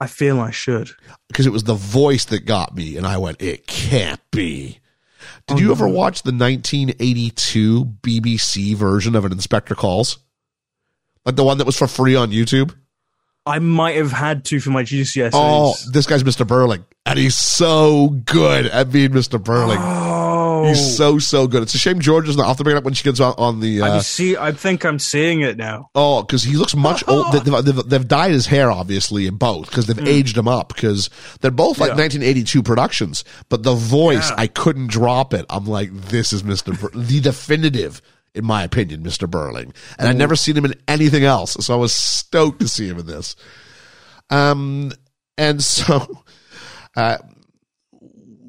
I feel I should. Because it was the voice that got me, and I went, "It can't be." Did Oh, you ever watch the 1982 BBC version of an Inspector Calls, like the one that was for free on YouTube? I might have had to for my GCSEs. Oh, this guy's Mr. Birling, and he's so good at being Mr. Birling. Oh. He's so so good. It's a shame George is not. I'll have to bring it up when she gets on, on the. I Uh, see. I think I'm seeing it now. Oh, because he looks much old. *laughs* They've, they've, they've dyed his hair, obviously, in both because they've aged him up because they're both like. Yeah. 1982 productions. But the voice, Yeah. I couldn't drop it. I'm like, this is Mr. Bur- the definitive, in my opinion, Mr. Birling. And I'd never seen him in anything else, so I was stoked to see him in this. Um, and so, *laughs* uh,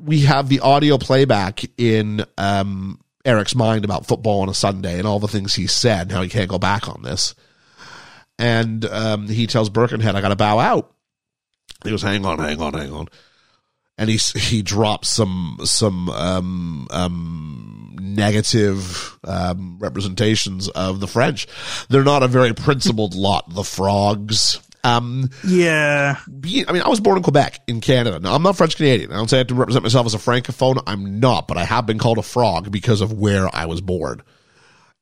we have the audio playback in um, Eric's mind about football on a Sunday and all the things he said and how he can't go back on this. And um, he tells Birkenhead, I got to bow out. He goes, hang on, hang on, hang on. And he, he drops some, some, um, um, negative, um, representations of the French. They're not a very principled lot, the frogs. Um, Yeah. I mean, I was born in Quebec in Canada. Now, I'm not French Canadian. I don't say I have to represent myself as a francophone. I'm not, but I have been called a frog because of where I was born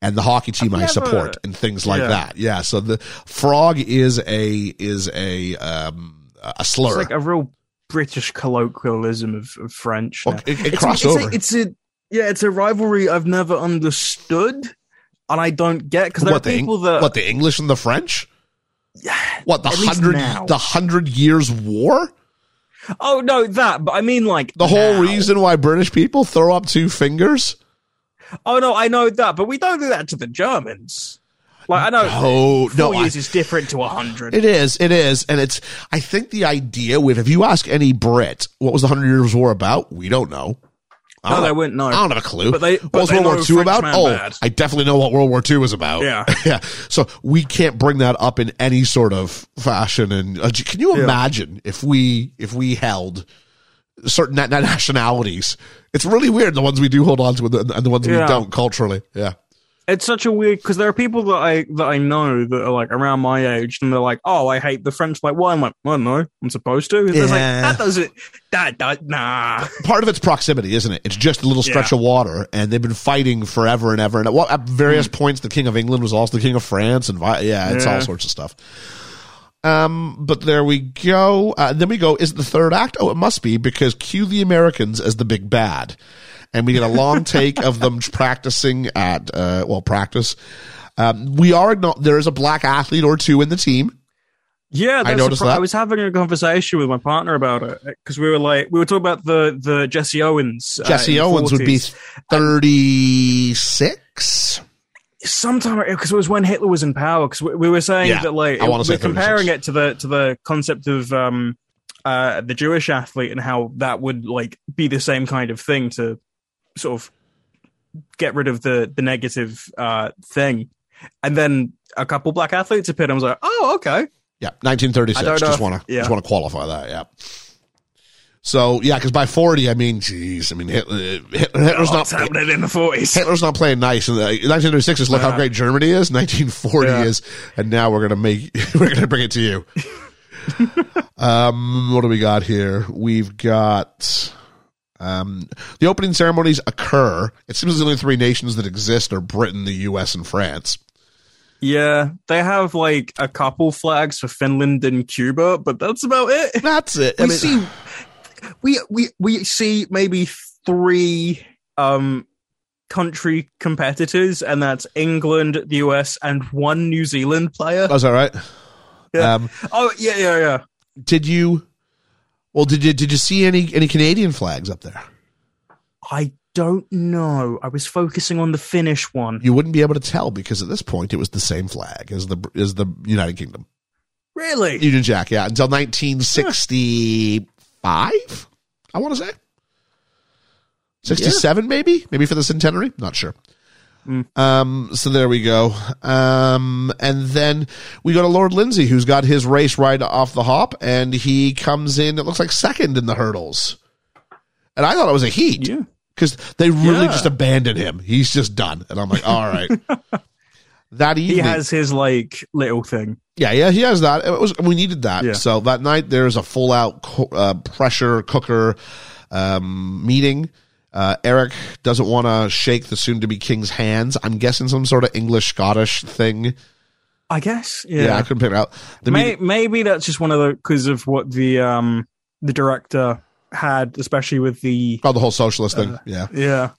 and the hockey team I never- support and things like Yeah. that. Yeah. So the frog is a is a um a It's slur. like a real British colloquialism of, of French. Well, it- it It's crossed it's over. A, it's a yeah, it's a rivalry I've never understood, and I don't get because there what are people Eng- that what the English and the French? *sighs* What the hundred the hundred years war? oh no that, but I mean like The whole now. reason why British people throw up two fingers? Oh no, I know that, but we don't do that to the Germans. Like I know, No, four no, I- years is different to a hundred. It is. It is. And it's, I think the idea with, if you ask any Brit, what was the Hundred Years' War about? We don't know. I No, don't they wouldn't know. I don't have a clue. But they- what but was they World War II about? Oh, bad. I definitely know what World War II was about. Yeah. *laughs* yeah. So we can't bring that up in any sort of fashion. And uh, can you Yeah. imagine if we, if we held certain nationalities? It's really weird the ones we do hold on to and the, and the ones we don't culturally. Yeah. It's such a weird because there are people that I that I know that are like around my age, and they're like, "Oh, I hate the French." Like, why? I'm like, "I don't know. I'm supposed to." It's Yeah. like that doesn't that that nah. part of it's proximity, isn't it? It's just a little stretch Yeah. of water, and they've been fighting forever and ever. And at, at various Hmm. points, the King of England was also the King of France, and vi- yeah, it's all sorts of stuff. Um, but there we go. Uh, then we go. Is it the third act? Oh, it must be because cue the Americans as the big bad, and we get a long take of them *laughs* practicing at uh, well practice. Um, we are not. There is a black athlete or two in the team. Yeah, that's noticed pro- that. I was having a conversation with my partner about it because we were like, we were talking about the the Jesse Owens. uh, Jesse Owens would be thirty six. sometime because it was when Hitler was in power. Because we, we were saying Yeah, that like I we're say comparing it to the to the concept of um uh the Jewish athlete and how that would like be the same kind of thing to sort of get rid of the the negative uh thing, and then a couple black athletes appeared. I was like, oh okay, Yeah, 1936. I Just want to yeah. just want to qualify that. Yeah. So yeah, because by 40, I mean, geez, I mean Hitler, Hitler, Hitler's oh, not happening in the forties. Hitler's not playing nice. And the- 1936 is look how great Germany is. 1940 Yeah. is, and now we're gonna make *laughs* we're gonna bring it to you. *laughs* um, what do we got here? We've got. Um, the opening ceremonies occur. It seems the only three nations that exist are Britain, the U.S., and France. Yeah, they have like a couple flags for Finland and Cuba, but that's about it. *laughs* That's it. I we mean- see we we we see maybe three um country competitors and that's England, the US and one New Zealand player. Oh, is that right? Yeah. Um, Oh yeah yeah yeah. did you well did you did you see any any canadian flags up there I don't know. I was focusing on the Finnish one. you wouldn't be able to tell because at this point it was the same flag as the as the united kingdom Really? union jack yeah until 1965 i want to say 67 maybe maybe for the centenary not sure Um, so there we go. Um, and then we go to Lord Lindsay, who's got his race right off the hop, and he comes in. It looks like second in the hurdles, and I thought it was a heat Yeah. because they really Yeah. just abandoned him. He's just done, and I'm like, all right. *laughs* that evening. He has his like little thing. yeah, yeah, he has that. It was we needed that. Yeah. So that night there's a full out co- uh, pressure cooker um, meeting. Uh, Eric doesn't want to shake the soon to be king's hands. I'm guessing some sort of English Scottish thing. I guess. Yeah, Yeah. I couldn't pick it out. May, maybe that's just one of the because of what the um the director had, especially with the oh, the whole socialist thing. Yeah. yeah.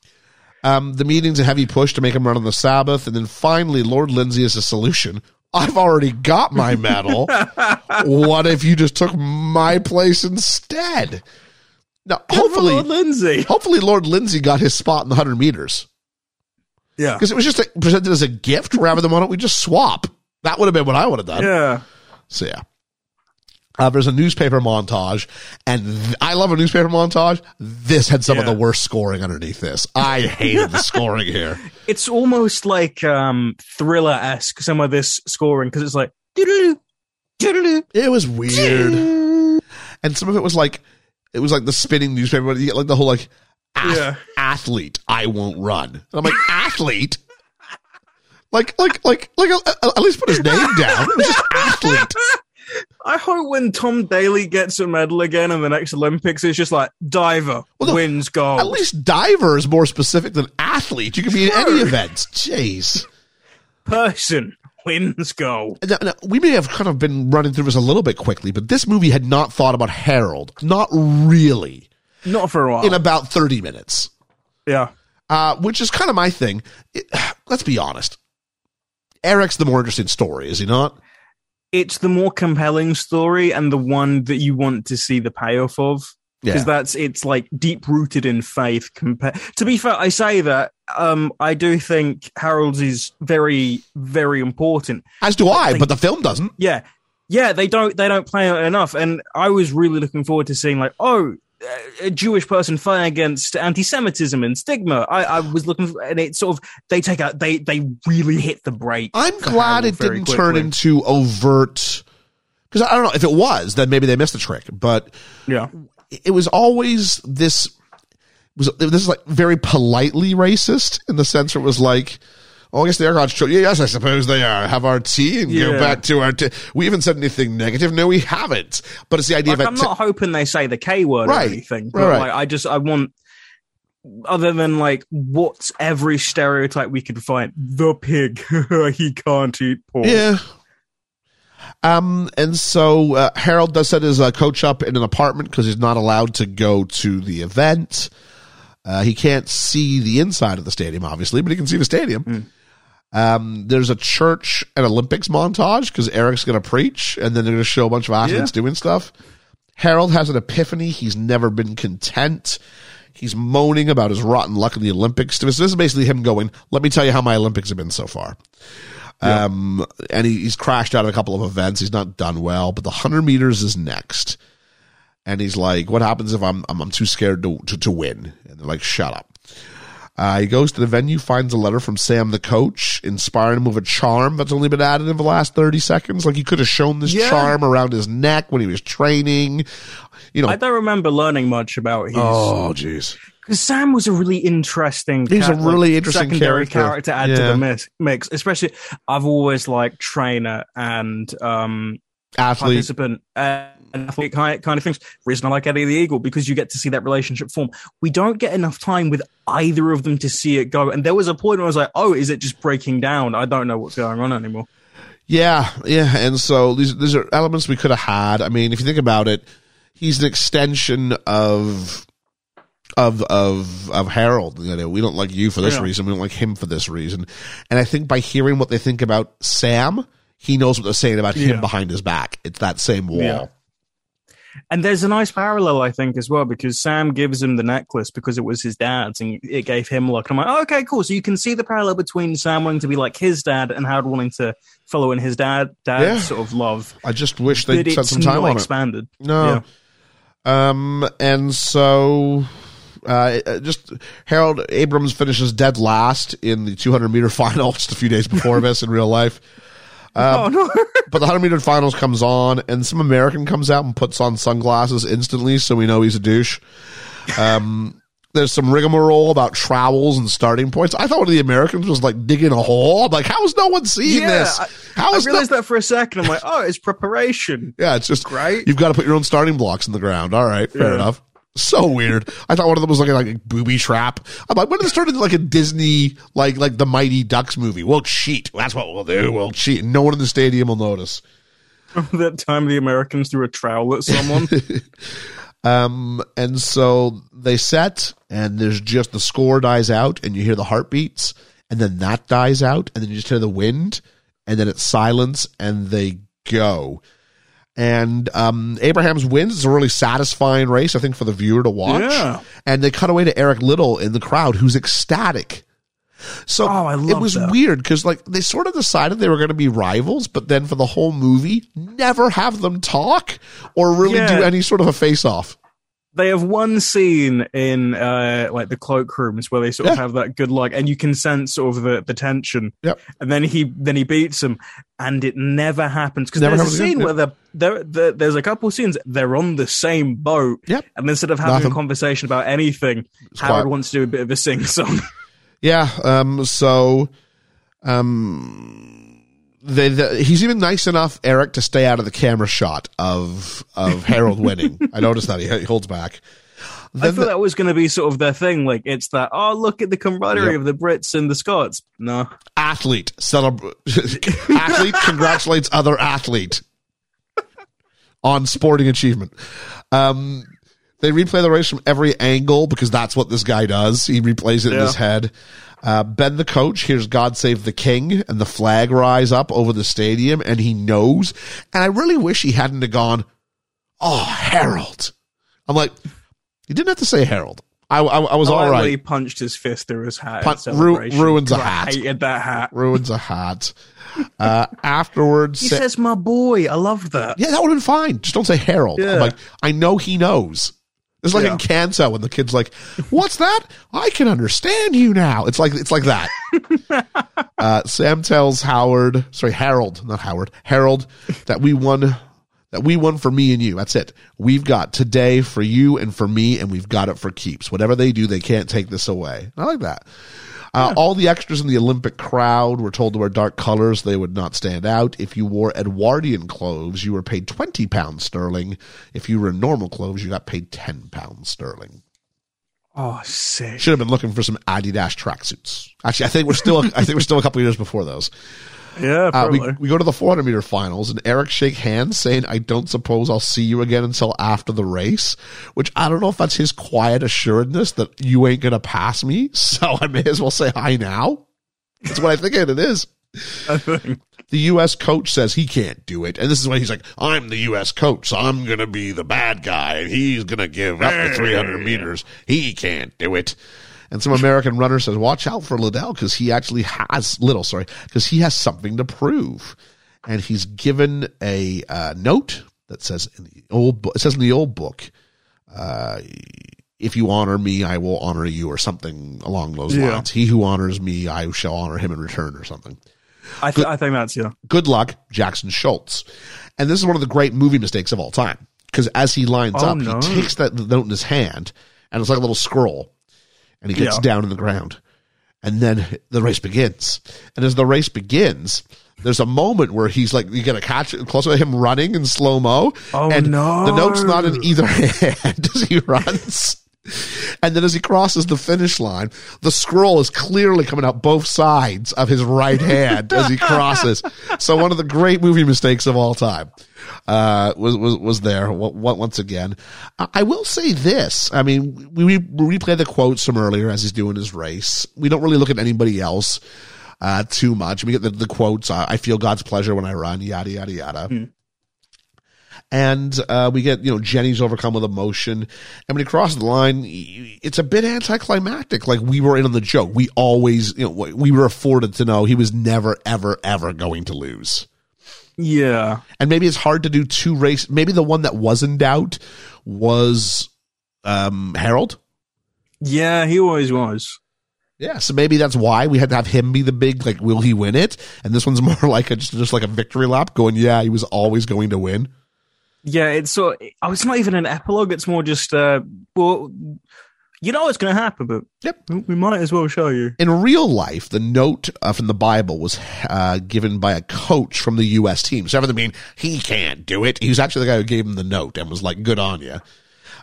Um, the meeting's a heavy push to make him run on the Sabbath, and then finally, Lord Lindsay is a solution. I've already got my medal. *laughs* what if you just took my place instead? Now, hopefully, Lord Lindsay. hopefully Lord Lindsay got his spot in the 100 meters Yeah. because it was just a, presented as a gift rather than why don't we just swap? That would have been what I would have done. Yeah. So yeah. Uh, there's a newspaper montage, and th- I love a newspaper montage. This had some of the worst scoring underneath this. I hated the scoring here. *laughs* It's almost like um thriller esque some of this scoring because it's like It was weird, and some of it was like, it was like the spinning newspaper. But you get like the whole like, ath- Yeah. athlete, I won't run. And I'm like, *laughs* athlete. Like, like, like, like, uh, at least put his name down. It was just athlete. *laughs* I hope when Tom Daley gets a medal again in the next Olympics, it's just like diver Well, no, wins gold. At least diver is more specific than athlete. You can be in any event. Jeez. person wins gold. Now, now, we may have kind of been running through this a little bit quickly, but this movie had not thought about Harold. Not really. Not for a while. In about 30 minutes. yeah. Uh, which is kind of my thing. It- *sighs* let's be honest. Eric's the more interesting story, is he not? It's the more compelling story and the one that you want to see the payoff of. Because Yeah. that's it's like deep rooted in faith. Compa- to be fair, I say that um, I do think Harold's is very, very important. As do I, think- but the film doesn't. Yeah, yeah, they don't they don't play it enough, and I was really looking forward to seeing like, oh, a Jewish person fighting against anti-Semitism and stigma. I, I was looking, for, and it sort of they take out they they really hit the brake. I'm glad Harold it didn't turn into overt. Because I don't know if it was, then maybe they missed the trick. But yeah, it was always this was this is like very politely racist in the sense where it was like, oh, I guess they are God's children. Yes, I suppose they are. Have our tea and go back to our. T- we haven't said anything negative. No, we haven't. But it's the idea like, of I'm not hoping they say the K word Right. or anything, but right. like I just I want. Other than like, what's every stereotype we could find? The pig, *laughs* he can't eat pork. Yeah. Um, and so uh, Harold does set his uh, coach up in an apartment because he's not allowed to go to the event. Uh, he can't see the inside of the stadium, obviously, but he can see the stadium. Um, there's a church and Olympics montage because Eric's going to preach, and then they're going to show a bunch of athletes doing stuff. Harold has an epiphany. He's never been content. He's moaning about his rotten luck in the Olympics. This is basically him going, "Let me tell you how my Olympics have been so far." Um, and he, he's crashed out of a couple of events. He's not done well, but the hundred meters is next. And he's like, "What happens if I'm I'm, I'm too scared to, to to win?" And they're like, "Shut up." Uh, he goes to the venue, finds a letter from Sam, the coach, inspiring him with a charm that's only been added in the last 30 seconds. Like he could have shown this Yeah. charm around his neck when he was training. You know, I don't remember learning much about his oh, jeez. Because Sam was a really interesting. He's a really interesting secondary character. character to add to the mix, mix. Especially, I've always liked trainer and um, Athlete. participant uh, and athlete kind kind of things. Reason I like Eddie the Eagle because you get to see that relationship form. We don't get enough time with either of them to see it go. And there was a point where I was like, "Oh, is it just breaking down? I don't know what's going on anymore." Yeah, yeah, and so these these are elements we could have had. I mean, if you think about it, he's an extension of of of of Harold. You know, we don't like you for this Yeah. reason. We don't like him for this reason. And I think by hearing what they think about Sam, he knows what they're saying about him behind his back. It's that same wall. Yeah. And there's a nice parallel, I think, as well, because Sam gives him the necklace because it was his dad's and it gave him luck. And I'm like, oh, okay, cool. So you can see the parallel between Sam wanting to be like his dad and Howard wanting to follow in his dad dad's Yeah. sort of love. I just wish they'd spent some time on it. expanded. No. Um, and so Uh, uh, just Harold Abrahams finishes dead last in the 200 meter *laughs* final just a few days before this in real life. oh no. *laughs* But the 100 meter finals comes on, and some American comes out and puts on sunglasses instantly, so we know he's a douche. Um, there's some rigmarole about trowels and starting points. I thought one of the Americans was like digging a hole. I'm like, how is no one seeing yeah, this? I, How I is no- realized that for a second. I'm like, oh, it's preparation. Yeah, it's just Great. You've got to put your own starting blocks in the ground. All right, fair Yeah. enough. So weird. I thought one of them was looking like a booby trap. I'm like, when did it start into like a Disney, like like the Mighty Ducks movie? We'll cheat. That's what we'll do. We'll cheat. No one in the stadium will notice. *laughs* that time the Americans threw a trowel at someone. *laughs* Um, and so they set, and there's just the score dies out, and you hear the heartbeats, and then that dies out, and then you just hear the wind, and then it's silence, and they go. And um, Abrahams wins. It's a really satisfying race, I think, for the viewer to watch. Yeah. And they cut away to Eric Liddell in the crowd, who's ecstatic. So Oh, it was that. weird because like they sort of decided they were going to be rivals, but then for the whole movie, never have them talk or really Yeah. do any sort of a face off. They have one scene in uh like the cloakrooms where they sort of Yeah. have that good luck and you can sense sort of the, the tension Yep. and then he then he beats him and it never happens because there's a scene where they're, they're, they're, there's a couple of scenes they're on the same boat Yep. and instead of having Nothing. a conversation about anything quiet. Howard wants to do a bit of a sing song *laughs* Yeah. Um. So, um, the, he's even nice enough, Eric, to stay out of the camera shot of of *laughs* Harold winning. I noticed that he, he holds back. I Then thought the- that was going to be sort of their thing like it's that oh look at the camaraderie Yep. of the Brits and the Scots no athlete celebr- *laughs* athlete congratulates other athlete on sporting achievement. Um, they replay the race from every angle because that's what this guy does. He replays it in his head. Uh, ben the coach hears God Save the King and the flag rise up over the stadium and he knows. And I really wish he hadn't have gone, Oh, Harold. I'm like, you didn't have to say Harold. I, I, I was Oh, all I right. really punched his fist through his hat. Pun- at ru- ruins a God, I hat. hated that hat. Ruins a hat. Uh, afterwards, He Sa- says, "My boy." I love that. Yeah, that would have been fine. Just don't say Harold. I'm like, I know he knows. It's like Yeah. in Kanso when the kid's like, "What's that? I can understand you now." It's like it's like that. *laughs* uh, Sam tells Howard, sorry, Harold, not Howard, Harold, that we won, that we won for me and you. That's it. We've got today for you and for me, and we've got it for keeps. Whatever they do, they can't take this away. I like that. Uh, All the extras in the Olympic crowd were told to wear dark colors. They would not stand out. If you wore Edwardian clothes, you were paid 20 pounds sterling. If you were in normal clothes, you got paid 10 pounds sterling. Oh, sick. Should have been looking for some Adidas tracksuits. Actually, I think we're still, I think we're still a couple years before those. Yeah, Uh, we, we go to the 400 meter finals and Eric shake hands saying, I don't suppose I'll see you again until after the race, which I don't know if that's his quiet assuredness that you ain't going to pass me. *laughs* So I may as well say hi now. That's what I think it is. I think. The U.S. coach says he can't do it. And this is when he's like, I'm the U.S. coach, so I'm going to be the bad guy and he's going to give up the 300 meters. He can't do it. And some American runner says, watch out for Liddell because he actually has, Little, sorry, because he has something to prove. And he's given a uh, note that says in the old book, it says in the old book, uh, if you honor me, I will honor you, or something along those Yeah. lines. He who honors me, I shall honor him in return, or something I, th- I think that's yeah. good luck, Jackson Scholz. And this is one of the great movie mistakes of all time. Because as he lines Oh, up, no. he takes that note in his hand, and it's like a little scroll, and he gets Yeah. down in the ground. And then the race begins. And as the race begins, there's a moment where he's like, you get a catch close to him running in slow mo. Oh, and no. the note's not in either *laughs* hand as he runs. And then as he crosses the finish line, the scroll is clearly coming out both sides of his right hand as he crosses. So one of the great movie mistakes of all time uh, was was was there once again. I will say this: I mean, we, we replay the quotes from earlier as he's doing his race. We don't really look at anybody else uh, too much. We get the, the quotes: "I feel God's pleasure when I run," yada yada yada. And uh, we get, you know, Jenny's overcome with emotion. And when he crosses the line, it's a bit anticlimactic. Like we were in on the joke. We always, you know, we were afforded to know he was never, ever, ever going to lose. Yeah. And maybe it's hard to do two race. Maybe the one that was in doubt was um, Harold. Yeah, he always was. Yeah, so maybe that's why we had to have him be the big like, will he win it? And this one's *laughs* more like a just, just like a victory lap, going, yeah, he was always going to win. Yeah, it's so. Oh, it's not even an epilogue. It's more just, uh, well, you know what's going to happen, but Yep. we might as well show you. In real life, the note uh, from the Bible was uh, given by a coach from the U.S. team. So everything mean he can't do it. He was actually the guy who gave him the note and was like, "Good on you."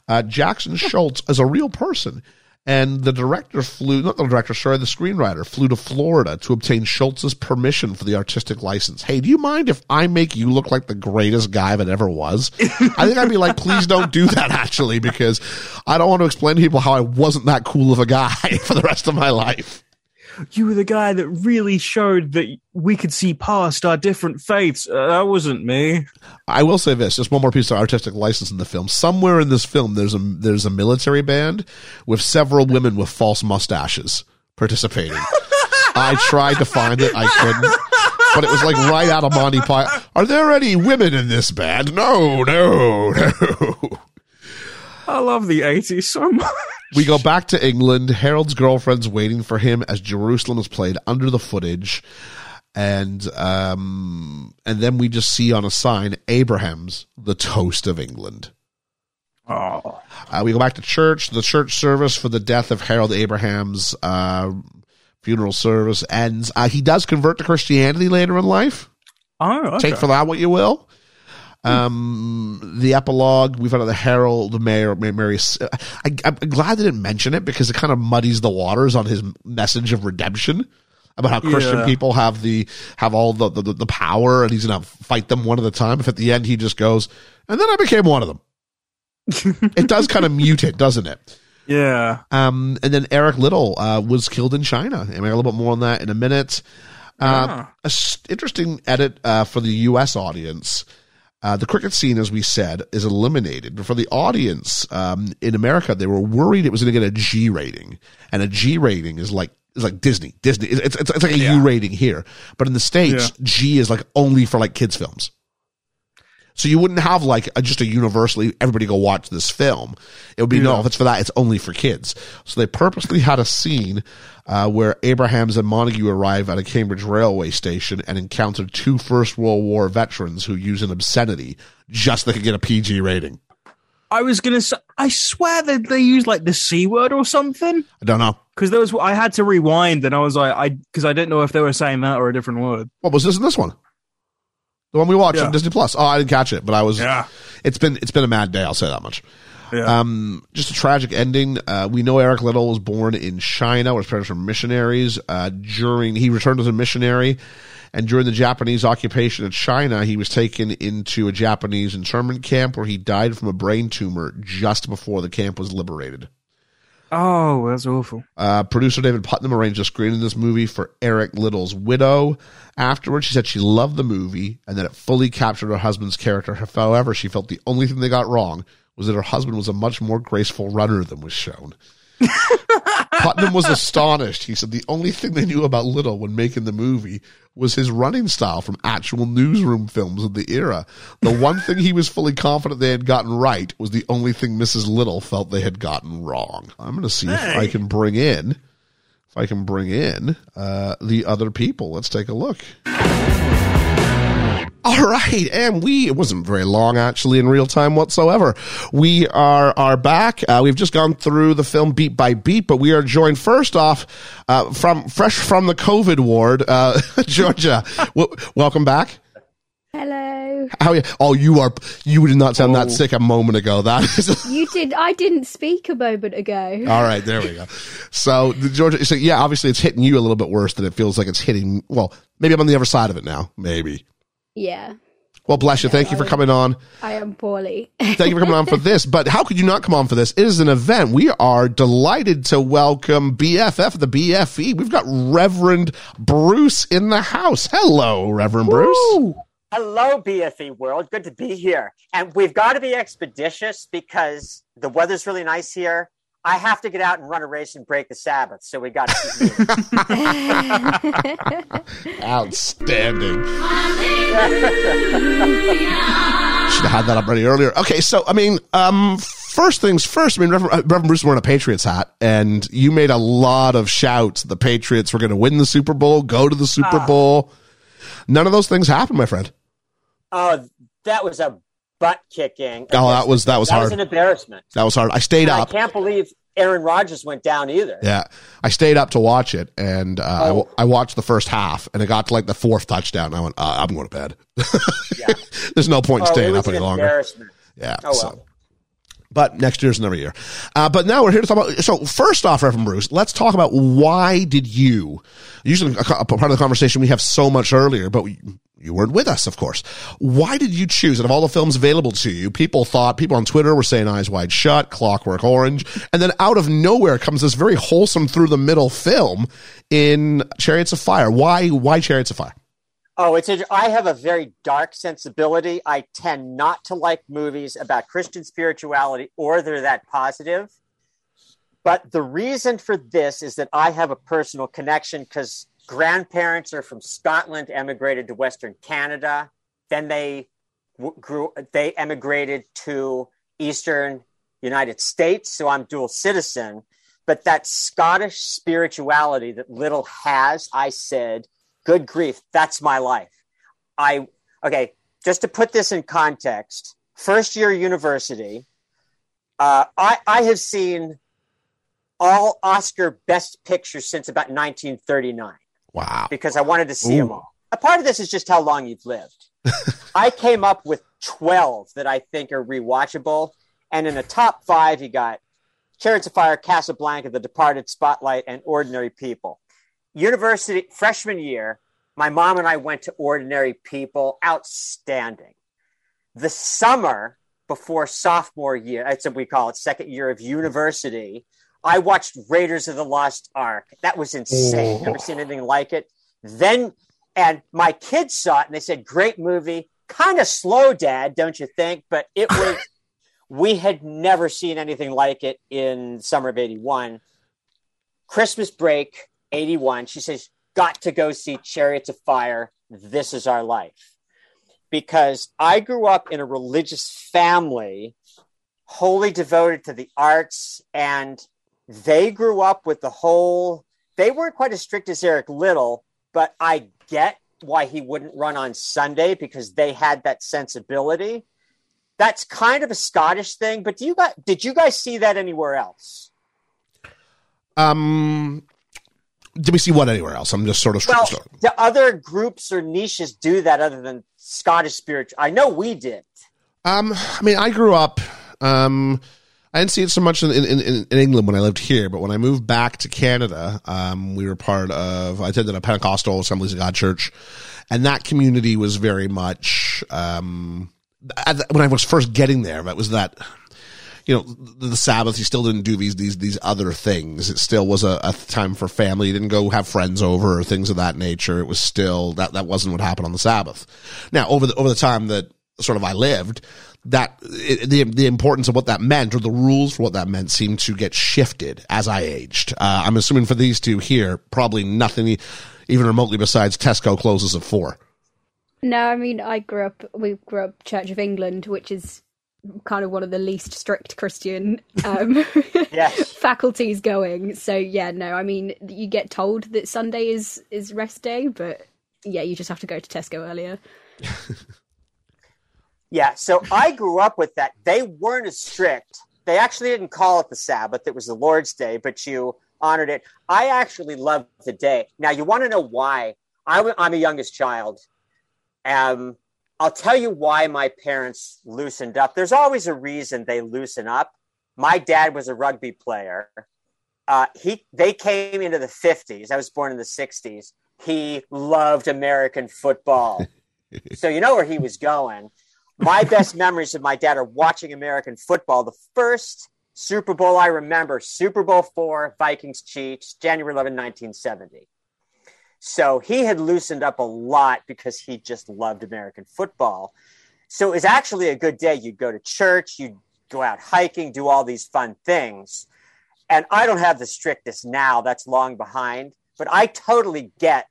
Uh, Jackson *laughs* Scholz is a real person, and the director flew, not the director, sorry, the screenwriter flew to Florida to obtain Scholz's permission for the artistic license. Hey, do you mind if I make you look like the greatest guy that ever was? I think I'd be like, please don't do that, actually, because I don't want to explain to people how I wasn't that cool of a guy *laughs* for the rest of my life. You were the guy that really showed that we could see past our different faiths. Uh, that wasn't me. I will say this: just one more piece of artistic license in the film. Somewhere in this film, there's a there's a military band with several women with false mustaches participating. *laughs* I tried to find it, I couldn't, but it was like right out of Monty Python. Are there any women in this band? No, no, no. I love the 80s so much. We go back to England. Harold's girlfriend's waiting for him as Jerusalem is played under the footage. And um and then we just see on a sign Abrahams the toast of England. Oh. Uh, we go back to church. The church service for the death of Harold Abraham's uh, funeral service ends. Uh, he does convert to Christianity later in life. Oh, okay. Take for that what you will. Um, the epilogue, we found out the Harold, Mary, Mary, I, I'm glad they didn't mention it because it kind of muddies the waters on his message of redemption about how Christian Yeah. people have the, have all the, the, the power and he's going to fight them one at a time. If at the end he just goes, and then I became one of them. *laughs* it does kind of mute it, doesn't it? Yeah. Um, and then Eric Liddell uh, was killed in China. And we got a little bit more on that in a minute. Uh, Ah. a s- interesting edit uh, for the U.S. audience. Uh, the cricket scene, as we said, is eliminated. But for the audience um, in America, they were worried it was going to get a G rating, and a G rating is like is like Disney. Disney. It's it's, it's like a U Yeah. rating here, but in the states, Yeah. G is like only for like kids films. So you wouldn't have like a, just a universally everybody go watch this film. It would be no, if it's for that, it's only for kids. So they purposely had a scene uh, where Abrahams and Montague arrive at a Cambridge railway station and encounter two First World War veterans who use an obscenity just so they could get a PG rating. I was gonna say, I swear that they used like the c word or something. I don't know. Because there was, I had to rewind, and I was like, I because I didn't know if they were saying that or a different word. What was this in this one? The one we watched Yeah. on Disney Plus. Oh, I didn't catch it, but I was. Yeah. It's been it's been a mad day. I'll say that much. Yeah. Um, just a tragic ending. Uh, we know Eric Liddell was born in China, where his parents were missionaries. Uh, during he returned as a missionary, and during the Japanese occupation of China, he was taken into a Japanese internment camp where he died from a brain tumor just before the camp was liberated. Oh, that's awful. Uh, producer David Puttnam arranged a screening of this movie for Eric Liddell's widow. Afterwards, she said she loved the movie and that it fully captured her husband's character. However, she felt the only thing they got wrong was that her husband was a much more graceful runner than was shown. *laughs* Puttnam was astonished. He said the only thing they knew about Liddell when making the movie was his running style from actual newsroom films of the era. The one thing he was fully confident they had gotten right was the only thing Mrs. Liddell felt they had gotten wrong. I'm going to see if I can bring in, if I can bring in uh, the other people. Let's take a look. All right, and we it wasn't very long actually in real time whatsoever. We are are back. Uh, we've just gone through the film beat by beat, but we are joined first off uh, from fresh from the COVID ward, uh, *laughs* Georgia. w- welcome back. Hello. How are you? Oh, you are. You did not sound Oh. that sick a moment ago. That is. *laughs* You did. I didn't speak a moment ago. All right, there we go. So the Georgia. So yeah, obviously it's hitting you a little bit worse than it feels like it's hitting. Well, maybe I'm on the other side of it now. Maybe. Yeah, Well, bless you. Thank you for coming on. I am poorly. Thank you for coming on for this. But how could you not come on for this? It is an event. We are delighted to welcome BFF, the BFE. We've got Reverend Bruce in the house. Hello, Reverend Bruce. Hello, BFE world. Good to be here. And we've got to be expeditious because the weather's really nice here. I have to get out and run a race and break the Sabbath. So we got to keep moving. *laughs* Outstanding. Should have had that up ready earlier. Okay, so I mean, um, first things first. I mean, Reverend, uh, Reverend Bruce was wearing a Patriots hat, and you made a lot of shouts. The Patriots were going to win the Super Bowl, go to the Super Ah. Bowl. None of those things happened, my friend. Oh, that was a butt kicking. Oh, that was that was hard. that was an embarrassment. That was hard. I stayed And I can't believe Aaron Rodgers went down either. Yeah, I stayed up to watch it, and uh, I Oh. w- I, watched the first half, and it got to like the fourth touchdown. And I went, uh, I'm going to bed. *laughs* Yeah. There's no point in Oh, it staying up an any longer. embarrassment. Yeah. Oh, so. But next year's another year. Uh, but now we're here to talk about. So first off, Reverend Bruce, let's talk about why did you? Usually, a, a part of the conversation we have so much earlier, but we, you weren't with us, of course. Why did you choose? Out of all the films available to you, people thought people on Twitter were saying Eyes Wide Shut, Clockwork Orange, and then out of nowhere comes this very wholesome through the middle film in Chariots of Fire. Why? Why Chariots of Fire? Oh, it's a, I have a very dark sensibility. I tend not to like movies about Christian spirituality or they're that positive. But the reason for this is that I have a personal connection because grandparents are from Scotland, emigrated to Western Canada. Then they grew, they emigrated to Eastern United States. So I'm dual citizen. But that Scottish spirituality that Liddell has, I said, good grief, that's my life. I, okay, just to put this in context, first year university, uh, I, I have seen all Oscar best pictures since about 1939 Wow. because I wanted to see Ooh. them all. A part of this is just how long you've lived. *laughs* I came up with 12 that I think are rewatchable. And in the top five, you got Chariots of Fire, Casablanca, The Departed, Spotlight, and Ordinary People. University, freshman year, my mom and I went to Ordinary People. Outstanding. The summer before sophomore year, that's what we call it, second year of university, I watched Raiders of the Lost Ark. That was insane. Oh. Never seen anything like it. Then, and my kids saw it and they said, great movie. Kind of slow, Dad, don't you think? But it *laughs* was, we had never seen anything like it in summer of 81. Christmas break, 81. She says, got to go see Chariots of Fire. This is our life. Because I grew up in a religious family, wholly devoted to the arts, and they grew up with the whole. They weren't quite as strict as Eric Liddell, but I get why he wouldn't run on Sunday because they had that sensibility. That's kind of a Scottish thing, but do you guys did you guys see that anywhere else? Um, did we see one anywhere else? I'm just sort of. Well, do other groups or niches do that other than Scottish spiritual? I know we did. Um, I mean, I grew up. Um, I didn't see it so much in, in, in, in England when I lived here, but when I moved back to Canada, um, we were part of. I attended a Pentecostal Assemblies of God church, and that community was very much. Um, when I was first getting there, that was that. You know, the, Sabbath. You still didn't do these these these other things. It still was a, a time for family. You didn't go have friends over or things of that nature. It was still that that wasn't what happened on the Sabbath. Now, over the over the time that sort of I lived, that it, the the importance of what that meant or the rules for what that meant seemed to get shifted as I aged. Uh, I'm assuming for these two here, probably nothing even remotely besides Tesco closes at four. No, I mean I grew up. We grew up Church of England, which is kind of one of the least strict Christian *laughs* um, Yes. *laughs* faculties going. So yeah, no, I mean you get told that Sunday is is rest day, but yeah, you just have to go to Tesco earlier. *laughs* Yeah, so I grew up with that. They weren't as strict. They actually didn't call it the Sabbath. It was the Lord's Day, but you honored it. I actually loved the day. Now, you want to know why? I, w- I'm a youngest child. Um, I'll tell you why my parents loosened up. There's always a reason they loosen up. My dad was a rugby player. Uh, he they came into the 50s. I was born in the 60s. He loved American football. *laughs* so you know where he was going my best memories of my dad are watching American football. The first Super Bowl I remember, Super Bowl four, Vikings Chiefs, January 11, 1970. So he had loosened up a lot because he just loved American football. So it was actually a good day. You'd go to church, you'd go out hiking, do all these fun things. And I don't have the strictest now, that's long behind, but I totally get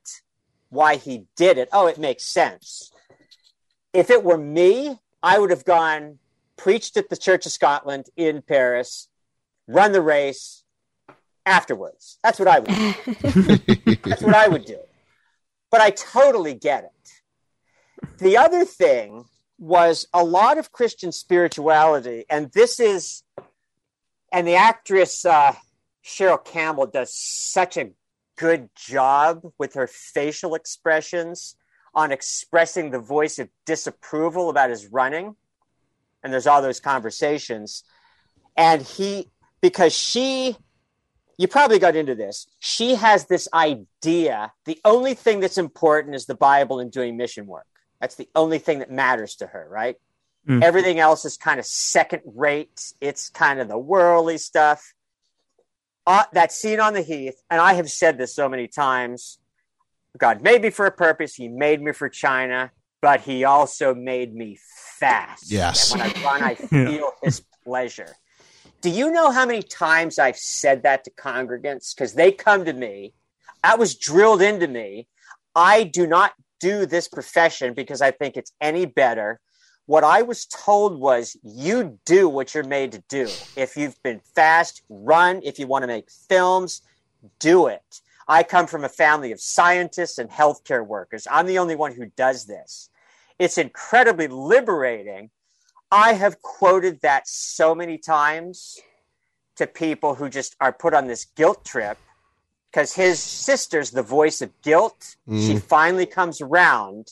why he did it. Oh, it makes sense if it were me, I would have gone preached at the Church of Scotland in Paris, run the race afterwards. That's what I would do. *laughs* That's what I would do. But I totally get it. The other thing was a lot of Christian spirituality, and this is, and the actress uh, Cheryl Campbell does such a good job with her facial expressions on expressing the voice of disapproval about his running. And there's all those conversations. And he, because she, you probably got into this, she has this idea the only thing that's important is the Bible and doing mission work. That's the only thing that matters to her, right? Mm. Everything else is kind of second rate. It's kind of the worldly stuff. Uh, that scene on the heath, and I have said this so many times God made me for a purpose. He made me for China, but he also made me fast. Yes. And when I run, I *laughs* feel his pleasure. Do you know how many times I've said that to congregants? Because they come to me. That was drilled into me. I do not do this profession because I think it's any better. What I was told was you do what you're made to do. If you've been fast, run. If you want to make films, do it. I come from a family of scientists and healthcare workers. I'm the only one who does this. It's incredibly liberating. I have quoted that so many times to people who just are put on this guilt trip because his sister's the voice of guilt. She mm. finally comes around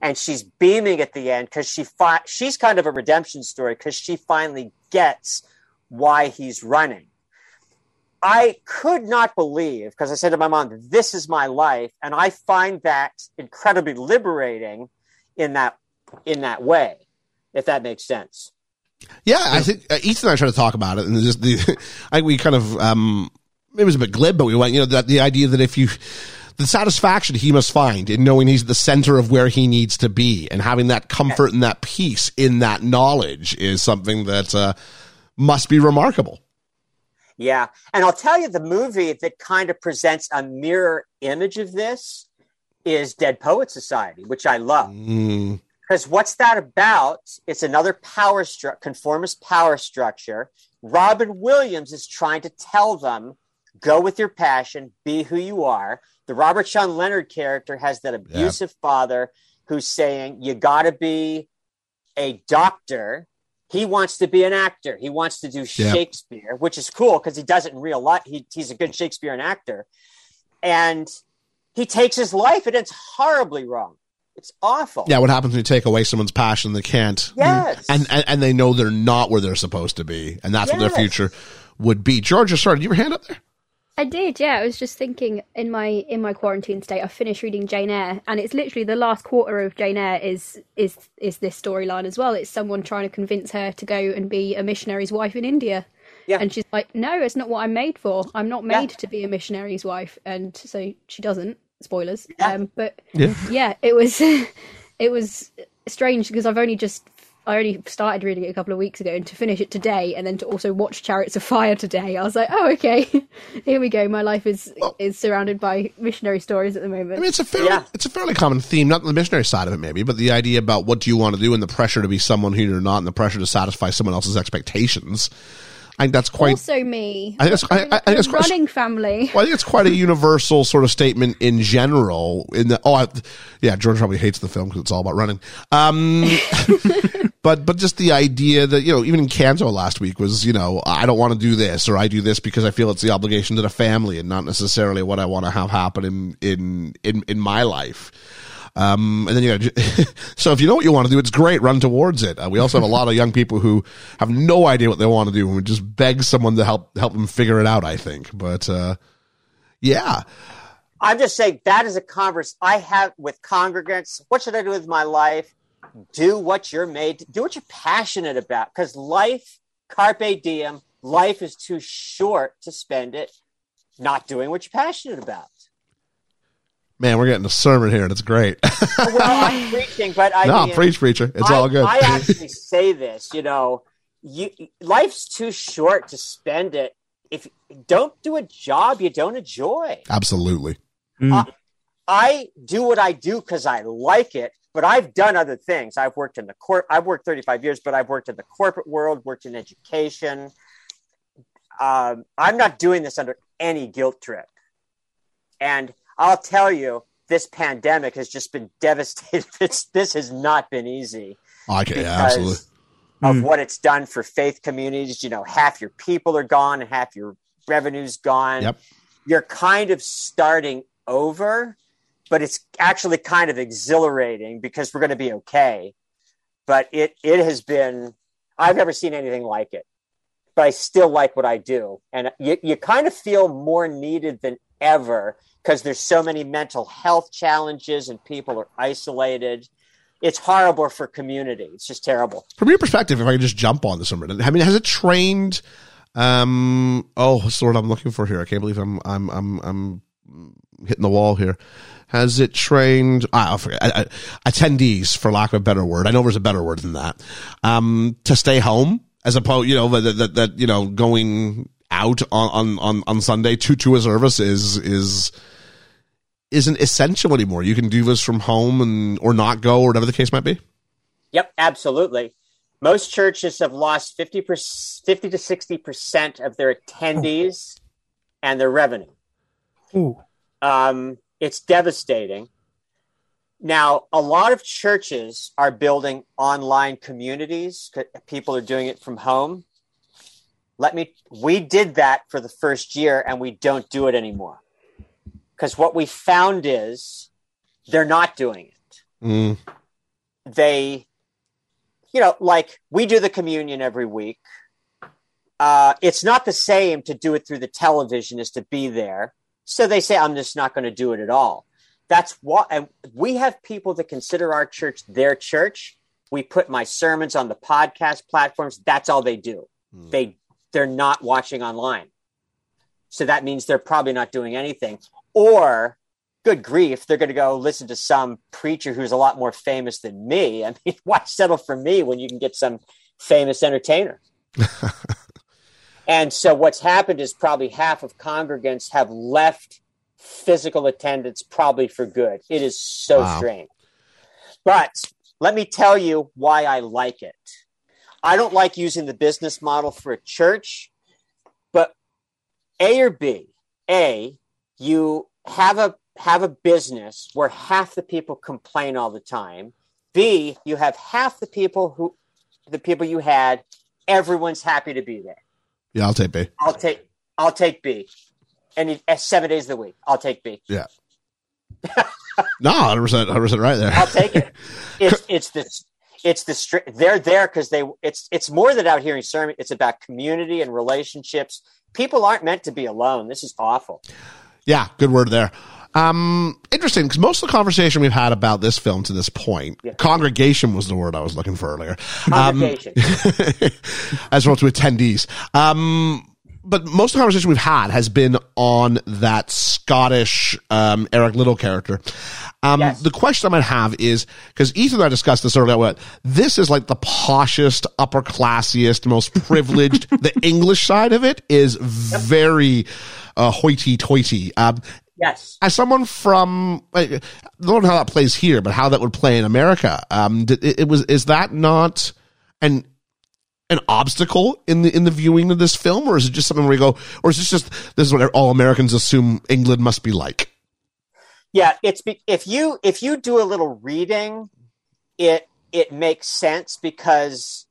and she's beaming at the end because she fi- she's kind of a redemption story because she finally gets why he's running. I could not believe because I said to my mom, "This is my life," and I find that incredibly liberating in that in that way, if that makes sense. Yeah, I think uh, Ethan and I tried to talk about it, and just the, *laughs* I think we kind of, um, it was a bit glib, but we went, you know, that the idea that if you, the satisfaction he must find in knowing he's the center of where he needs to be and having that comfort and that peace in that knowledge is something that uh, must be remarkable. Yeah. And I'll tell you the movie that kind of presents a mirror image of this is Dead Poet Society, which I love. Mm, Because what's that about? It's another power structure, conformist power structure. Robin Williams is trying to tell them go with your passion, be who you are. The Robert Sean Leonard character has that abusive father who's saying you got to be a doctor. He wants to be an actor. He wants to do Yeah. Shakespeare, which is cool because he does it in real life. He, he's a good Shakespearean actor. And he takes his life and it's horribly wrong. It's awful. yeah, what happens when you take away someone's passion? They can't, Yes. and, and and they know they're not where they're supposed to be, and that's what their future would be. Georgia, sorry, did you have your hand up there? I did, yeah. I was just thinking in my in my quarantine state, I finished reading Jane Eyre, and it's literally the last quarter of Jane Eyre is is is this storyline as well. It's someone trying to convince her to go and be a missionary's wife in India, Yeah. and she's like, "No, it's not what I'm made for. I'm not Yeah. made to be a missionary's wife." And so she doesn't. Spoilers. Yeah. Um, but Yeah. yeah, it was *laughs* it was strange because I've only just I only started reading it a couple of weeks ago, and to finish it today, and then to also watch Chariots of Fire today, I was like, oh okay, *laughs* here we go. My life is is surrounded by missionary stories at the moment. I mean, it's a fairly, Yeah. it's a fairly common theme, not the missionary side of it, maybe, but the idea about what do you want to do and the pressure to be someone who you're not, and the pressure to satisfy someone else's expectations. I think that's quite. also me. I think that's- I- I- I think The that's quite- running family. Well, I think it's quite a universal sort of statement in general. In the oh, I, yeah, George probably hates the film because it's all about running. Um, *laughs* but but just the idea that you know, even in Encanto last week was you know, I don't want to do this or I do this because I feel it's the obligation to the family and not necessarily what I want to have happen in in in in my life. Um, and then you got *laughs* so if you know what you want to do, it's great. Run towards it. Uh, we also have a lot of young people who have no idea what they want to do and would just beg someone to help help them figure it out. I think, but uh, yeah, I'm just saying that is a converse I have with congregants. What should I do with my life? Do what you're made to do what you're passionate about. Because life, carpe diem, life is too short to spend it not doing what you're passionate about. Man, we're getting a sermon here, and it's great. *laughs* Well, I'm preaching, but I no, mean, preach, preacher. It's I, all good. I actually say this, you know, you life's too short to spend it. If don't do a job you don't enjoy. Absolutely. Mm. I do what I do because I like it. but I've done other things. I've worked in the court. I've worked 35 years, but I've worked in the corporate world, worked in education. Um, I'm not doing this under any guilt trip. And I'll tell you, this pandemic has just been *laughs* devastating. It's, this has not been easy Okay, yeah, absolutely. of Mm. what it's done for faith communities. You know, half your people are gone and half your revenue's gone. Yep. You're kind of starting over, but it's actually kind of exhilarating because we're going to be okay. But it it has been I've never seen anything like it. But I still like what I do. And you, you kind of feel more needed than ever because there's so many mental health challenges and people are isolated. It's horrible for community. It's just terrible. From your perspective, if I could just jump on this minute, I mean, has it trained? Um, oh, what's the word I'm looking for here? I can't believe I'm I'm I'm I'm hitting the wall here. Has it trained? I. I, attendees, for lack of a better word, I know there's a better word than that. Um, to stay home as opposed, you know, that, that you know going out on on on, on Sunday to to a service is is isn't essential anymore. You can do this from home and or not go or whatever the case might be. Yep, absolutely. Most churches have lost 50, 50 to 60% of their attendees and their revenue. Ooh. Um, it's devastating. Now, a lot of churches are building online communities. People are doing it from home. Let me, we did that for the first year and we don't do it anymore. Because what we found is they're not doing it. Mm, they you know like we do the communion every week. Uh, it's not the same to do it through the television as to be there. So they say i'm just not going to do it at all. That's what and we have people that consider our church their church. We put my sermons on the podcast platforms. That's all they do. They they're not watching online so that means they're probably not doing anything or good grief, they're going to go listen to some preacher who's a lot more famous than me. I mean, *laughs* why settle for me when you can get some famous entertainer? *laughs* and so what's happened is probably half of congregants have left physical attendance probably for good. It is so Wow. strange. But let me tell you why I like it. I don't like using the business model for a church, but A or B, A, you have a have a business where half the people complain all the time. B, you have half the people who the people you had, everyone's happy to be there. yeah, I'll take B. I'll take I'll take B. And seven days of the week, I'll take B. Yeah. *laughs* no, 100 percent, 100 percent right there. I'll take it. *laughs* It's it's the it's the stri- they're there because they it's it's more than out hearing sermon. It's about community and relationships. People aren't meant to be alone. This is awful. Yeah, good word there. Um, interesting because most of the conversation we've had about this film to this point, Yeah. congregation was the word I was looking for earlier. Um, *laughs* as well to attendees. Um, but most of the conversation we've had has been on that Scottish um, Eric Liddell character. Um, Yes. The question I might have is because Ethan and I discussed this earlier. What this is like the poshest, upper classiest, most privileged. *laughs* the English side of it is very uh, hoity-toity. Um, yes. as someone from I don't know how that plays here, but how that would play in America. Um, it, it was is that not an an obstacle in the in the viewing of this film, or is it just something where you go, or is this just this is what all Americans assume England must be like? Yeah, it's be- if you if you do a little reading, it it makes sense because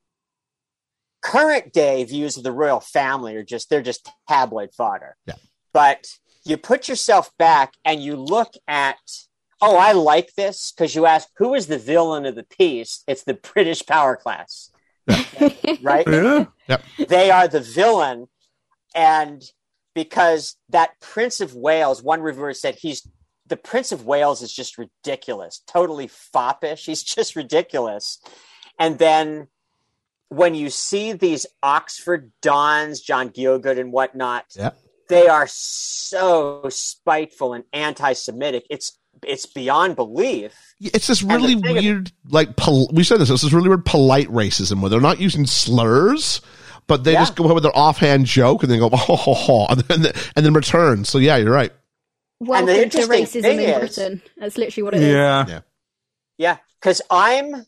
current day views of the royal family are just they're just tabloid fodder. Yeah. But you put yourself back and you look at oh, I like this because you ask who is the villain of the piece? It's the British power class. Right? Yeah. they are the villain and because that prince of wales one reviewer said he's the prince of wales is just ridiculous totally foppish he's just ridiculous and then when you see these oxford dons john gielgud and whatnot Yeah. they are so spiteful and anti-semitic it's it's beyond belief It's this really thing of- weird, like pol- we said this. It's this really weird polite racism where they're not using slurs, but they Yeah. just go ahead with their offhand joke and then go *laughs* ho ho ho, and then and then return. So yeah, you're right. Welcome to interesting racism thing in is- Britain. That's literally what it is. Yeah. Yeah. Yeah, because I'm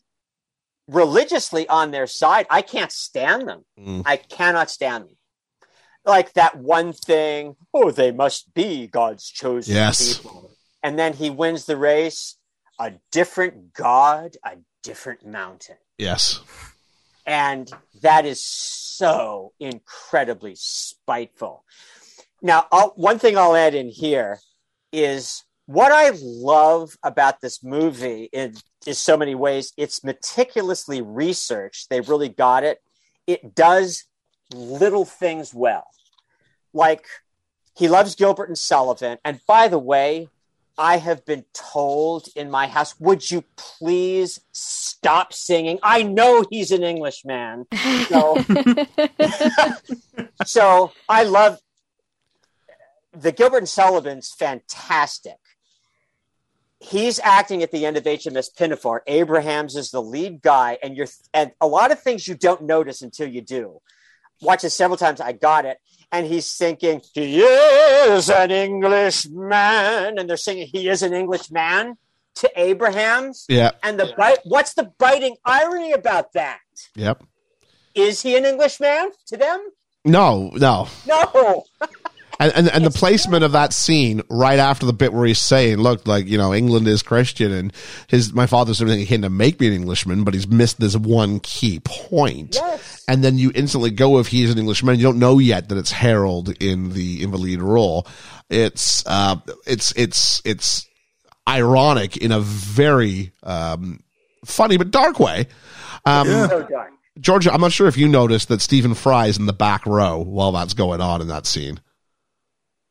religiously on their side. I can't stand them. Mm. I cannot stand them. Like that one thing, oh, they must be God's chosen Yes. people. And then he wins the race, a different God, a different mountain. Yes. And that is so incredibly spiteful. Now, I'll, one thing I'll add in here is what I love about this movie in, is so many ways. It's meticulously researched. They really got it. It does little things well. Like he loves Gilbert and Sullivan. And by the way, I have been told in my house, would you please stop singing? I know he's an Englishman. So, *laughs* so I love the Gilbert and Sullivan's fantastic. He's acting at the end of HMS Pinafore. Abrahams is the lead guy, and you're and a lot of things you don't notice until you do. Watch it several times. I got it, and he's thinking he is an Englishman, and they're singing he is an Englishman to Abrahams. Yeah. And the bite, what's the biting irony about that? Yep. Is he an Englishman to them? No, no. No. *laughs* And, and and the placement of that scene right after the bit where he's saying, "Look, like you know, England is Christian, and his my father's everything he can to make me an Englishman, but he's missed this one key point." Yes. And then you instantly go if he's an Englishman. You don't know yet that it's Harold in the in the role. It's uh, it's it's it's ironic in a very um, funny but dark way. Um, So dark. Georgia, I'm not sure if you noticed that Stephen Fry's in the back row while that's going on in that scene.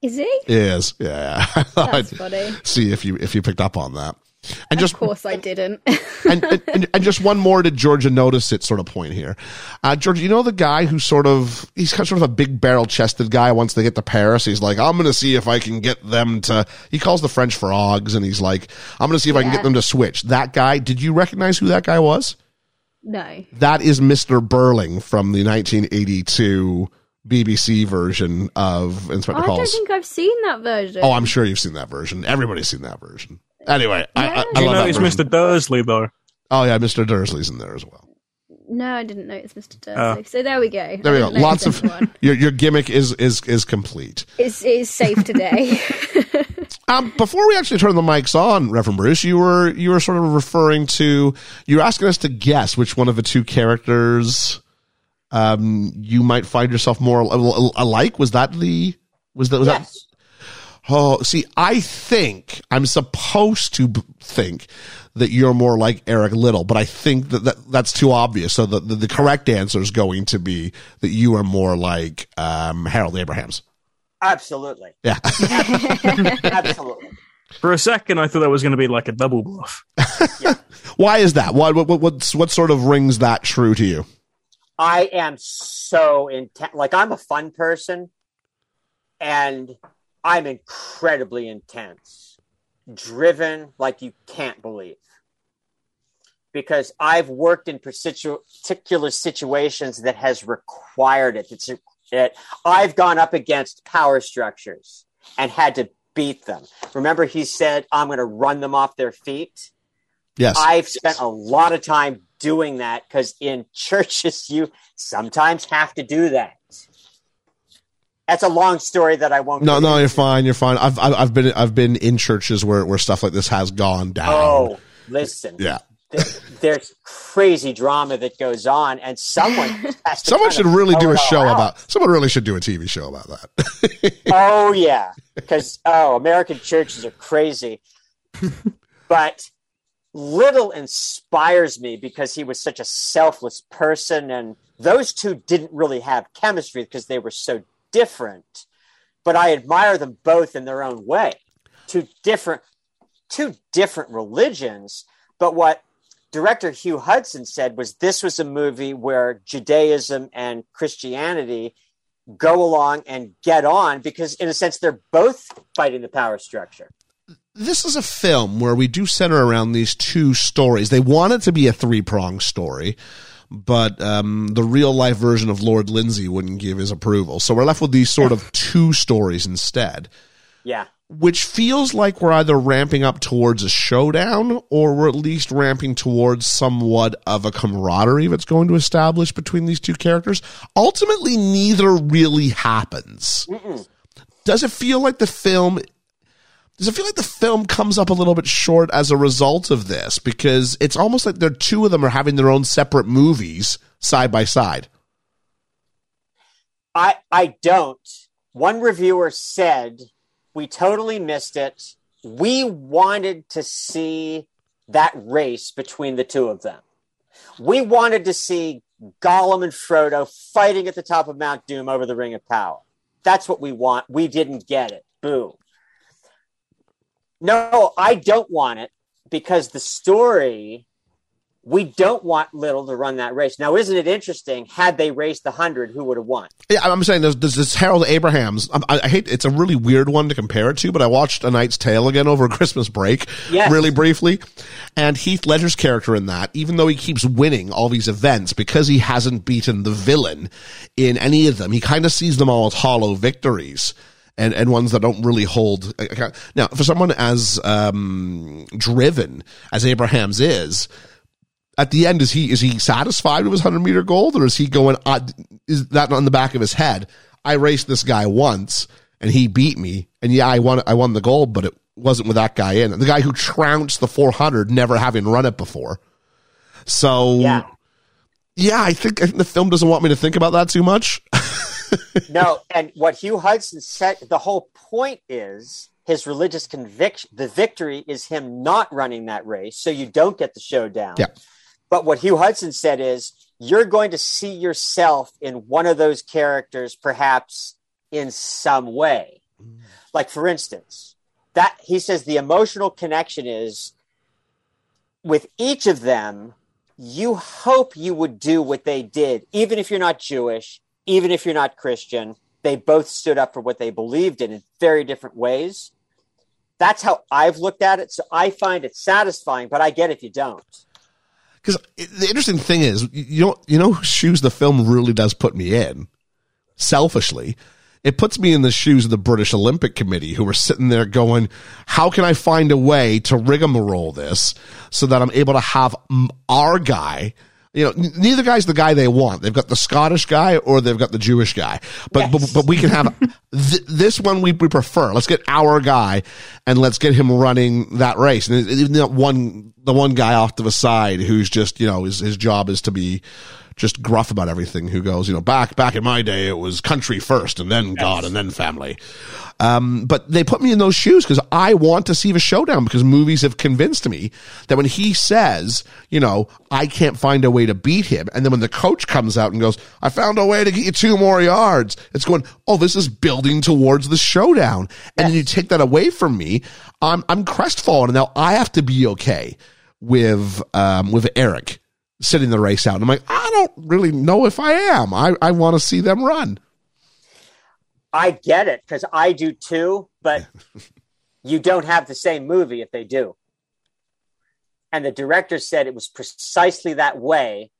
Is he? Is yeah. That's *laughs* funny. see if you if you picked up on that. And just of course I didn't. *laughs* and, and and just one more to Georgia notice it sort of point here. Uh, Georgia, you know the guy who sort of he's kind of sort of a big barrel chested guy. Once they get to Paris, he's like, I'm going to see if I can get them to. He calls the French frogs, and he's like, I'm going to see if I can get them to switch. That guy. Did you recognize who that guy was? no. That is Mr. Birling from the 1982 BBC version of Inspector I don't think I've seen that version. Oh, I'm sure you've seen that version. Everybody's seen that version. Anyway, I, I, I Yeah. You love that notice version. Mr. Dursley though. Oh yeah, Mr. Dursley's in there as well. No, I didn't notice Mr. Dursley. so there we go. There we go. Lots of *laughs* your your gimmick is is is complete. It's, it's safe today. *laughs* *laughs* Um, before we actually turn the mics on, Reverend Bruce, you were you were sort of referring to you were asking us to guess which one of the two characters um you might find yourself more al- al- alike. Was that the was that was that Oh, see, I think I'm supposed to b- think that you're more like Eric Liddell, but I think that, that that's too obvious. So the, the, the correct answer is going to be that you are more like um, Harold Abrahams. Absolutely. Yeah. *laughs* Absolutely. For a second, I thought that was going to be like a double bluff. *laughs* Why is that? What, what, what's, what sort of rings that true to you? I am so intense. Like I'm a fun person, and I'm incredibly intense, driven like you can't believe. Because I've worked in particular situations that has required it. It's it. I've gone up against power structures and had to beat them. Remember, he said, "I'm going to run them off their feet." Yes. I've spent a lot of time doing that because in churches *laughs* you sometimes have to do that. That's a long story that I won't. no, no, into. you're fine. You're fine. I've, I've, I've been, I've been in churches where, where stuff like this has gone down. Oh, listen. Yeah. There- There's crazy drama that goes on, and someone *laughs* has to Someone should really do a show out. about, someone really should do a TV show about that. *laughs* oh yeah, because oh, American churches are crazy. but Liddell inspires me because he was such a selfless person, and those two didn't really have chemistry because they were so different. But I admire them both in their own way. Two different, two different religions. But what director Hugh Hudson said was this was a movie where Judaism and Christianity go along and get on because, in a sense, they're both fighting the power structure. This is a film where we do center around these two stories. They want it to be a three pronged story, but um, the real life version of Lord Lindsay wouldn't give his approval. So we're left with these sort of two stories instead. Yeah. which feels like we're either ramping up towards a showdown or we're at least ramping towards somewhat of a camaraderie that's going to establish between these two characters. Ultimately, neither really happens. Does it feel like the film? Does it feel like the film comes up a little bit short as a result of this? Because it's almost like they're two of them are having their own separate movies side by side. I I don't. One reviewer said we totally missed it. We wanted to see that race between the two of them. We wanted to see Gollum and Frodo fighting at the top of Mount Doom over the Ring of Power. That's what we want. We didn't get it. Boo. No, I don't want it because the story we don't want Liddell to run that race. Now, isn't it interesting? Had they raced the hundred, who would have won? Yeah, I'm saying there's, there's this Harold Abrahams. I, I hate it's a really weird one to compare it to, but I watched A Knight's Tale again over *laughs* Christmas break, Yes. really briefly, and Heath Ledger's character in that, even though he keeps winning all these events because he hasn't beaten the villain in any of them, he kind of sees them all as hollow victories. And, and ones that don't really hold account. Now, for someone as um, driven as Abrahams is, at the end, is he is he satisfied with his hundred meter gold, or is he going? Uh, is that on the back of his head? I raced this guy once, and he beat me, and yeah, I won. I won the gold, but it wasn't with that guy in. The guy who trounced the four hundred, never having run it before. So Yeah. yeah, I think, I think the film doesn't want me to think about that too much. *laughs* *laughs* no, and what Hugh Hudson said, the whole point is his religious conviction. The victory is him not running that race, so you don't get the showdown. Yeah. But what Hugh Hudson said is you're going to see yourself in one of those characters, perhaps in some way. Mm. Like, for instance, that he says the emotional connection is with each of them. You hope you would do what they did, even if you're not Jewish, even if you're not Christian. They both stood up for what they believed in in very different ways. That's how I've looked at it. So I find it satisfying, but I get if you don't. Because the interesting thing is, you know, you know, shoes the film really does put me in. Selfishly, it puts me in the shoes of the British Olympic Committee, who are sitting there going, "How can I find a way to rigmarole this so that I'm able to have our guy?" You know, neither guy's the guy they want. They've got the Scottish guy or they've got the Jewish guy. But but, but we can have *laughs* th- this one we, we prefer. Let's get our guy and let's get him running that race. And even that one the one guy off to the side who's just you know his his job is to be just gruff about everything. Who goes you know back back in my day it was country first and then God and then family. Um, but they put me in those shoes because I want to see the showdown because movies have convinced me that when he says, you know, I can't find a way to beat him. And then when the coach comes out and goes, I found a way to get you two more yards. It's going, oh, this is building towards the showdown. And then you take that away from me. I'm, I'm crestfallen. And now I have to be okay with, um, with Eric sitting the race out. And I'm like, I don't really know if I am. I, I want to see them run. I get it because I do too, but *laughs* you don't have the same movie if they do. And the director said it was precisely that way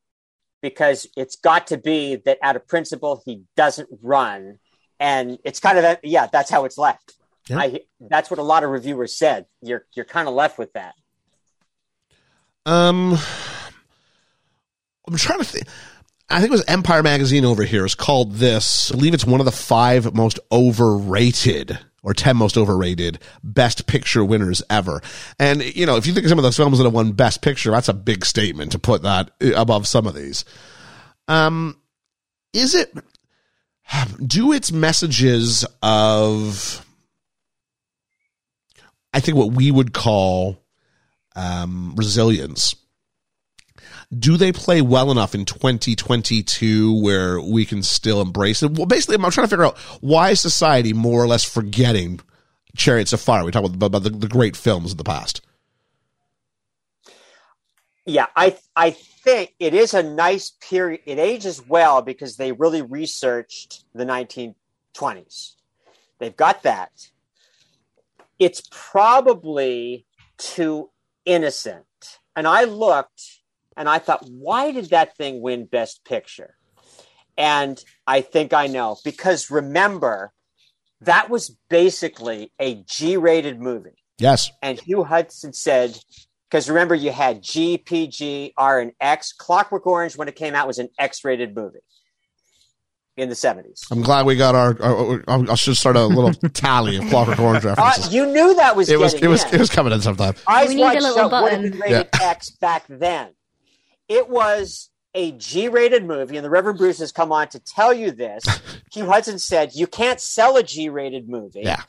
because it's got to be that out of principle he doesn't run, and it's kind of a, yeah, that's how it's left. I that's what a lot of reviewers said. You're you're kind of left with that. Um, I'm trying to think. I think it was Empire Magazine over here is called this. I believe it's one of the five most overrated or 10 most overrated best picture winners ever. And, you know, if you think of some of those films that have won best picture, that's a big statement to put that above some of these. Um, is it, *sighs* do its messages of, I think what we would call, um, resilience, do they play well enough in 2022 where we can still embrace it? Well, basically, I'm trying to figure out why is society more or less forgetting Chariots of Fire? We talk about, about the, the great films of the past. Yeah, I I think it is a nice period. It ages well because they really researched the 1920s. They've got that. It's probably too innocent. And I looked and I thought, why did that thing win Best Picture? And I think I know because remember, that was basically a G-rated movie. Yes. And Hugh Hudson said, because remember you had G, PG, R, and X. Clockwork Orange, when it came out, was an X-rated movie in the seventies. I'm glad we got our. our, our I should start a little *laughs* tally of Clockwork Orange Uh, references. you knew that was it was getting it was it was coming in sometime. Eyes We need Wide a little would have button. been rated Yeah. X back then. It was a G-rated movie, and the Reverend Bruce has come on to tell you this. *laughs* Hugh Hudson said you can't sell a G-rated movie. Yeah.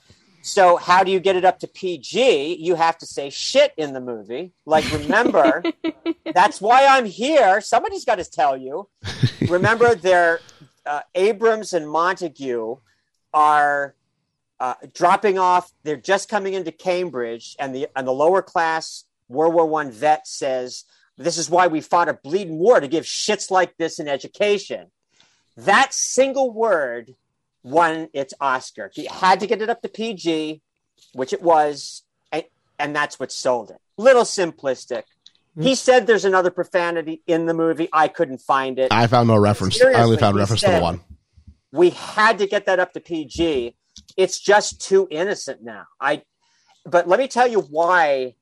So how do you get it up to PG? You have to say shit in the movie. Like remember, *laughs* that's why I'm here. Somebody's got to tell you. *laughs* Remember, they're uh, Abrahams and Montague are uh, dropping off. They're just coming into Cambridge, and the and the lower class World War One vet says, "This is why we fought a bleeding war to give shits like this an education." That single word won its Oscar. He had to get it up to PG, which it was, and, and that's what sold it. Little simplistic. He mm. said there's another profanity in the movie. I couldn't find it. I found no reference. I only found reference to the one. we had to get that up to PG. It's just too innocent now. I, but let me tell you why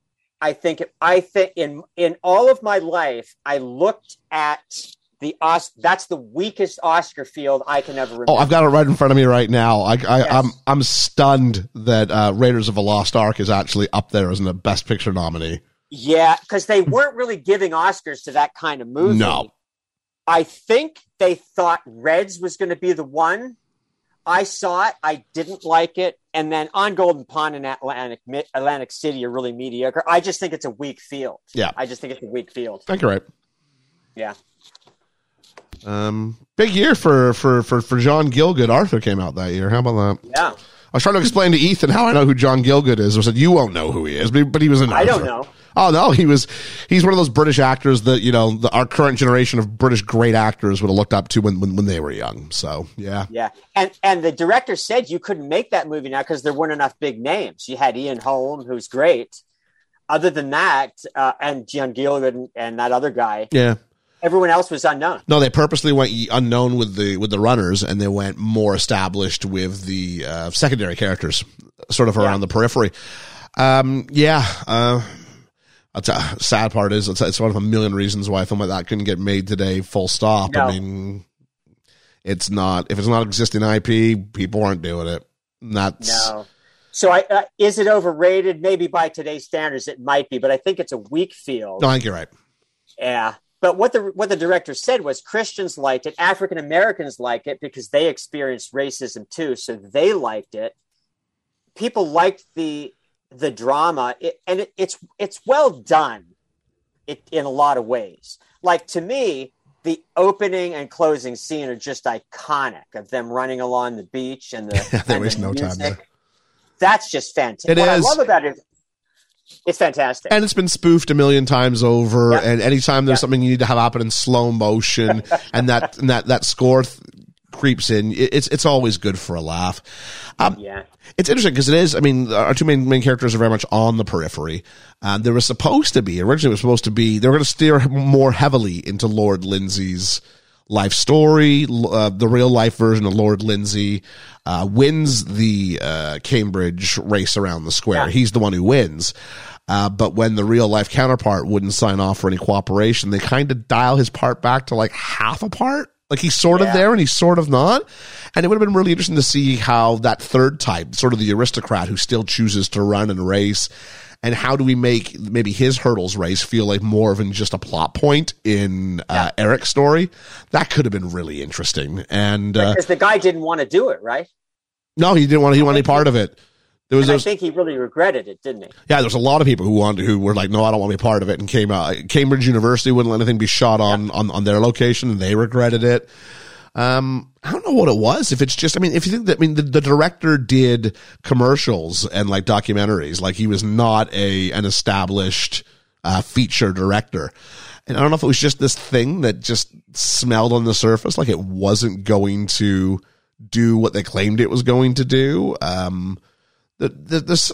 I think I think in in all of my life I looked at the Os. That's the weakest Oscar field I can ever remember. Oh, I've got it right in front of me right now. I, I, Yes. I'm I'm stunned that uh, Raiders of the Lost Ark is actually up there as a Best Picture nominee. yeah, because they weren't really giving Oscars to that kind of movie. No. I think they thought Reds was going to be the one. I saw it. I didn't like it. And then on Golden Pond and Atlantic Atlantic City are really mediocre. I just think it's a weak field. Yeah. I just think it's a weak field. I think you're right. Yeah. Um, big year for for for for John Gielgud. Arthur came out that year. How about that? Yeah. I was trying to explain to Ethan how I know who John Gielgud is. I said you won't know who he is, but, but he was in. I don't know. Oh no, he was. He's one of those British actors that you know the, our current generation of British great actors would have looked up to when, when when they were young. So yeah, Yeah. And and the director said you couldn't make that movie now because there weren't enough big names. You had Ian Holm, who's great. Other than that, uh, and John Gielgud and, and that other guy, yeah. everyone else was unknown. No, they purposely went unknown with the with the runners, and they went more established with the uh, secondary characters, sort of around the periphery. Um, yeah. Uh, that's a sad part is it's, it's one of a million reasons why a film like that couldn't get made today. Full stop. No. I mean, it's not if it's not existing IP, people aren't doing it. And That's No. So I, uh, is it overrated? Maybe by today's standards, it might be, but I think it's a weak field. no, I think you're right. Yeah. But what the what the director said was Christians liked it, African Americans liked it because they experienced racism too, so they liked it. People liked the the drama, it, and it, it's it's well done, it, in a lot of ways. Like to me, the opening and closing scene are just iconic of them running along the beach and the *laughs* They and waste the no time music. there. That's just fantastic. It what is. I love about it, it's fantastic. And it's been spoofed a million times over. And anytime there's something you need to have happen in slow motion, *laughs* and that and that that score th- creeps in, it's it's always good for a laugh. Um, yeah. it's interesting because it is. I mean, our two main main characters are very much on the periphery. Um, there was supposed to be originally it was supposed to be they were going to steer more heavily into Lord Lindsay's life story. Uh, the real life version of Lord Lindsay uh, wins the uh, Cambridge race around the square. Yeah. He's the one who wins. Uh, but when the real life counterpart wouldn't sign off for any cooperation, they kind of dial his part back to like half a part. Like he's sort of Yeah. there and he's sort of not. And it would have been really interesting to see how that third type, sort of the aristocrat who still chooses to run and race, and how do we make maybe his hurdles race feel like more than just a plot point in uh, Eric's story? That could have been really interesting. And uh, Because the guy didn't want to do it, right? no, he didn't want. He didn't want any part of it. There was, And I think he really regretted it, didn't he? yeah, there's a lot of people who wanted who were like, no, I don't want to be part of it, and came out. Cambridge University wouldn't let anything be shot on on, on their location, and they regretted it. Um, I don't know what it was. If it's just, I mean, if you think that, I mean, the, the director did commercials and like documentaries, like he was not a an established uh, feature director. And I don't know if it was just this thing that just smelled on the surface, like it wasn't going to do what they claimed it was going to do. Um, the, the, this,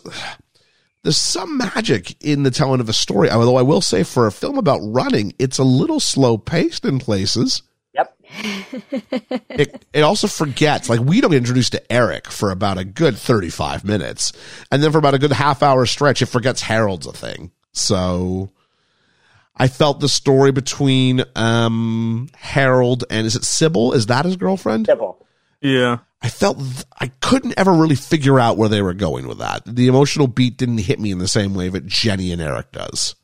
there's some magic in the telling of a story. Although I will say for a film about running, it's a little slow paced in places. Yep. *laughs* it it also forgets like we don't get introduced to Eric for about a good 35 minutes and then for about a good half hour stretch it forgets Harold's a thing. So I felt the story between um Harold and is it Sybil? Is that his girlfriend? Sybil. Yeah. I felt th- I couldn't ever really figure out where they were going with that. The emotional beat didn't hit me in the same way that Jenny and Eric does.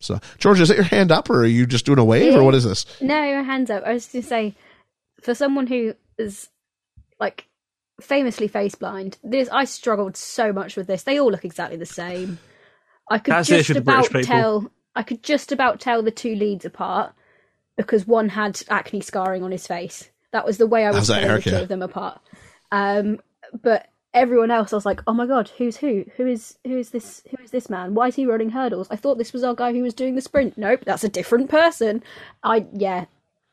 So, George, is it your hand up, or are you just doing a wave, or what is this? No, hands up. I was going to say, for someone who is like famously face blind, this I struggled so much with this. They all look exactly the same. I could That's just issue with British about tell. I could just about tell the two leads apart because one had acne scarring on his face. That was the way I was telling Eric? the two of them apart. Um, but everyone else, I was like, oh my god, who's who? Who is who is this? Who is this man? Why is he running hurdles? I thought this was our guy who was doing the sprint. Nope, that's a different person. I yeah,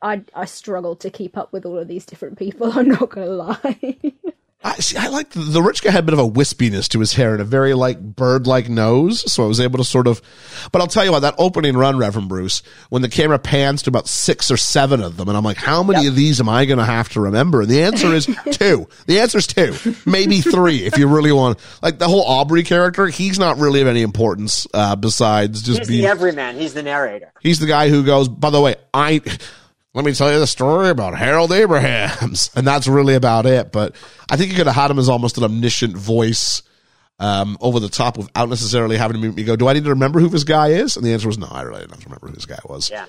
I I struggled to keep up with all of these different people. *laughs* I'm not gonna lie. *laughs* I see. I like the, rich guy had a bit of a wispiness to his hair and a very like bird like nose, so I was able to sort of. But I'll tell you what, that opening run, Reverend Bruce, when the camera pans to about six or seven of them, and I'm like, how many of these am I going to have to remember? And the answer is *laughs* two. The answer is two, maybe three, if you really want. Like the whole Aubrey character, he's not really of any importance uh, besides just He's being. the everyman. He's the narrator. He's the guy who goes, by the way, I let me tell you the story about Harold Abrahams. *laughs* And that's really about it. But I think you could have had him as almost an omniscient voice um, over the top without necessarily having to me go, do I need to remember who this guy is? And the answer was no, I really didn't remember who this guy was. Yeah.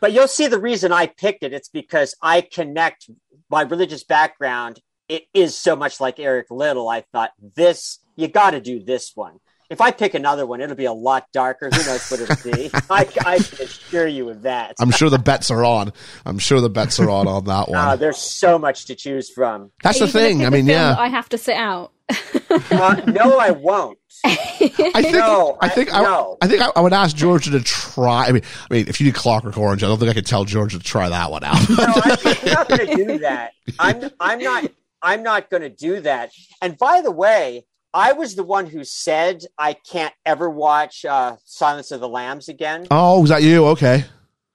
But you'll see the reason I picked it. It's because I connect my religious background. It is so much like Eric Liddell. I thought this, you got to do this one. If I pick another one, it'll be a lot darker. Who knows what it'll be? *laughs* I, I can assure you of that. I'm sure the bets are on. I'm sure the bets are on on that one. Uh, there's so much to choose from. That's the thing. I mean, yeah. I have to sit out. Uh, no, I won't. *laughs* I think No, I think I- I, no. I think I, I would ask Georgia to try. I mean, I mean, if you did Clockwork Orange, I don't think I could tell Georgia to try that one out. No, I'm, *laughs* I'm not going to do that. I'm I'm not I'm not going to do that. And by the way, I was the one who said I can't ever watch uh, Silence of the Lambs again. oh, was that you? Okay.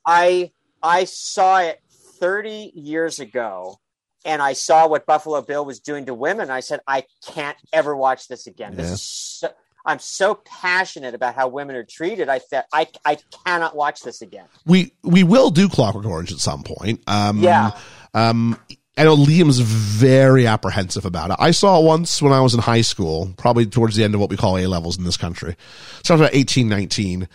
I I saw it 30 years ago and I saw what Buffalo Bill was doing to women. I said I can't ever watch this again. This Yeah. is so, I'm so passionate about how women are treated. I said I I cannot watch this again. we we will do Clockwork Orange at some point. Um, Yeah. Um, I know Liam's very apprehensive about it. I saw it once when I was in high school, probably towards the end of what we call A levels in this country. So I was about 18, 19.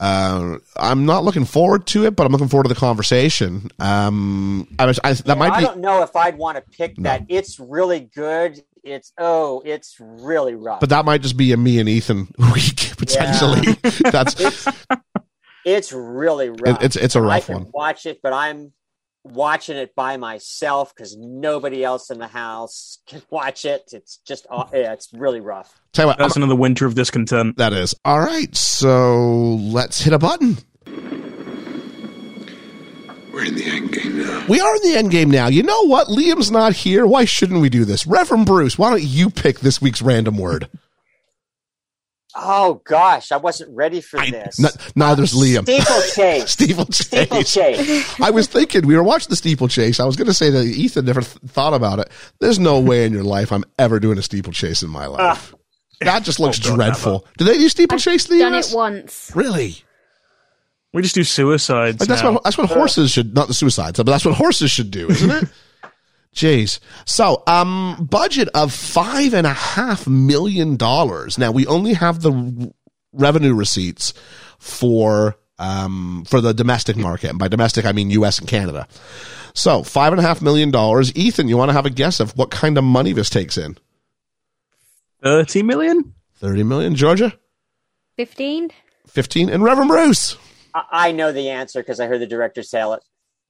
Uh, I'm not looking forward to it, but I'm looking forward to the conversation. Um, I was, I, that might be, I don't know if I'd want to pick that. It's really good. It's oh, it's really rough. but that might just be a me and Ethan *laughs* week potentially. That's it's it's really rough. it's it's a I rough can one. watch it, but I'm watching it by myself because nobody else in the house *laughs* can watch it. It's just aw- yeah, it's really rough. Tell you what, That's I'm- another winter of discontent. that is all right. So let's hit a button. We're in the end game now. We are in the end game now. You know what? Liam's not here. Why shouldn't we do this? Reverend Bruce, why don't you pick this week's random word? Oh gosh, I wasn't ready for I, this. n- neither's Liam. Steeplechase. *laughs* Steeplechase. Steeplechase. I was thinking we were watching the steeplechase. I was going to say that Ethan never th- thought about it. There's no way in your life I'm ever doing a steeplechase in my ah. life. that just looks Oh, God, dreadful. Do they do steeplechase in the Done US? it once. Really? We just do suicides. Like, that's now. what that's what uh. horses should not the suicides, but that's what horses should do, isn't it? *laughs* Jeez. So, um, budget of five and a half million dollars. Now we only have the r- revenue receipts for um for the domestic market, and by domestic I mean U.S. and Canada. So five and a half million dollars. Ethan, you want to have a guess of what kind of money this takes in? 30 million? Thirty million, Georgia. 15? Fifteen, and Reverend Bruce. I, I know the answer because I heard the director say it.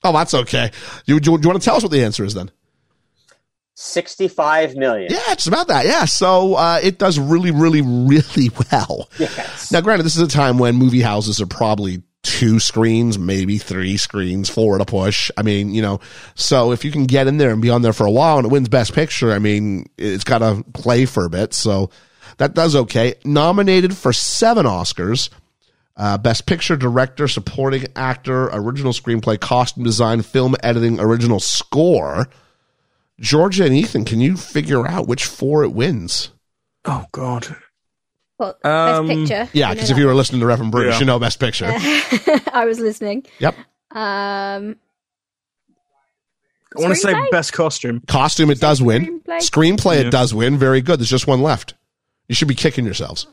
Oh, that's okay. You, do you, do you want to tell us what the answer is then? Sixty-five million. Yeah, it's about that. Yeah. So uh, it does really, really, really *laughs* well. Yes. Now, granted, this is a time when movie houses are probably two screens, maybe three screens, four a push. I mean, you know, so if you can get in there and be on there for a while and it wins Best Picture, I mean, it's got to play for a bit. So that does okay. Nominated for seven Oscars. Uh, best picture, director, supporting actor, original screenplay, costume design, film editing, original score. Georgia and Ethan, can you figure out which four it wins? Oh God. Well, Um, best picture. Yeah, you know because if you were listening to Reverend Bruce, Yeah. you know best picture. that. *laughs* I was listening. Yep. Um, I want to say best costume. Costume, it does win. Screenplay? Screenplay, it does win. Very good. There's just one left. You should be kicking yourselves.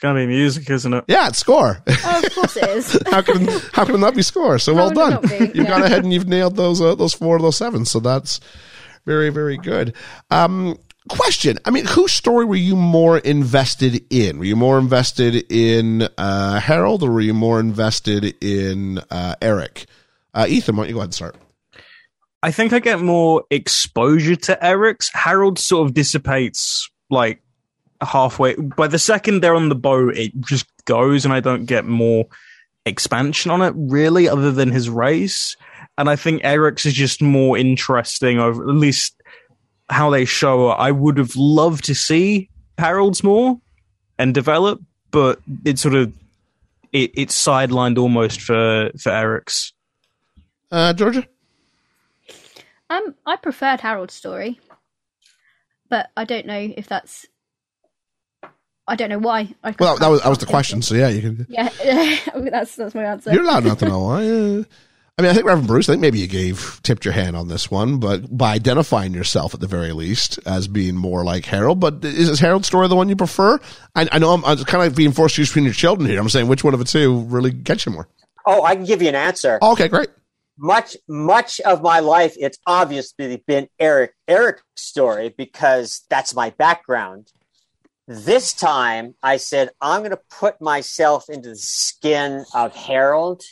It's gonna be music, isn't it? Yeah, it's score. oh, of course it is. *laughs* how can how can it not be score? So well would done. not? You've Yeah. gone ahead and you've nailed those uh, those four of those seven. So that's very very good. Um, question: I mean, whose story were you more invested in? Were you more invested in uh, Harold, or were you more invested in uh, Eric? Uh, Ethan, why don't you go ahead and start? I think I get more exposure to Eric's. Harold sort of dissipates like halfway. By the second they're on the boat, it just goes, and I don't get more expansion on it really, other than his race. And I think Eric's is just more interesting, over at least how they show it. I would have loved to see Harold's more and develop, but it sort of it, it's sidelined almost for for Eric's. Uh, Georgia. Um, I preferred Harold's story, but I don't know if that's. I don't know why. I Well, that was that was the question. So yeah, you can. Yeah, *laughs* that's that's my answer. You're allowed not to know why. *laughs* Uh, I mean, I think Reverend Bruce. I think maybe you gave tipped your hand on this one, but by identifying yourself at the very least as being more like Harold. But is, is Harold's story the one you prefer? I, I know I'm, I'm kind of being forced to choose between your children here. I'm saying which one of the two really gets you more. Oh, I can give you an answer. Oh, okay, great. much much of my life it's obviously been eric eric's story because that's my background this time i said i'm going to put myself into the skin of harold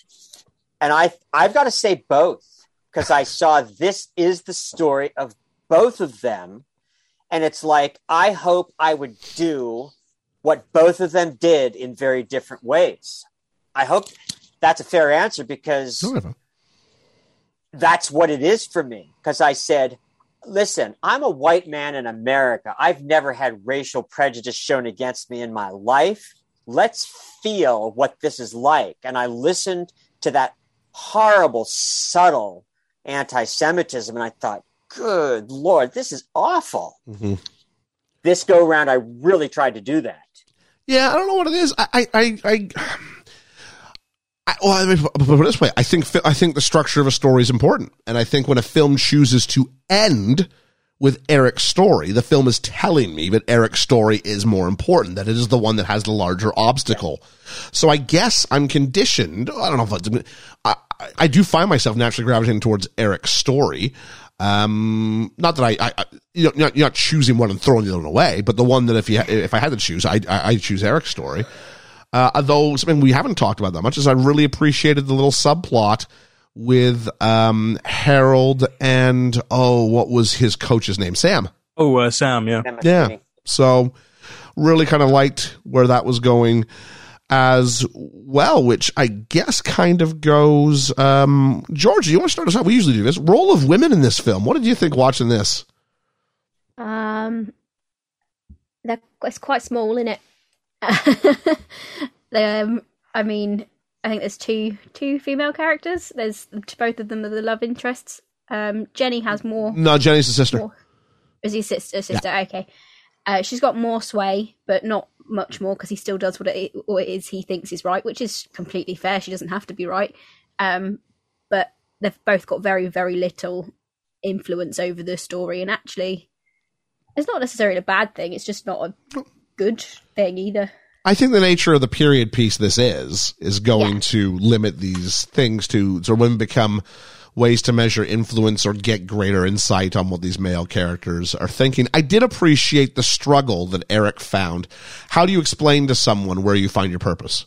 and i i've got to say both because i saw this is the story of both of them and it's like i hope i would do what both of them did in very different ways. I hope that's a fair answer because that's what it is for me because I said, listen, I'm a white man in America. I've never had racial prejudice shown against me in my life. Let's feel what this is like. And I listened to that horrible, subtle anti Semitism and I thought, good Lord, this is awful. Mhm. This go round, I really tried to do that. Yeah, I don't know what it is. I, I, I, I well, I mean, put it this way. I think, I think the structure of a story is important. And I think when a film chooses to end with Eric's story, the film is telling me that Eric's story is more important, that it is the one that has the larger obstacle. So I guess I'm conditioned. I don't know if I, I- I do find myself naturally gravitating towards Eric's story. Um, not that I, I, I you know, you're not, choosing one and throwing the other one away, but the one that if you, if I had to choose, I, I choose Eric's story. Uh, although something we haven't talked about that much is I really appreciated the little subplot with, um, Harold and, oh, what was his coach's name? Sam. Oh, uh, Sam, yeah. Yeah. So really kind of liked where that was going as well, which I guess kind of goes, um, Georgia, you want to start us out? We usually do this. Role of women in this film. What did you think watching this? Um, they're it's quite small, isn't it? *laughs* um, I mean, I think there's two two female characters. There's both of them are the love interests. Um, Jenny has more. No, Jenny's the sister. more is he sister? Sister, okay. Uh, she's got more sway, but not much more because he still does what it, what it is he thinks is right, which is completely fair. She doesn't have to be right. Um, but they've both got very, very little influence over the story, and actually, it's not necessarily a bad thing. It's just not a good thing either. I think the nature of the period piece this is is going Yeah. to limit these things to so women become ways to measure influence or get greater insight on what these male characters are thinking. I did appreciate the struggle that Eric found. How do you explain to someone where you find your purpose?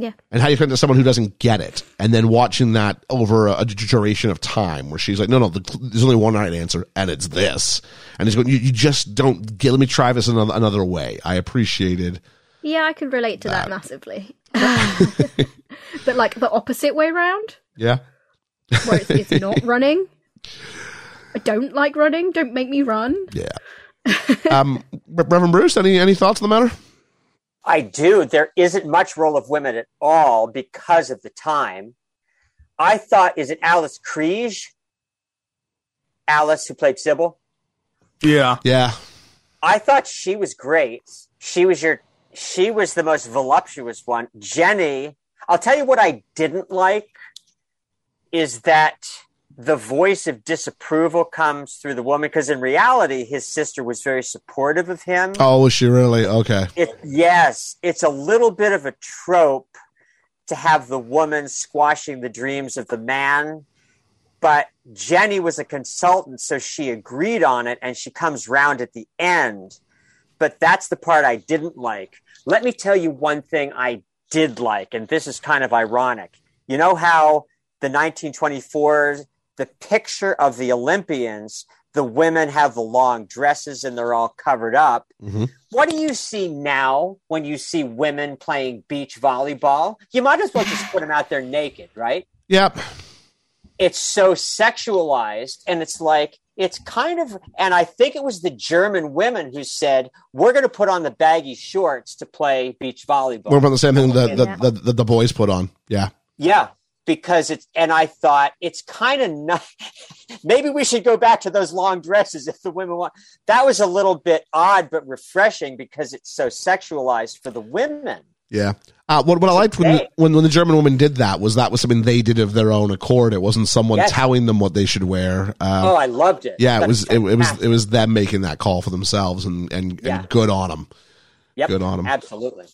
Yeah. And how you explain to someone who doesn't get it, and then watching that over a, a duration of time, where she's like, "No, no, the, there's only one right answer, and it's this." And he's going, "You, you just don't get. Let me try this another another way." I appreciated Yeah, I can relate to that massively. *laughs* but like the opposite way round, Yeah. where it's, it's not *laughs* running. I don't like running. Don't make me run. Yeah. um, Reverend Bruce, any any thoughts on the matter? I do. There isn't much role of women at all because of the time. I thought, is it Alice Krige? Alice, who played Sybil? Yeah. Yeah. I thought she was great. She was your, she was the most voluptuous one. Jenny, I'll tell you what I didn't like is that the voice of disapproval comes through the woman because in reality, his sister was very supportive of him. Oh, was she really? Okay. It, yes, it's a little bit of a trope to have the woman squashing the dreams of the man. But Jenny was a consultant, so she agreed on it and she comes round at the end. But that's the part I didn't like. Let me tell you one thing I did like, and this is kind of ironic. You know how the 1924, the picture of the Olympians, the women have the long dresses and they're all covered up. Mhm. What do you see now when you see women playing beach volleyball? You might as well just put them out there naked, right? Yep. It's so sexualized, and it's like, it's kind of, and I think it was the German women who said, we're going to put on the baggy shorts to play beach volleyball. We're about the same thing that, Yeah. that, that, that the boys put on. Yeah. Yeah, because it's and I thought it's kind of not. *laughs* Maybe we should go back to those long dresses if the women want. That was a little bit odd, but refreshing because it's so sexualized for the women. Yeah. Uh, what what I liked when, when when the German woman did that was that was something they did of their own accord. It wasn't someone Yes. telling them what they should wear. Um, oh, I loved it. yeah, it That's was it, it was it was them making that call for themselves and and, Yeah. and good on them. Yep, good on them. Absolutely.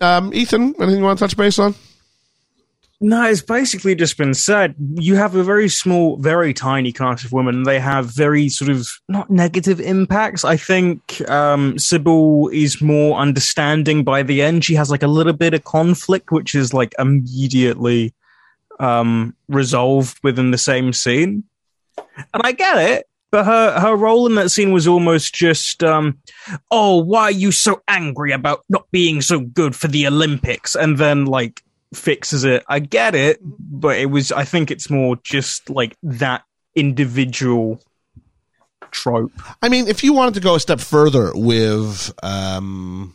Um, Ethan, anything you want to touch base on? No, it's basically just been said. You have a very small, very tiny cast of women. They have very sort of not negative impacts. I think um, Sybil is more understanding by the end. She has like a little bit of conflict, which is like immediately um, resolved within the same scene. And I get it. But her, her role in that scene was almost just, um, oh, why are you so angry about not being so good for the Olympics? And then, like, fixes it. I get it, but it was, I think it's more just like that individual trope. I mean, if you wanted to go a step further with, um,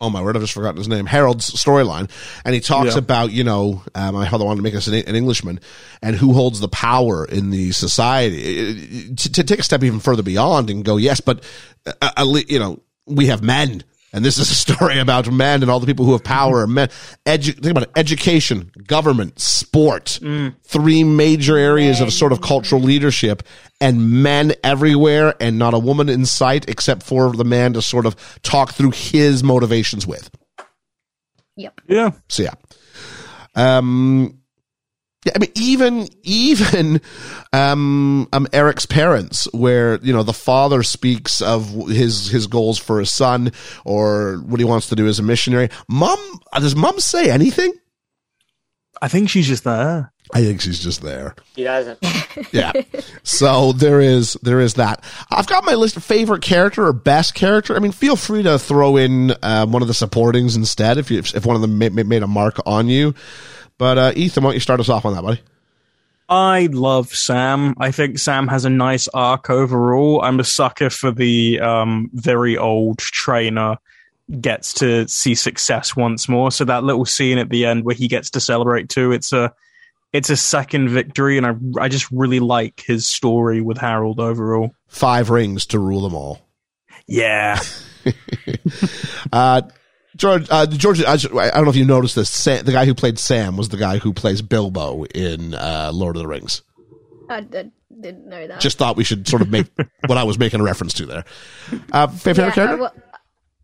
oh my word, I've just forgotten his name, Harold's storyline, and he talks Yeah. about, you know, um, how they wanted to make us an, an Englishman and who holds the power in the society. To, to take a step even further beyond and go, yes, but, uh, at you know, we have men. And this is a story about men and all the people who have power. and Men, edu- think about it: education, government, sport, three major areas of sort of cultural leadership, and men everywhere, and not a woman in sight except for the man to sort of talk through his motivations with. Yep. Yeah. So yeah. Um yeah, I mean even even um um Eric's parents where you know the father speaks of his his goals for his son or what he wants to do as a missionary. Mom does mom say anything? I think she's just there. I think she's just there. He doesn't. *laughs* Yeah. so there is there is that. I've got my list of favorite character or best character. I mean, feel free to throw in um, one of the supportings instead if you, if one of them ma- ma- made a mark on you. But uh, Ethan, why don't you start us off on that, buddy? I love Sam. I think Sam has a nice arc overall. I'm a sucker for the um, very old trainer gets to see success once more. So that little scene at the end where he gets to celebrate too, it's a it's a second victory, and I I just really like his story with Harold overall. Five rings to rule them all. Yeah, *laughs* Uh, George, uh, George, I, just- I don't know if you noticed this. Sam, the guy who played Sam was the guy who plays Bilbo in uh, Lord of the Rings. I didn't know that. Just thought we should sort of make *laughs* what I was making a reference to there. Uh, favorite yeah, I, character? wa-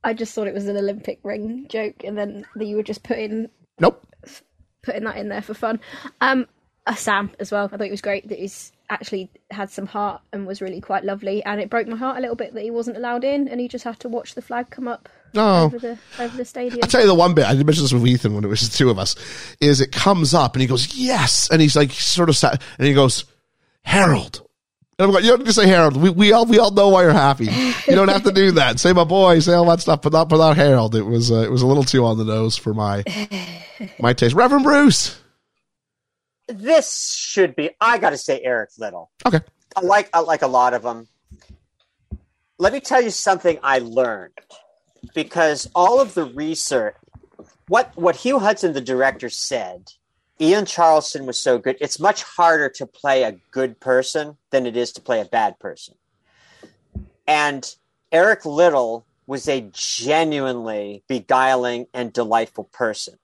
I just thought it was an Olympic ring joke, and then that you were just putting nope. putting that in there for fun. Um, uh, Sam as well. I thought it was great that he's actually had some heart and was really quite lovely. And it broke my heart a little bit that he wasn't allowed in, and he just had to watch the flag come up No. over the over the stadium. I'll tell you the one bit, I did mention this with Ethan when it was the two of us, is it comes up and he goes, yes. And he's like, sort of sat, and he goes, Harold. And I'm like, you don't need to say Harold. We, we all, we all know why you're happy. You don't have to do that. Say my boy, say all that stuff, but not, but not Harold. It was, uh, it was a little too on the nose for my, *laughs* my taste. Reverend Bruce. this should be. I got to say, Eric Liddell. Okay. I like I like a lot of them. Let me tell you something I learned. Because all of the research, what what Hugh Hudson, the director, said, Ian Charleston was so good. It's much harder to play a good person than it is to play a bad person. And Eric Liddell was a genuinely beguiling and delightful person.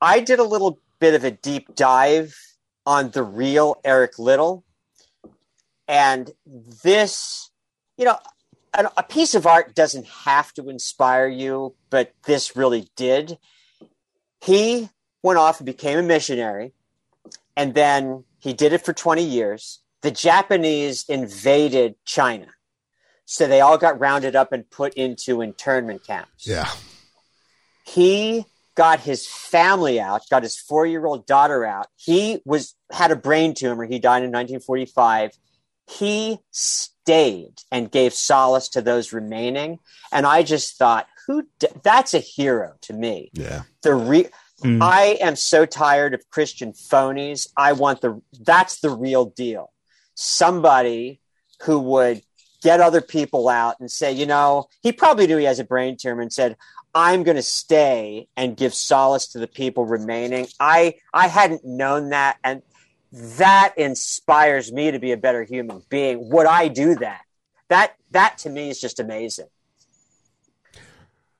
I did a little bit of a deep dive on the real Eric Liddell. And this, you know, a, a piece of art doesn't have to inspire you, but this really did. He went off and became a missionary, and then he did it for 20 years. The Japanese invaded China. So they all got rounded up and put into internment camps. Yeah. He got his family out, got his four year old daughter out. He was had a brain tumor. He died in 1945. He stayed and gave solace to those remaining. And I just thought, who? d- That's a hero to me. Yeah. The re- mm. I am so tired of Christian phonies. I want the that's the real deal. Somebody who would get other people out and say, you know, he probably knew he has a brain tumor and said, I'm going to stay and give solace to the people remaining. I I hadn't known that and that inspires me to be a better human being. Would I do that? That that to me is just amazing.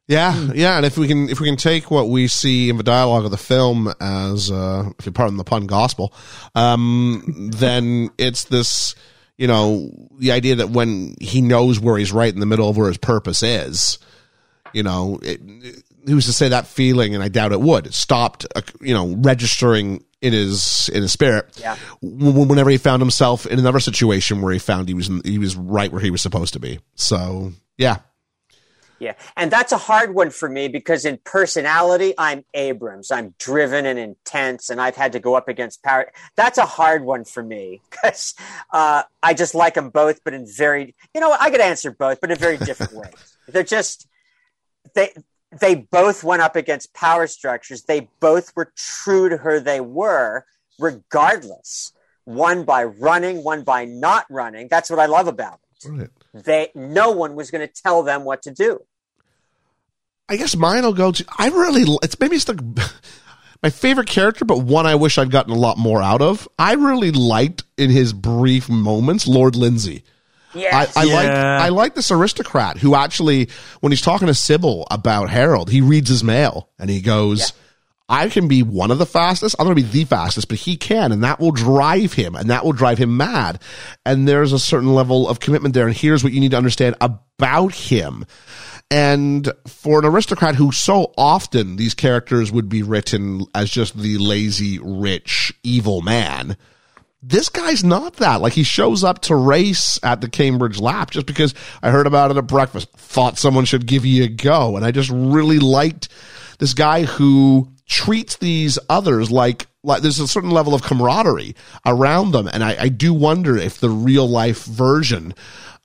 Yeah, yeah, and if we can if we can take what we see in the dialogue of the film as uh if you pardon the pun gospel, um *laughs* then it's this you know, the idea that when he knows where he's right in the middle of where his purpose is, you know, it, it- who's to say that feeling, and I doubt it would, stopped, uh, you know, registering in his in his spirit. Yeah. w- Whenever he found himself in another situation where he found he was in, he was right where he was supposed to be. So yeah, Yeah. And that's a hard one for me because in personality, I'm Abrahams. I'm driven and intense, and I've had to go up against power. That's a hard one for me *laughs* because uh, I just like them both, but in very, you know, I could answer both, but in very different *laughs* ways. They're just, they, they both went up against power structures. They both were true to who they were, regardless. One by running, one by not running. That's what I love about it. right. They, no one was going to tell them what to do. I guess mine will go to. I really. It's maybe it's the my favorite character, but one I wish I'd gotten a lot more out of. I really liked in his brief moments Lord Lindsay. Yes. I, I like I like this aristocrat who actually, when he's talking to Sybil about Harold, he reads his mail and he goes, "I can be one of the fastest. I'm going to be the fastest, but he can, and that will drive him, and that will drive him mad." And there's a certain level of commitment there. And here's what you need to understand about him. And for an aristocrat who so often these characters would be written as just the lazy, rich, evil man, this guy's not that. Like he shows up to race at the Cambridge lap just because I heard about it at breakfast. Thought someone should give you a go. And I just really liked this guy who treats these others like, like there's a certain level of camaraderie around them. And I, I do wonder if the real life version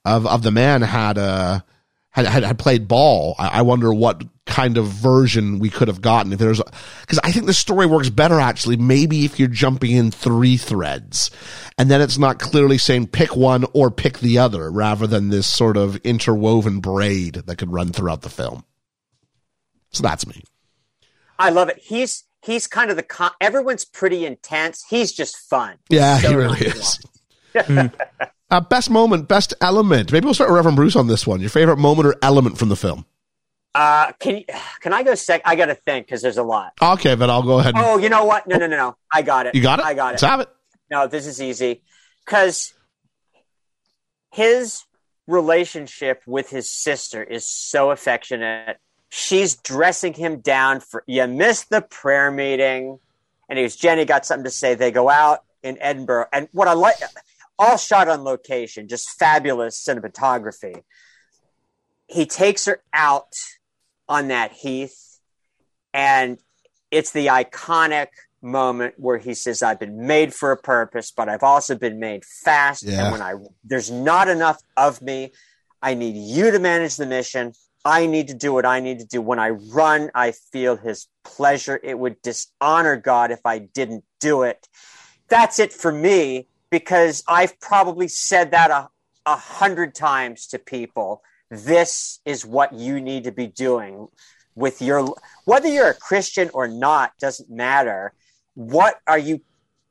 of, of the man had a, had, had, had played ball. I, I wonder what kind of version we could have gotten if there's because I think the story works better actually. Maybe if you're jumping in three threads, and then it's not clearly saying pick one or pick the other, rather than this sort of interwoven braid that could run throughout the film. So that's me. I love it. He's he's kind of the con- everyone's pretty intense. He's just fun. Yeah, So he really nice. is. *laughs* uh, best moment, best element. Maybe we'll start with Reverend Bruce on this one. Your favorite moment or element from the film? Uh, can can I go sec? I got to think because there's a lot. Okay, but I'll go ahead. And, Oh, you know what? No, no, no, no. I got it. you got it. I got it. Let's it. have it. No, this is easy because his relationship with his sister is so affectionate. She's dressing him down for you missed the prayer meeting, and he was Jenny got something to say. They go out in Edinburgh, and what I like, all shot on location, just fabulous cinematography. He takes her out on that heath, and it's the iconic moment where he says, "I've been made for a purpose, but I've also been made fast. Yeah. And when I there's not enough of me, I need you to manage the mission. I need to do what I need to do. When I run, I feel His pleasure. It would dishonor God if I didn't do it. That's it for me because I've probably said that a, a hundred times to people this is what you need to be doing with your whether you're a Christian or not doesn't matter. What are you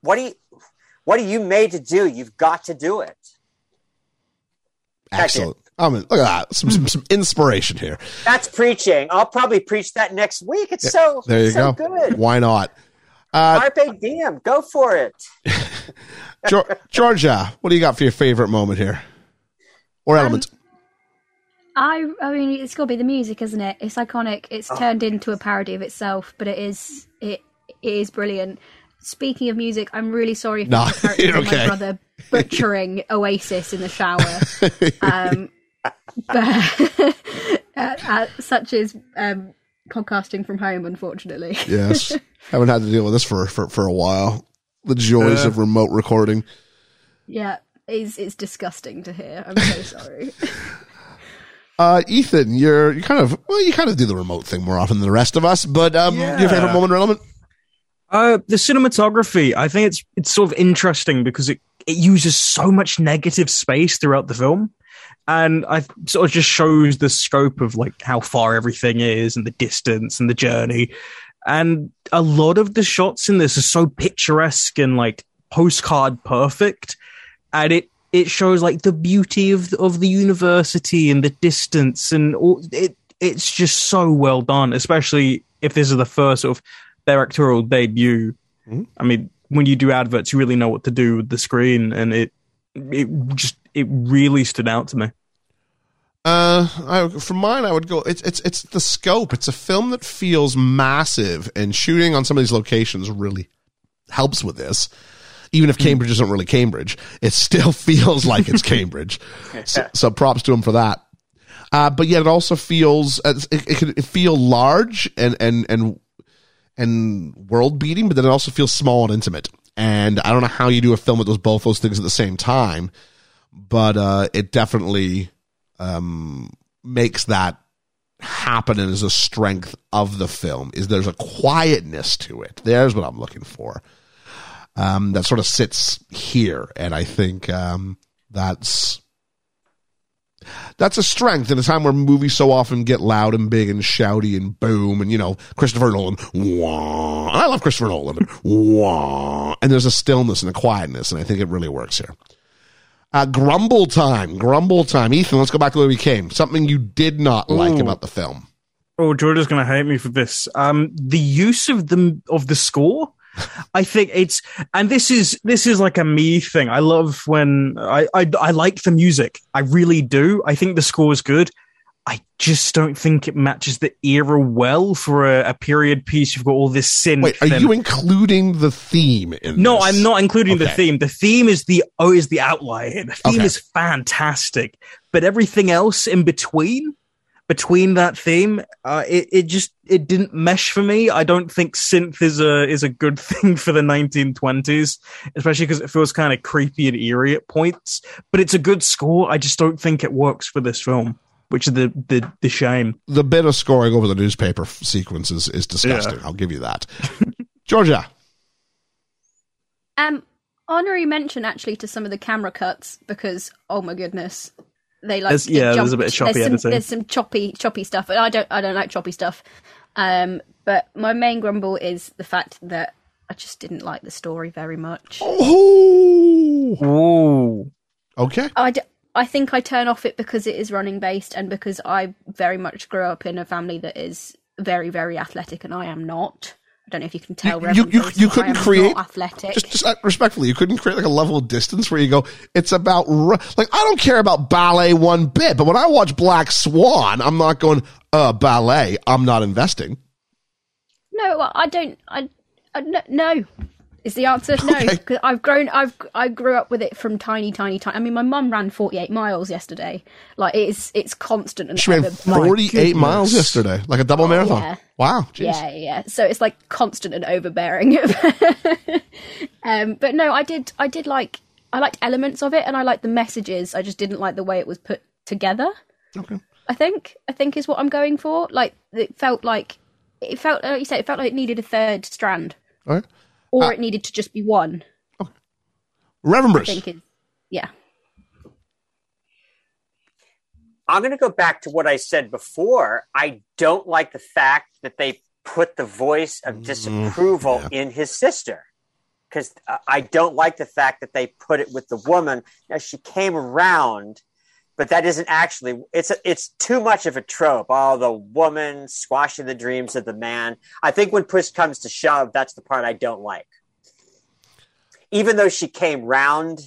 what are you what are you made to do? You've got to do it. Excellent. I mean, look at that. Some, some, some inspiration here. That's preaching. I'll probably preach that next week. It's so There you so go. good. Why not? Uh, Carpe diem. Go for it. *laughs* Georgia, what do you got for your favorite moment here? Or Um, element? I, I mean, it's got to be the music, isn't it? It's iconic. It's turned into a parody of itself, but it is it, it is brilliant. Speaking of music, I'm really sorry for No, the characters *laughs* you're okay. my brother butchering *laughs* Oasis in the shower. *laughs* um, but uh, uh, such is um, podcasting from home, unfortunately. yes. Haven't had to deal with this for, for, for a while. The joys Uh. of remote recording. yeah, it's it's disgusting to hear. I'm so sorry. Uh, Ethan, you're you kind of well, you kind of do the remote thing more often than the rest of us. But um, Yeah. your favorite moment or element? Uh, the cinematography, I think it's it's sort of interesting because it it uses so much negative space throughout the film, and I sort of just shows the scope of like how far everything is and the distance and the journey, and a lot of the shots in this are so picturesque and like postcard perfect, and it it shows like the beauty of of the university and the distance and all it it's just so well done, especially if this is the first sort of directorial debut. Mhm. I mean, when you do adverts, you really know what to do with the screen, and it it just it really stood out to me. Uh, I, for mine, I would go. It's it's it's the scope. It's a film that feels massive, and shooting on some of these locations really helps with this. Even if Cambridge isn't really Cambridge, it still *laughs* feels like it's *laughs* Cambridge. so, so props to him for that. Uh, but yet it also feels it, it can feel large and and and and world beating, but then it also feels small and intimate. And I don't know how you do a film with those both those things at the same time, but uh, it definitely um, makes that happen and is a strength of the film. Is there's a quietness to it? There's what I'm looking for. Um, that sort of sits here, and I think um, that's that's a strength in a time where movies so often get loud and big and shouty and boom and you know Christopher Nolan wah, and I love Christopher Nolan but *laughs* wah, and there's a stillness and a quietness and I think it really works here. Uh, grumble time, grumble time. Ethan, let's go back to where we came. Something you did not like Ooh. about the film. Oh, Jordan's gonna hate me for this. Um, the use of the of the score, I think it's, and this is this is like a me thing. I love when I I, I like the music. I really do. I think the score is good. I just don't think it matches the era well for a, a period piece. You've got all this synth. Wait, are you including the theme in No, this? I'm not including the theme. The theme is the oh is the outlier. The theme Okay. is fantastic, but everything else in between, between that theme, uh, it it just it didn't mesh for me. I don't think synth is a is a good *laughs* thing for the 1920s, especially because it feels kind of creepy and eerie at points. But it's a good score. I just don't think it works for this film, which is the the, the shame. The bit of scoring over the newspaper f- sequence is, is disgusting. I'll give you that. *laughs* Georgia. Um, honorary mention actually to some of the camera cuts because oh my goodness, they like There's- it yeah, there's a bit of choppy there's some, editing. There's some choppy choppy stuff, and I don't I don't like choppy stuff. Um, but my main grumble is the fact that I just didn't like the story very much. Oh, Ooh. okay. I, d- I think I turn off it because it is running based and because I very much grew up in a family that is very very athletic and I am not. I don't know if you can tell. You- Reverend you- you couldn't create- athletic. Just, just uh, respectfully, you couldn't create like a level of distance where you go, it's about, like, I don't care about ballet one bit, but when I watch Black Swan, I'm not going, uh, ballet, I'm not investing. No, I don't. I, I no is the answer. No, Okay. because I've grown. I've I grew up with it from tiny, tiny, tiny. I mean, my mum ran forty-eight miles yesterday. Like it's it's constant and She ran 48 miles yesterday, like a double marathon. yeah. Wow. Jeez. Yeah, yeah. So it's like constant and overbearing. *laughs* um, but no, I did. I did like. I liked elements of it, and I liked the messages. I just didn't like the way it was put together. Okay. I think. I think is what I'm going for. Like it felt like it felt. Like you said, it felt like it needed a third strand, All right. Or Uh, it needed to just be one. Reverend I Bruce. think is yeah. I'm going to go back to what I said before. I don't like the fact that they put the voice of disapproval yeah. in his sister. Because I don't like the fact that they put it with the woman. Now she came around, but that isn't actually. It's a, it's too much of a trope. Oh, the woman squashing the dreams of the man. I think when push comes to shove, that's the part I don't like. Even though she came round,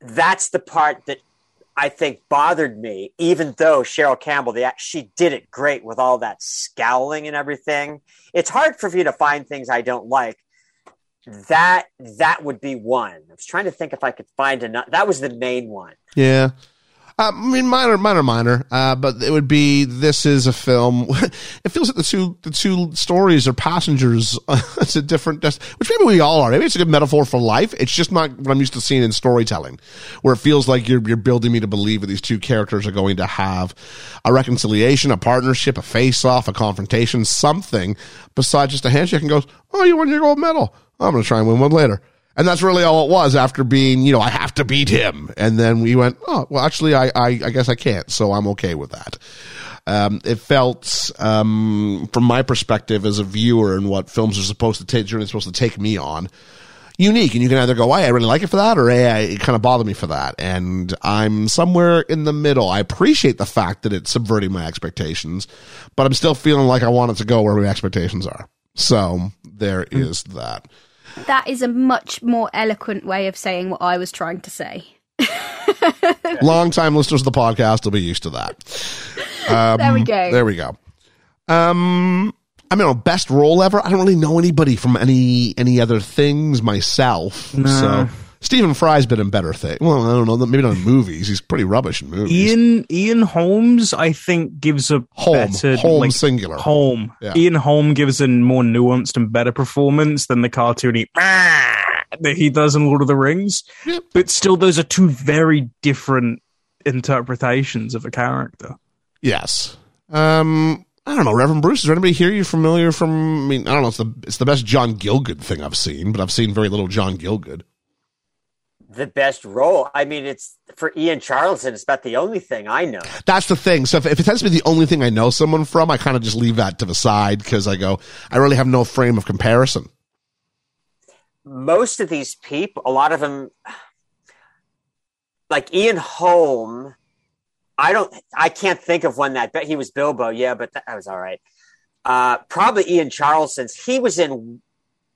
that's the part that I think bothered me, even though Cheryl Campbell, the she did it great with all that scowling and everything. It's hard for me to find things I don't like. That that would be one. I was trying to think if I could find another. That was the main one. Yeah. Uh, I mean, minor, minor, minor. Uh, but it would be. This is a film. *laughs* It feels like the two, the two stories are passengers. *laughs* it's a different, dest- which maybe we all are. Maybe it's a good metaphor for life. It's just not what I'm used to seeing in storytelling, where it feels like you're you're building me to believe that these two characters are going to have a reconciliation, a partnership, a face off, a confrontation, something besides just a handshake and goes, "Oh, you won your gold medal. I'm going to try and win one later." And that's really all it was after being, you know, I have to beat him. And then we went, oh, well, actually, I, I, I guess I can't. So I'm okay with that. Um, it felt, um, from my perspective as a viewer and what films are supposed to take, journey supposed to take me on, unique. And you can either go, hey, I really like it for that, or hey, it kind of bothered me for that. And I'm somewhere in the middle. I appreciate the fact that it's subverting my expectations, but I'm still feeling like I want it to go where my expectations are. So there is that. That is a much more eloquent way of saying what I was trying to say. *laughs* Long time listeners of the podcast will be used to that. Um, *laughs* There we go. There we go. Um, I mean, best role ever. I don't really know anybody from any any other things myself. No. So Stephen Fry's been in better things. Well, I don't know. Maybe not in *laughs* movies. He's pretty rubbish in movies. Ian Ian Holmes, I think, gives a Holm, better Holm like, singular. Holm. Yeah. Ian Holm gives a more nuanced and better performance than the cartoony that he does in Lord of the Rings. Yep. But still, those are two very different interpretations of a character. Yes. Um, I don't know, Reverend Bruce. Is there anybody here you're familiar from? I mean, I don't know. It's the it's the best John Gielgud thing I've seen, but I've seen very little John Gielgud. The best role. I mean, it's for Ian Charleston. It's about the only thing I know. That's the thing. So if, if it tends to be the only thing I know someone from, I kind of just leave that to the side because I go, I really have no frame of comparison. most of these people, a lot of them, like Ian Holm, I don't, I can't think of one that, but he was Bilbo, yeah, but that, was all right. Uh, probably Ian Charleston's. He was in,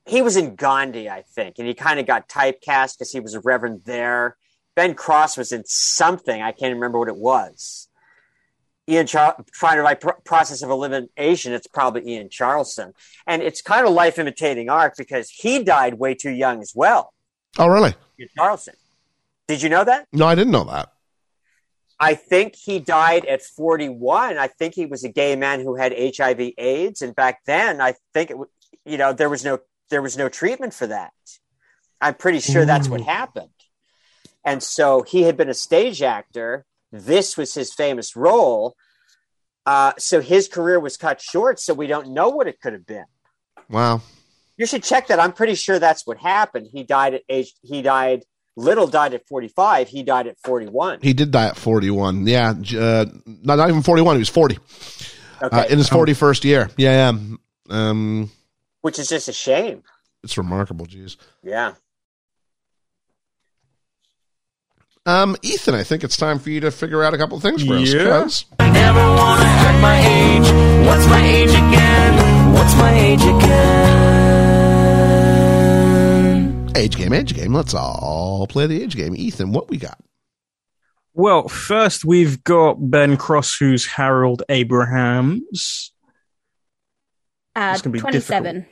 he was in Gandhi, I think, and he kind of got typecast because he was a reverend there. Ben Cross was in something. I can't remember what it was. Ian Char- trying to write pr- process of elimination. It's probably Ian Charleston, and it's kind of life imitating art because he died way too young as well. Oh, really? Ian Charleston. Did you know that? No, I didn't know that. I think he died at 41. I think he was a gay man who had HIV AIDS. And back then, I think it, w- you know, there was no, there was no treatment for that. I'm pretty sure that's what happened. And so he had been a stage actor. This was his famous role. Uh, so his career was cut short. So we don't know what it could have been. Wow. You should check that. I'm pretty sure that's what happened. He died at age, he died, Liddell died at 45. He died at 41. He did die at 41. Yeah. Uh, not, not even 41. He was 40 Okay. uh, in his 41st year. Yeah. Yeah. Um, Which is just a shame. it's remarkable. Jeez. Yeah. Um, Ethan, I think it's time for you to figure out a couple of things for us. Yeah. 'cause- Never wanna act my age. What's my age again? What's my age again? Age game, age game. Let's all play the age game. Ethan, what we got? Well, first we've got Ben Cross, who's Harold Abrahams. Uh, It's gonna be 27.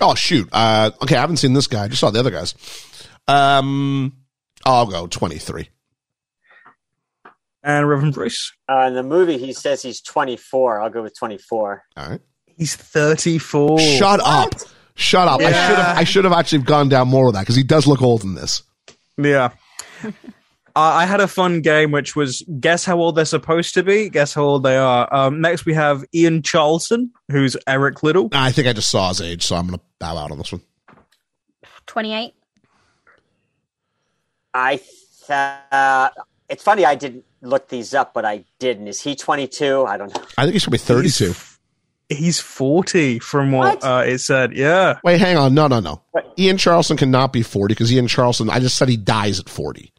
Oh shoot. Uh, okay, I haven't seen this guy. I just saw the other guys. Um, I'll go twenty three. And Reverend Bruce. Uh, in the movie, he says he's 24. I'll go with 24. All right. He's 34. Shut up. Shut up. I should have. I should have actually gone down more with that because he does look old in this. Yeah. Uh, I had a fun game, which was guess how old they're supposed to be. Guess how old they are. Um, next, we have Ian Charleston, who's Eric Liddell. I think I just saw his age, so I'm gonna bow out on this one. 28. I th- uh, it's funny I didn't look these up, but I didn't. Is he 22? I don't know. I think he's gonna be 32. He's 40 from what, What? Uh, it said. Yeah. Wait, hang on. No, no, no. What? Ian Charleston cannot be 40 because Ian Charleston, I just said he dies at 40.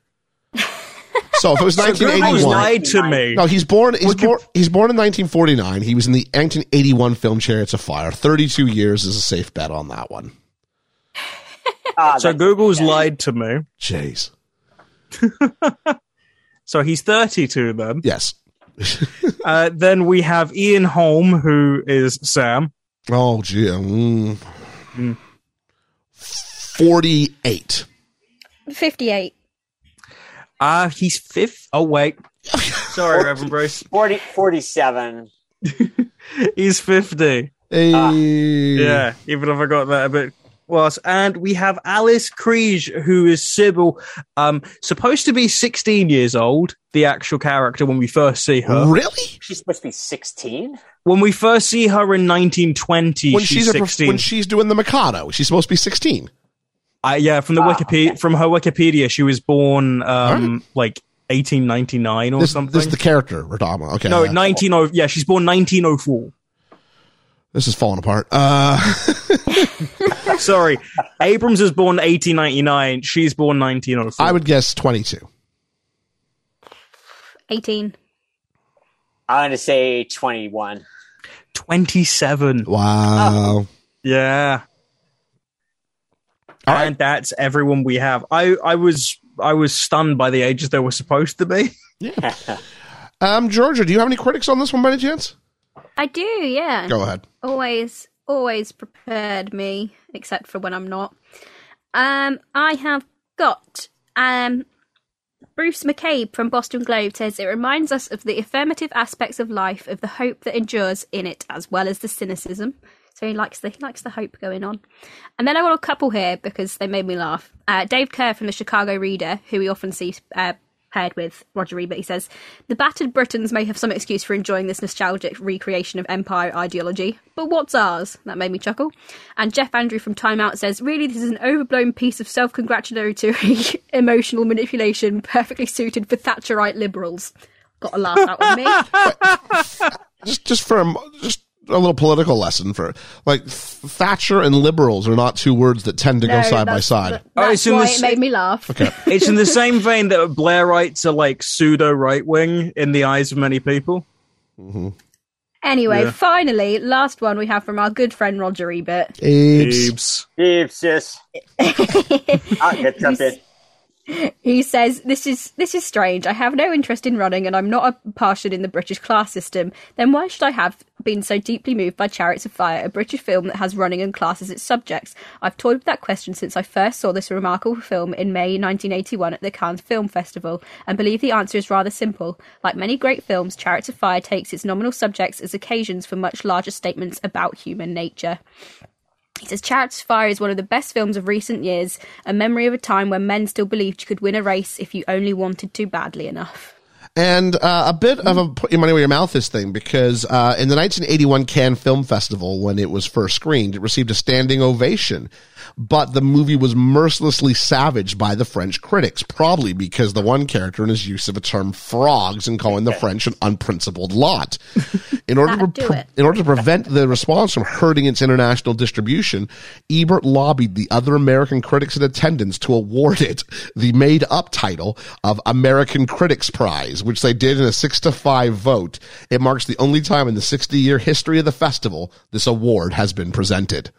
So if it was So Google's 1981. lied to me. No, he's born. He's Would you- born. He's born in 1949. He was in the 1981 film Chariots of Fire. 32 years is a safe bet on that one. Ah, So Google's yeah. lied to me. Jeez. *laughs* So he's 32 then. Yes. *laughs* Uh, then we have Ian Holm, who is Sam. Oh, gee. Mm. Mm. 48. 58. Uh, he's fifth. Oh, wait. *laughs* Sorry, Reverend Bruce. 40, 47. *laughs* He's 50. Hey. Yeah, even if I got that a bit worse. And we have Alice Krige, who is Sybil, um, supposed to be 16 years old, the actual character when we first see her. Really? She's supposed to be 16? When we first see her in 1920, When she's, she's, a, prof- 16. when she's doing the Mikado, she's supposed to be 16. Uh, yeah, from the Ah, Wikipedia, okay. from her Wikipedia, she was born um like 1899 or This, something. this is the character we're talking about. Okay. no, yeah. 190. Yeah, she's born 1904. This is falling apart. Uh, *laughs* Sorry, Abrahams is born 1899. She's born 1904. I would guess 22. 18. I'm going to say 21. 27. Wow. Yeah. All right. And that's everyone we have. I I was I was stunned by the ages they were supposed to be. *laughs* Yeah. Um, Georgia, do you have any critics on this one by any chance? I do, yeah. Go ahead. always always prepared me except for when i'm not um i have got um bruce mccabe from boston globe says it reminds us of the affirmative aspects of life of the hope that endures in it as well as the cynicism so he likes the he likes the hope going on and then i got a couple here because they made me laugh uh, dave kehr from the chicago reader who we often see uh, paired with Roger Ebert, he says, The battered Britons may have some excuse for enjoying this nostalgic recreation of empire ideology, but what's ours? That made me chuckle. And Geoff Andrew from Time Out says, Really, this is an overblown piece of self congratulatory *laughs* emotional manipulation perfectly suited for Thatcherite liberals. Got a laugh out of me. *laughs* Just, just for a, just a little political lesson for like Thatcher and liberals are not two words that tend to go No, side by side. that- Oh, That's it's in why the it made me laugh. Okay. *laughs* It's in the same vein that Blairites are like pseudo right wing in the eyes of many people. Mm-hmm. Anyway, Yeah. finally, last one we have from our good friend Roger Ebert. Apes. Babes. Deep, sis. *laughs* I'll get jump He says, "This is this is strange. I have no interest in running, and I'm not a partisan in the British class system. Then why should I have been so deeply moved by *Chariots of Fire*, a British film that has running and class as its subjects? I've toyed with that question since I first saw this remarkable film in May 1981 at the Cannes Film Festival, and believe the answer is rather simple. Like many great films, *Chariots of Fire* takes its nominal subjects as occasions for much larger statements about human nature." He says Chariots of Fire is one of the best films of recent years, a memory of a time when men still believed you could win a race if you only wanted to badly enough. And uh, a bit of a put your money where your mouth is thing because uh, in the 1981 Cannes Film Festival, when it was first screened, it received a standing ovation. But the movie was mercilessly savaged by the French critics, probably because the one character in his use of a term frogs and calling the French an unprincipled lot. *laughs* In order, to, pre- in order to prevent the response from hurting its international distribution, Ebert lobbied the other American critics in attendance to award it the made up title of American Critics Prize, which they did in a six to five vote. It marks the only time in the 60 year history of the festival this award has been presented.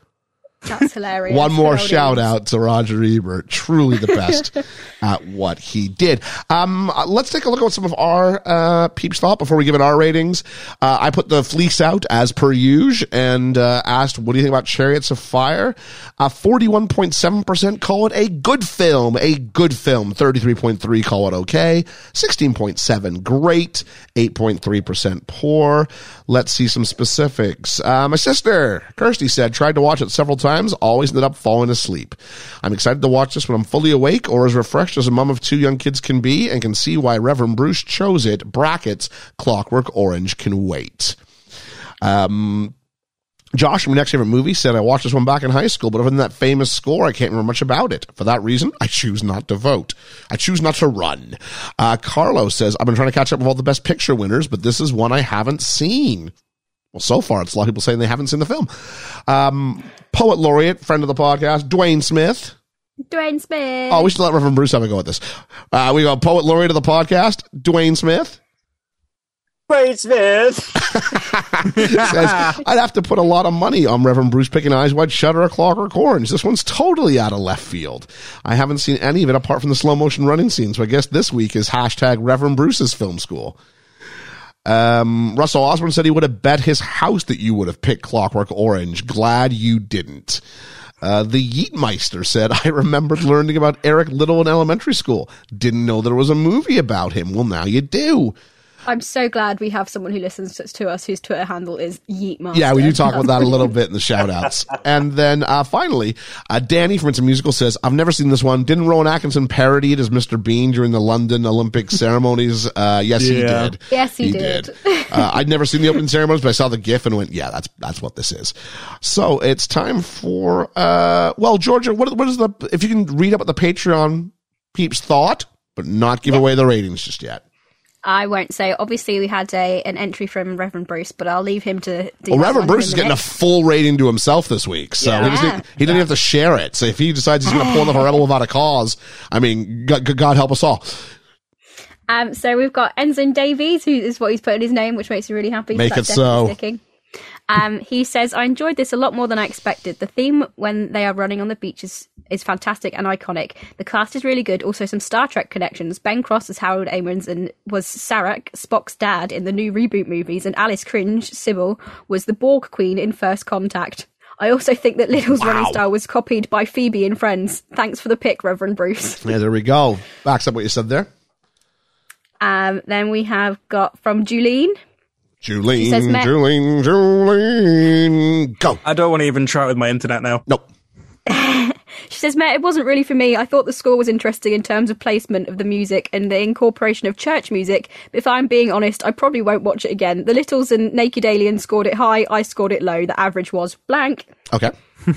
That's hilarious. One more shout out to Roger Ebert, truly the best *laughs* at what he did. Um, uh, let's take a look at some of our uh, peeps thought before we give it our ratings. Uh, I put the fleece out as per usual and uh, asked, "What do you think about Chariots of Fire?" Uh, Forty-one point seven percent call it a good film, a good film. Thirty-three point three call it okay. Sixteen point seven great. Eight point three percent poor. Let's see some specifics. Uh, my sister Kirsty said tried to watch it several times, always ended up falling asleep. I'm excited to watch this when I'm fully awake or as refreshed as a mom of two young kids can be, and can see why Reverend Bruce chose it. Brackets Clockwork Orange can wait. Um, Josh, my next favorite movie, said I watched this one back in high school, but other than that famous score, I can't remember much about it. For that reason, I choose not to vote. I choose not to run. Uh, Carlos says, I've been trying to catch up with all the best picture winners, but this is one I haven't seen. Well, so far, it's a lot of people saying they haven't seen the film. Um, poet laureate, friend of the podcast, Dwayne Smith. Dwayne Smith. Oh, we should let Reverend Bruce have a go at this. Uh, we got poet laureate of the podcast, Dwayne Smith. Wade Smith. *laughs* says, I'd have to put a lot of money on Reverend Bruce picking Eyes Wide shutter, or clock, or Orange. This one's totally out of left field. I haven't seen any of it apart from the slow motion running scene, so I guess this week is hashtag Reverend Bruce's film school. Um, Russell Osborne said he would have bet his house that you would have picked Clockwork Orange. Glad you didn't. Uh, the Yeetmeister said, I remembered learning about Eric Liddell in elementary school. Didn't know there was a movie about him. Well, now you do. I'm so glad we have someone who listens to, to us whose Twitter handle is Yeetmaster. Yeah, we do talk about that a little bit in the shout outs. *laughs* And then uh, finally, uh, Danny from It's a Musical says, I've never seen this one. Didn't Rowan Atkinson parody it as Mr. Bean during the London Olympic *laughs* ceremonies? Uh, yes, he did. Yes, he did. *laughs* uh, I'd never seen the opening ceremonies, but I saw the GIF and went, yeah, that's that's what this is. So it's time for, uh, well, Georgia, what, what is the, if you can read up what the Patreon peeps thought, but not give away the ratings just yet. I won't say. Obviously, we had a an entry from Reverend Bruce, but I'll leave him to do Well, Reverend Bruce is a getting a full rating to himself this week, so he doesn't, Yeah. he doesn't have to share it. So if he decides he's going to pull off a rebel without a cause, I mean, God, God help us all. Um, so we've got Ensign Davies, who is what he's put in his name, which makes me really happy. Make it so. Sticking. Um, he says, I enjoyed this a lot more than I expected. The theme when they are running on the beach is, is fantastic and iconic. The cast is really good. Also, some Star Trek connections. Ben Cross as Harold Abrahams and was Sarek, Spock's dad in the new reboot movies, and Alice Krige, Sybil, was the Borg Queen in First Contact. I also think that Liddell's running style was copied by Phoebe in Friends. Thanks for the pick, Reverend Bruce. Yeah, there we go. Backs up what you said there. Um, then we have got from Julene. Julene, says Matt- Julene, Julene, go. I don't want to even try it with my internet now. Nope. *laughs* She says, Matt, it wasn't really for me. I thought the score was interesting in terms of placement of the music and the incorporation of church music, but if I'm being honest, I probably won't watch it again. The Littles and Naked Alien scored it high, I scored it low. The average was blank. Okay. *laughs*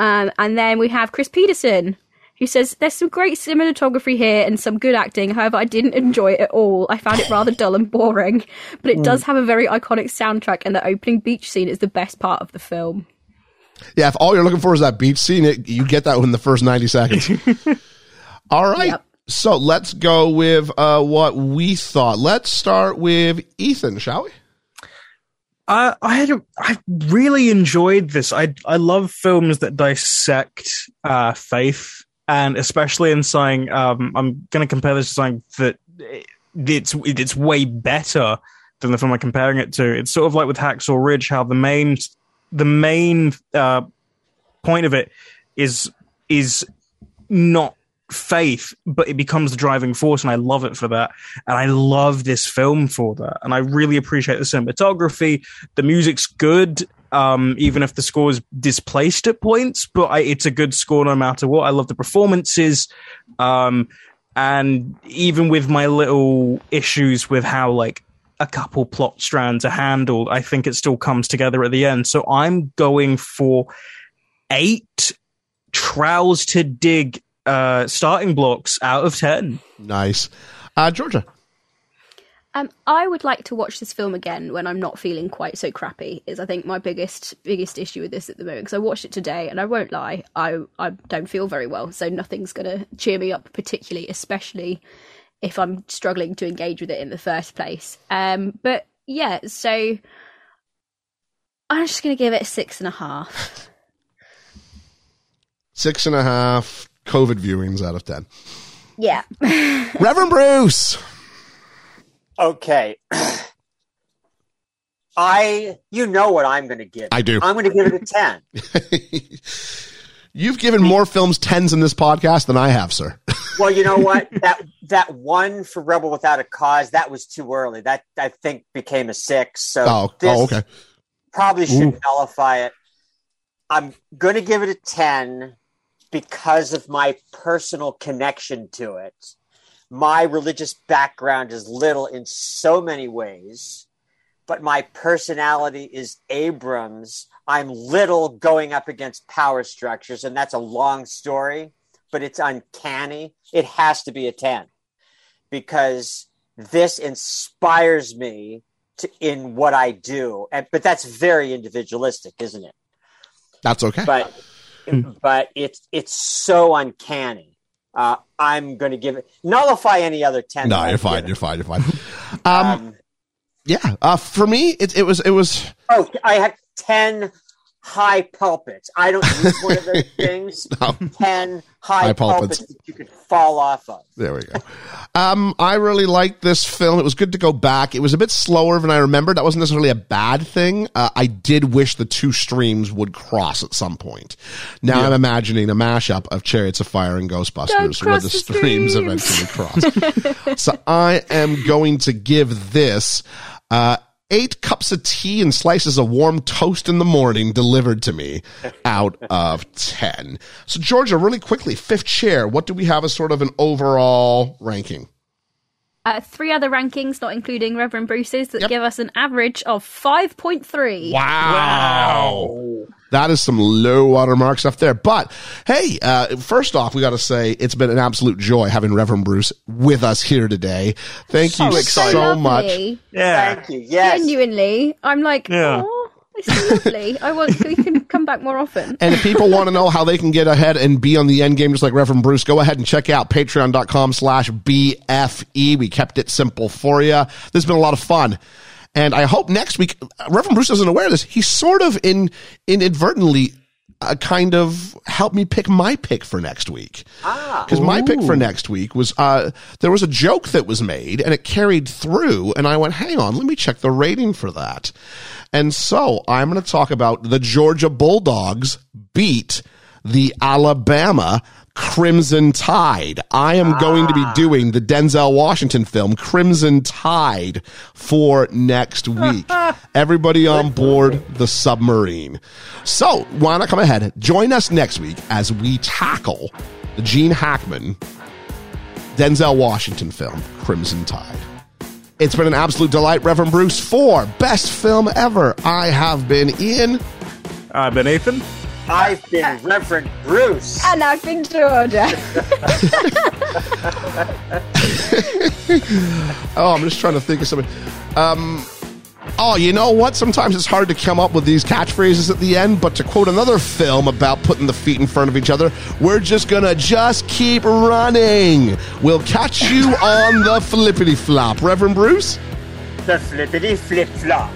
Um, and then we have Chris Peterson, who says, There's some great cinematography here and some good acting. However, I didn't enjoy it at all. I found it rather dull and boring, but it does have a very iconic soundtrack, and the opening beach scene is the best part of the film. Yeah, if all you're looking for is that beach scene, it, you get that in the first 90 seconds. *laughs* all right. Yep. So let's go with uh, what we thought. Let's start with Ethan, shall we? I I had a, I really enjoyed this. I I love films that dissect uh, faith, and especially in something. Um, I'm going to compare this to something that it's it's way better than the film I'm comparing it to. It's sort of like with Hacksaw Ridge, how the main the main uh, point of it is is not faith, but it becomes the driving force, and I love it for that. And I love this film for that. And I really appreciate the cinematography. The music's good, um, even if the score is displaced at points, but I, it's a good score no matter what. I love the performances. Um, and even with my little issues with how, like, a couple plot strands are handled, I think it still comes together at the end. So I'm going for eight trowels to dig uh, starting blocks out of 10. Nice. Uh, Georgia. Um, I would like to watch this film again when I'm not feeling quite so crappy. Is I think my biggest biggest issue with this at the moment because I watched it today and I won't lie, I I don't feel very well, so nothing's gonna cheer me up particularly, especially if I'm struggling to engage with it in the first place. Um, but yeah, so I'm just gonna give it a six and a half. *laughs* Six and a half COVID viewings out of 10. Yeah, *laughs* Reverend Bruce. Okay. I, you know what I'm going to give. I do. I'm going to give it a 10. *laughs* You've given more films tens in this podcast than I have, sir. *laughs* Well, you know what? that that one for Rebel Without a Cause, that was too early. That I think became a six. So Oh, oh this oh, okay. probably should nullify it. I'm going to give it a 10 because of my personal connection to it. My religious background is Liddell in so many ways but my personality is Abrahams. I'm Liddell going up against power structures, and that's a long story, but it's uncanny. It has to be a 10 because this inspires me to, in what I do. And, but that's very individualistic, isn't it? That's okay. But but it's it's so uncanny. Uh, I'm going to give it nullify any other ten. no, you're fine. You're fine. You're fine. Um, Um, yeah. Uh, for me, it, it was it was oh, I had ten high pulpits. I don't use one of those *laughs* things. No. Ten high, High pulpits. pulpits. that you could fall off of. There we go. Um, I really liked this film. It was good to go back. It was a bit slower than I remembered. That wasn't necessarily a bad thing. Uh, I did wish the two streams would cross at some point. Now I'm imagining a mashup of Chariots of Fire and Ghostbusters where the, the streams streams. eventually cross. so I am going to give this, uh, Eight cups of tea and slices of warm toast in the morning delivered to me *laughs* out of 10. So, Georgia, really quickly, fifth chair, what do we have as sort of an overall ranking? Uh, three other rankings, not including Reverend Bruce's, that Yep. give us an average of 5.3. Wow. That is some low watermark stuff there. But hey, uh, first off, we got to say it's been an absolute joy having Reverend Bruce with us here today. Thank you exciting. so much. Yeah. Thank you. Yes. Genuinely, I'm like, Yeah. oh, is lovely. I want we can come back more often. *laughs* And if people want to know how they can get ahead and be on the end game just like Reverend Bruce, go ahead and check out patreon.com slash BFE. We kept it simple for you. This has been a lot of fun. And I hope next week, Reverend Bruce isn't aware of this. He sort of in, inadvertently uh, kind of help me pick my pick for next week. Ah. Because my pick for next week was, uh, there was a joke that was made and it carried through and I went, hang on, let me check the rating for that. And so I'm going to talk about the Georgia Bulldogs beat the Alabama Crimson Tide. I am going to be ah. doing the Denzel Washington film Crimson Tide for next *laughs* week. Everybody on board the submarine. So why not come ahead? Join us next week as we tackle the Gene Hackman Denzel Washington film Crimson Tide. It's been an absolute delight, Reverend Bruce, for best film ever. I have been Ian. I've been Ethan. I've been Reverend Bruce. *laughs* And I've been Georgia. *laughs* Oh, I'm just trying to think of something. Um, oh, you know what? Sometimes it's hard to come up with these catchphrases at the end, but to quote another film about putting the feet in front of each other, we're just gonna just keep running. We'll catch you *laughs* on the flippity flop. Reverend Bruce? The flippity flip flop.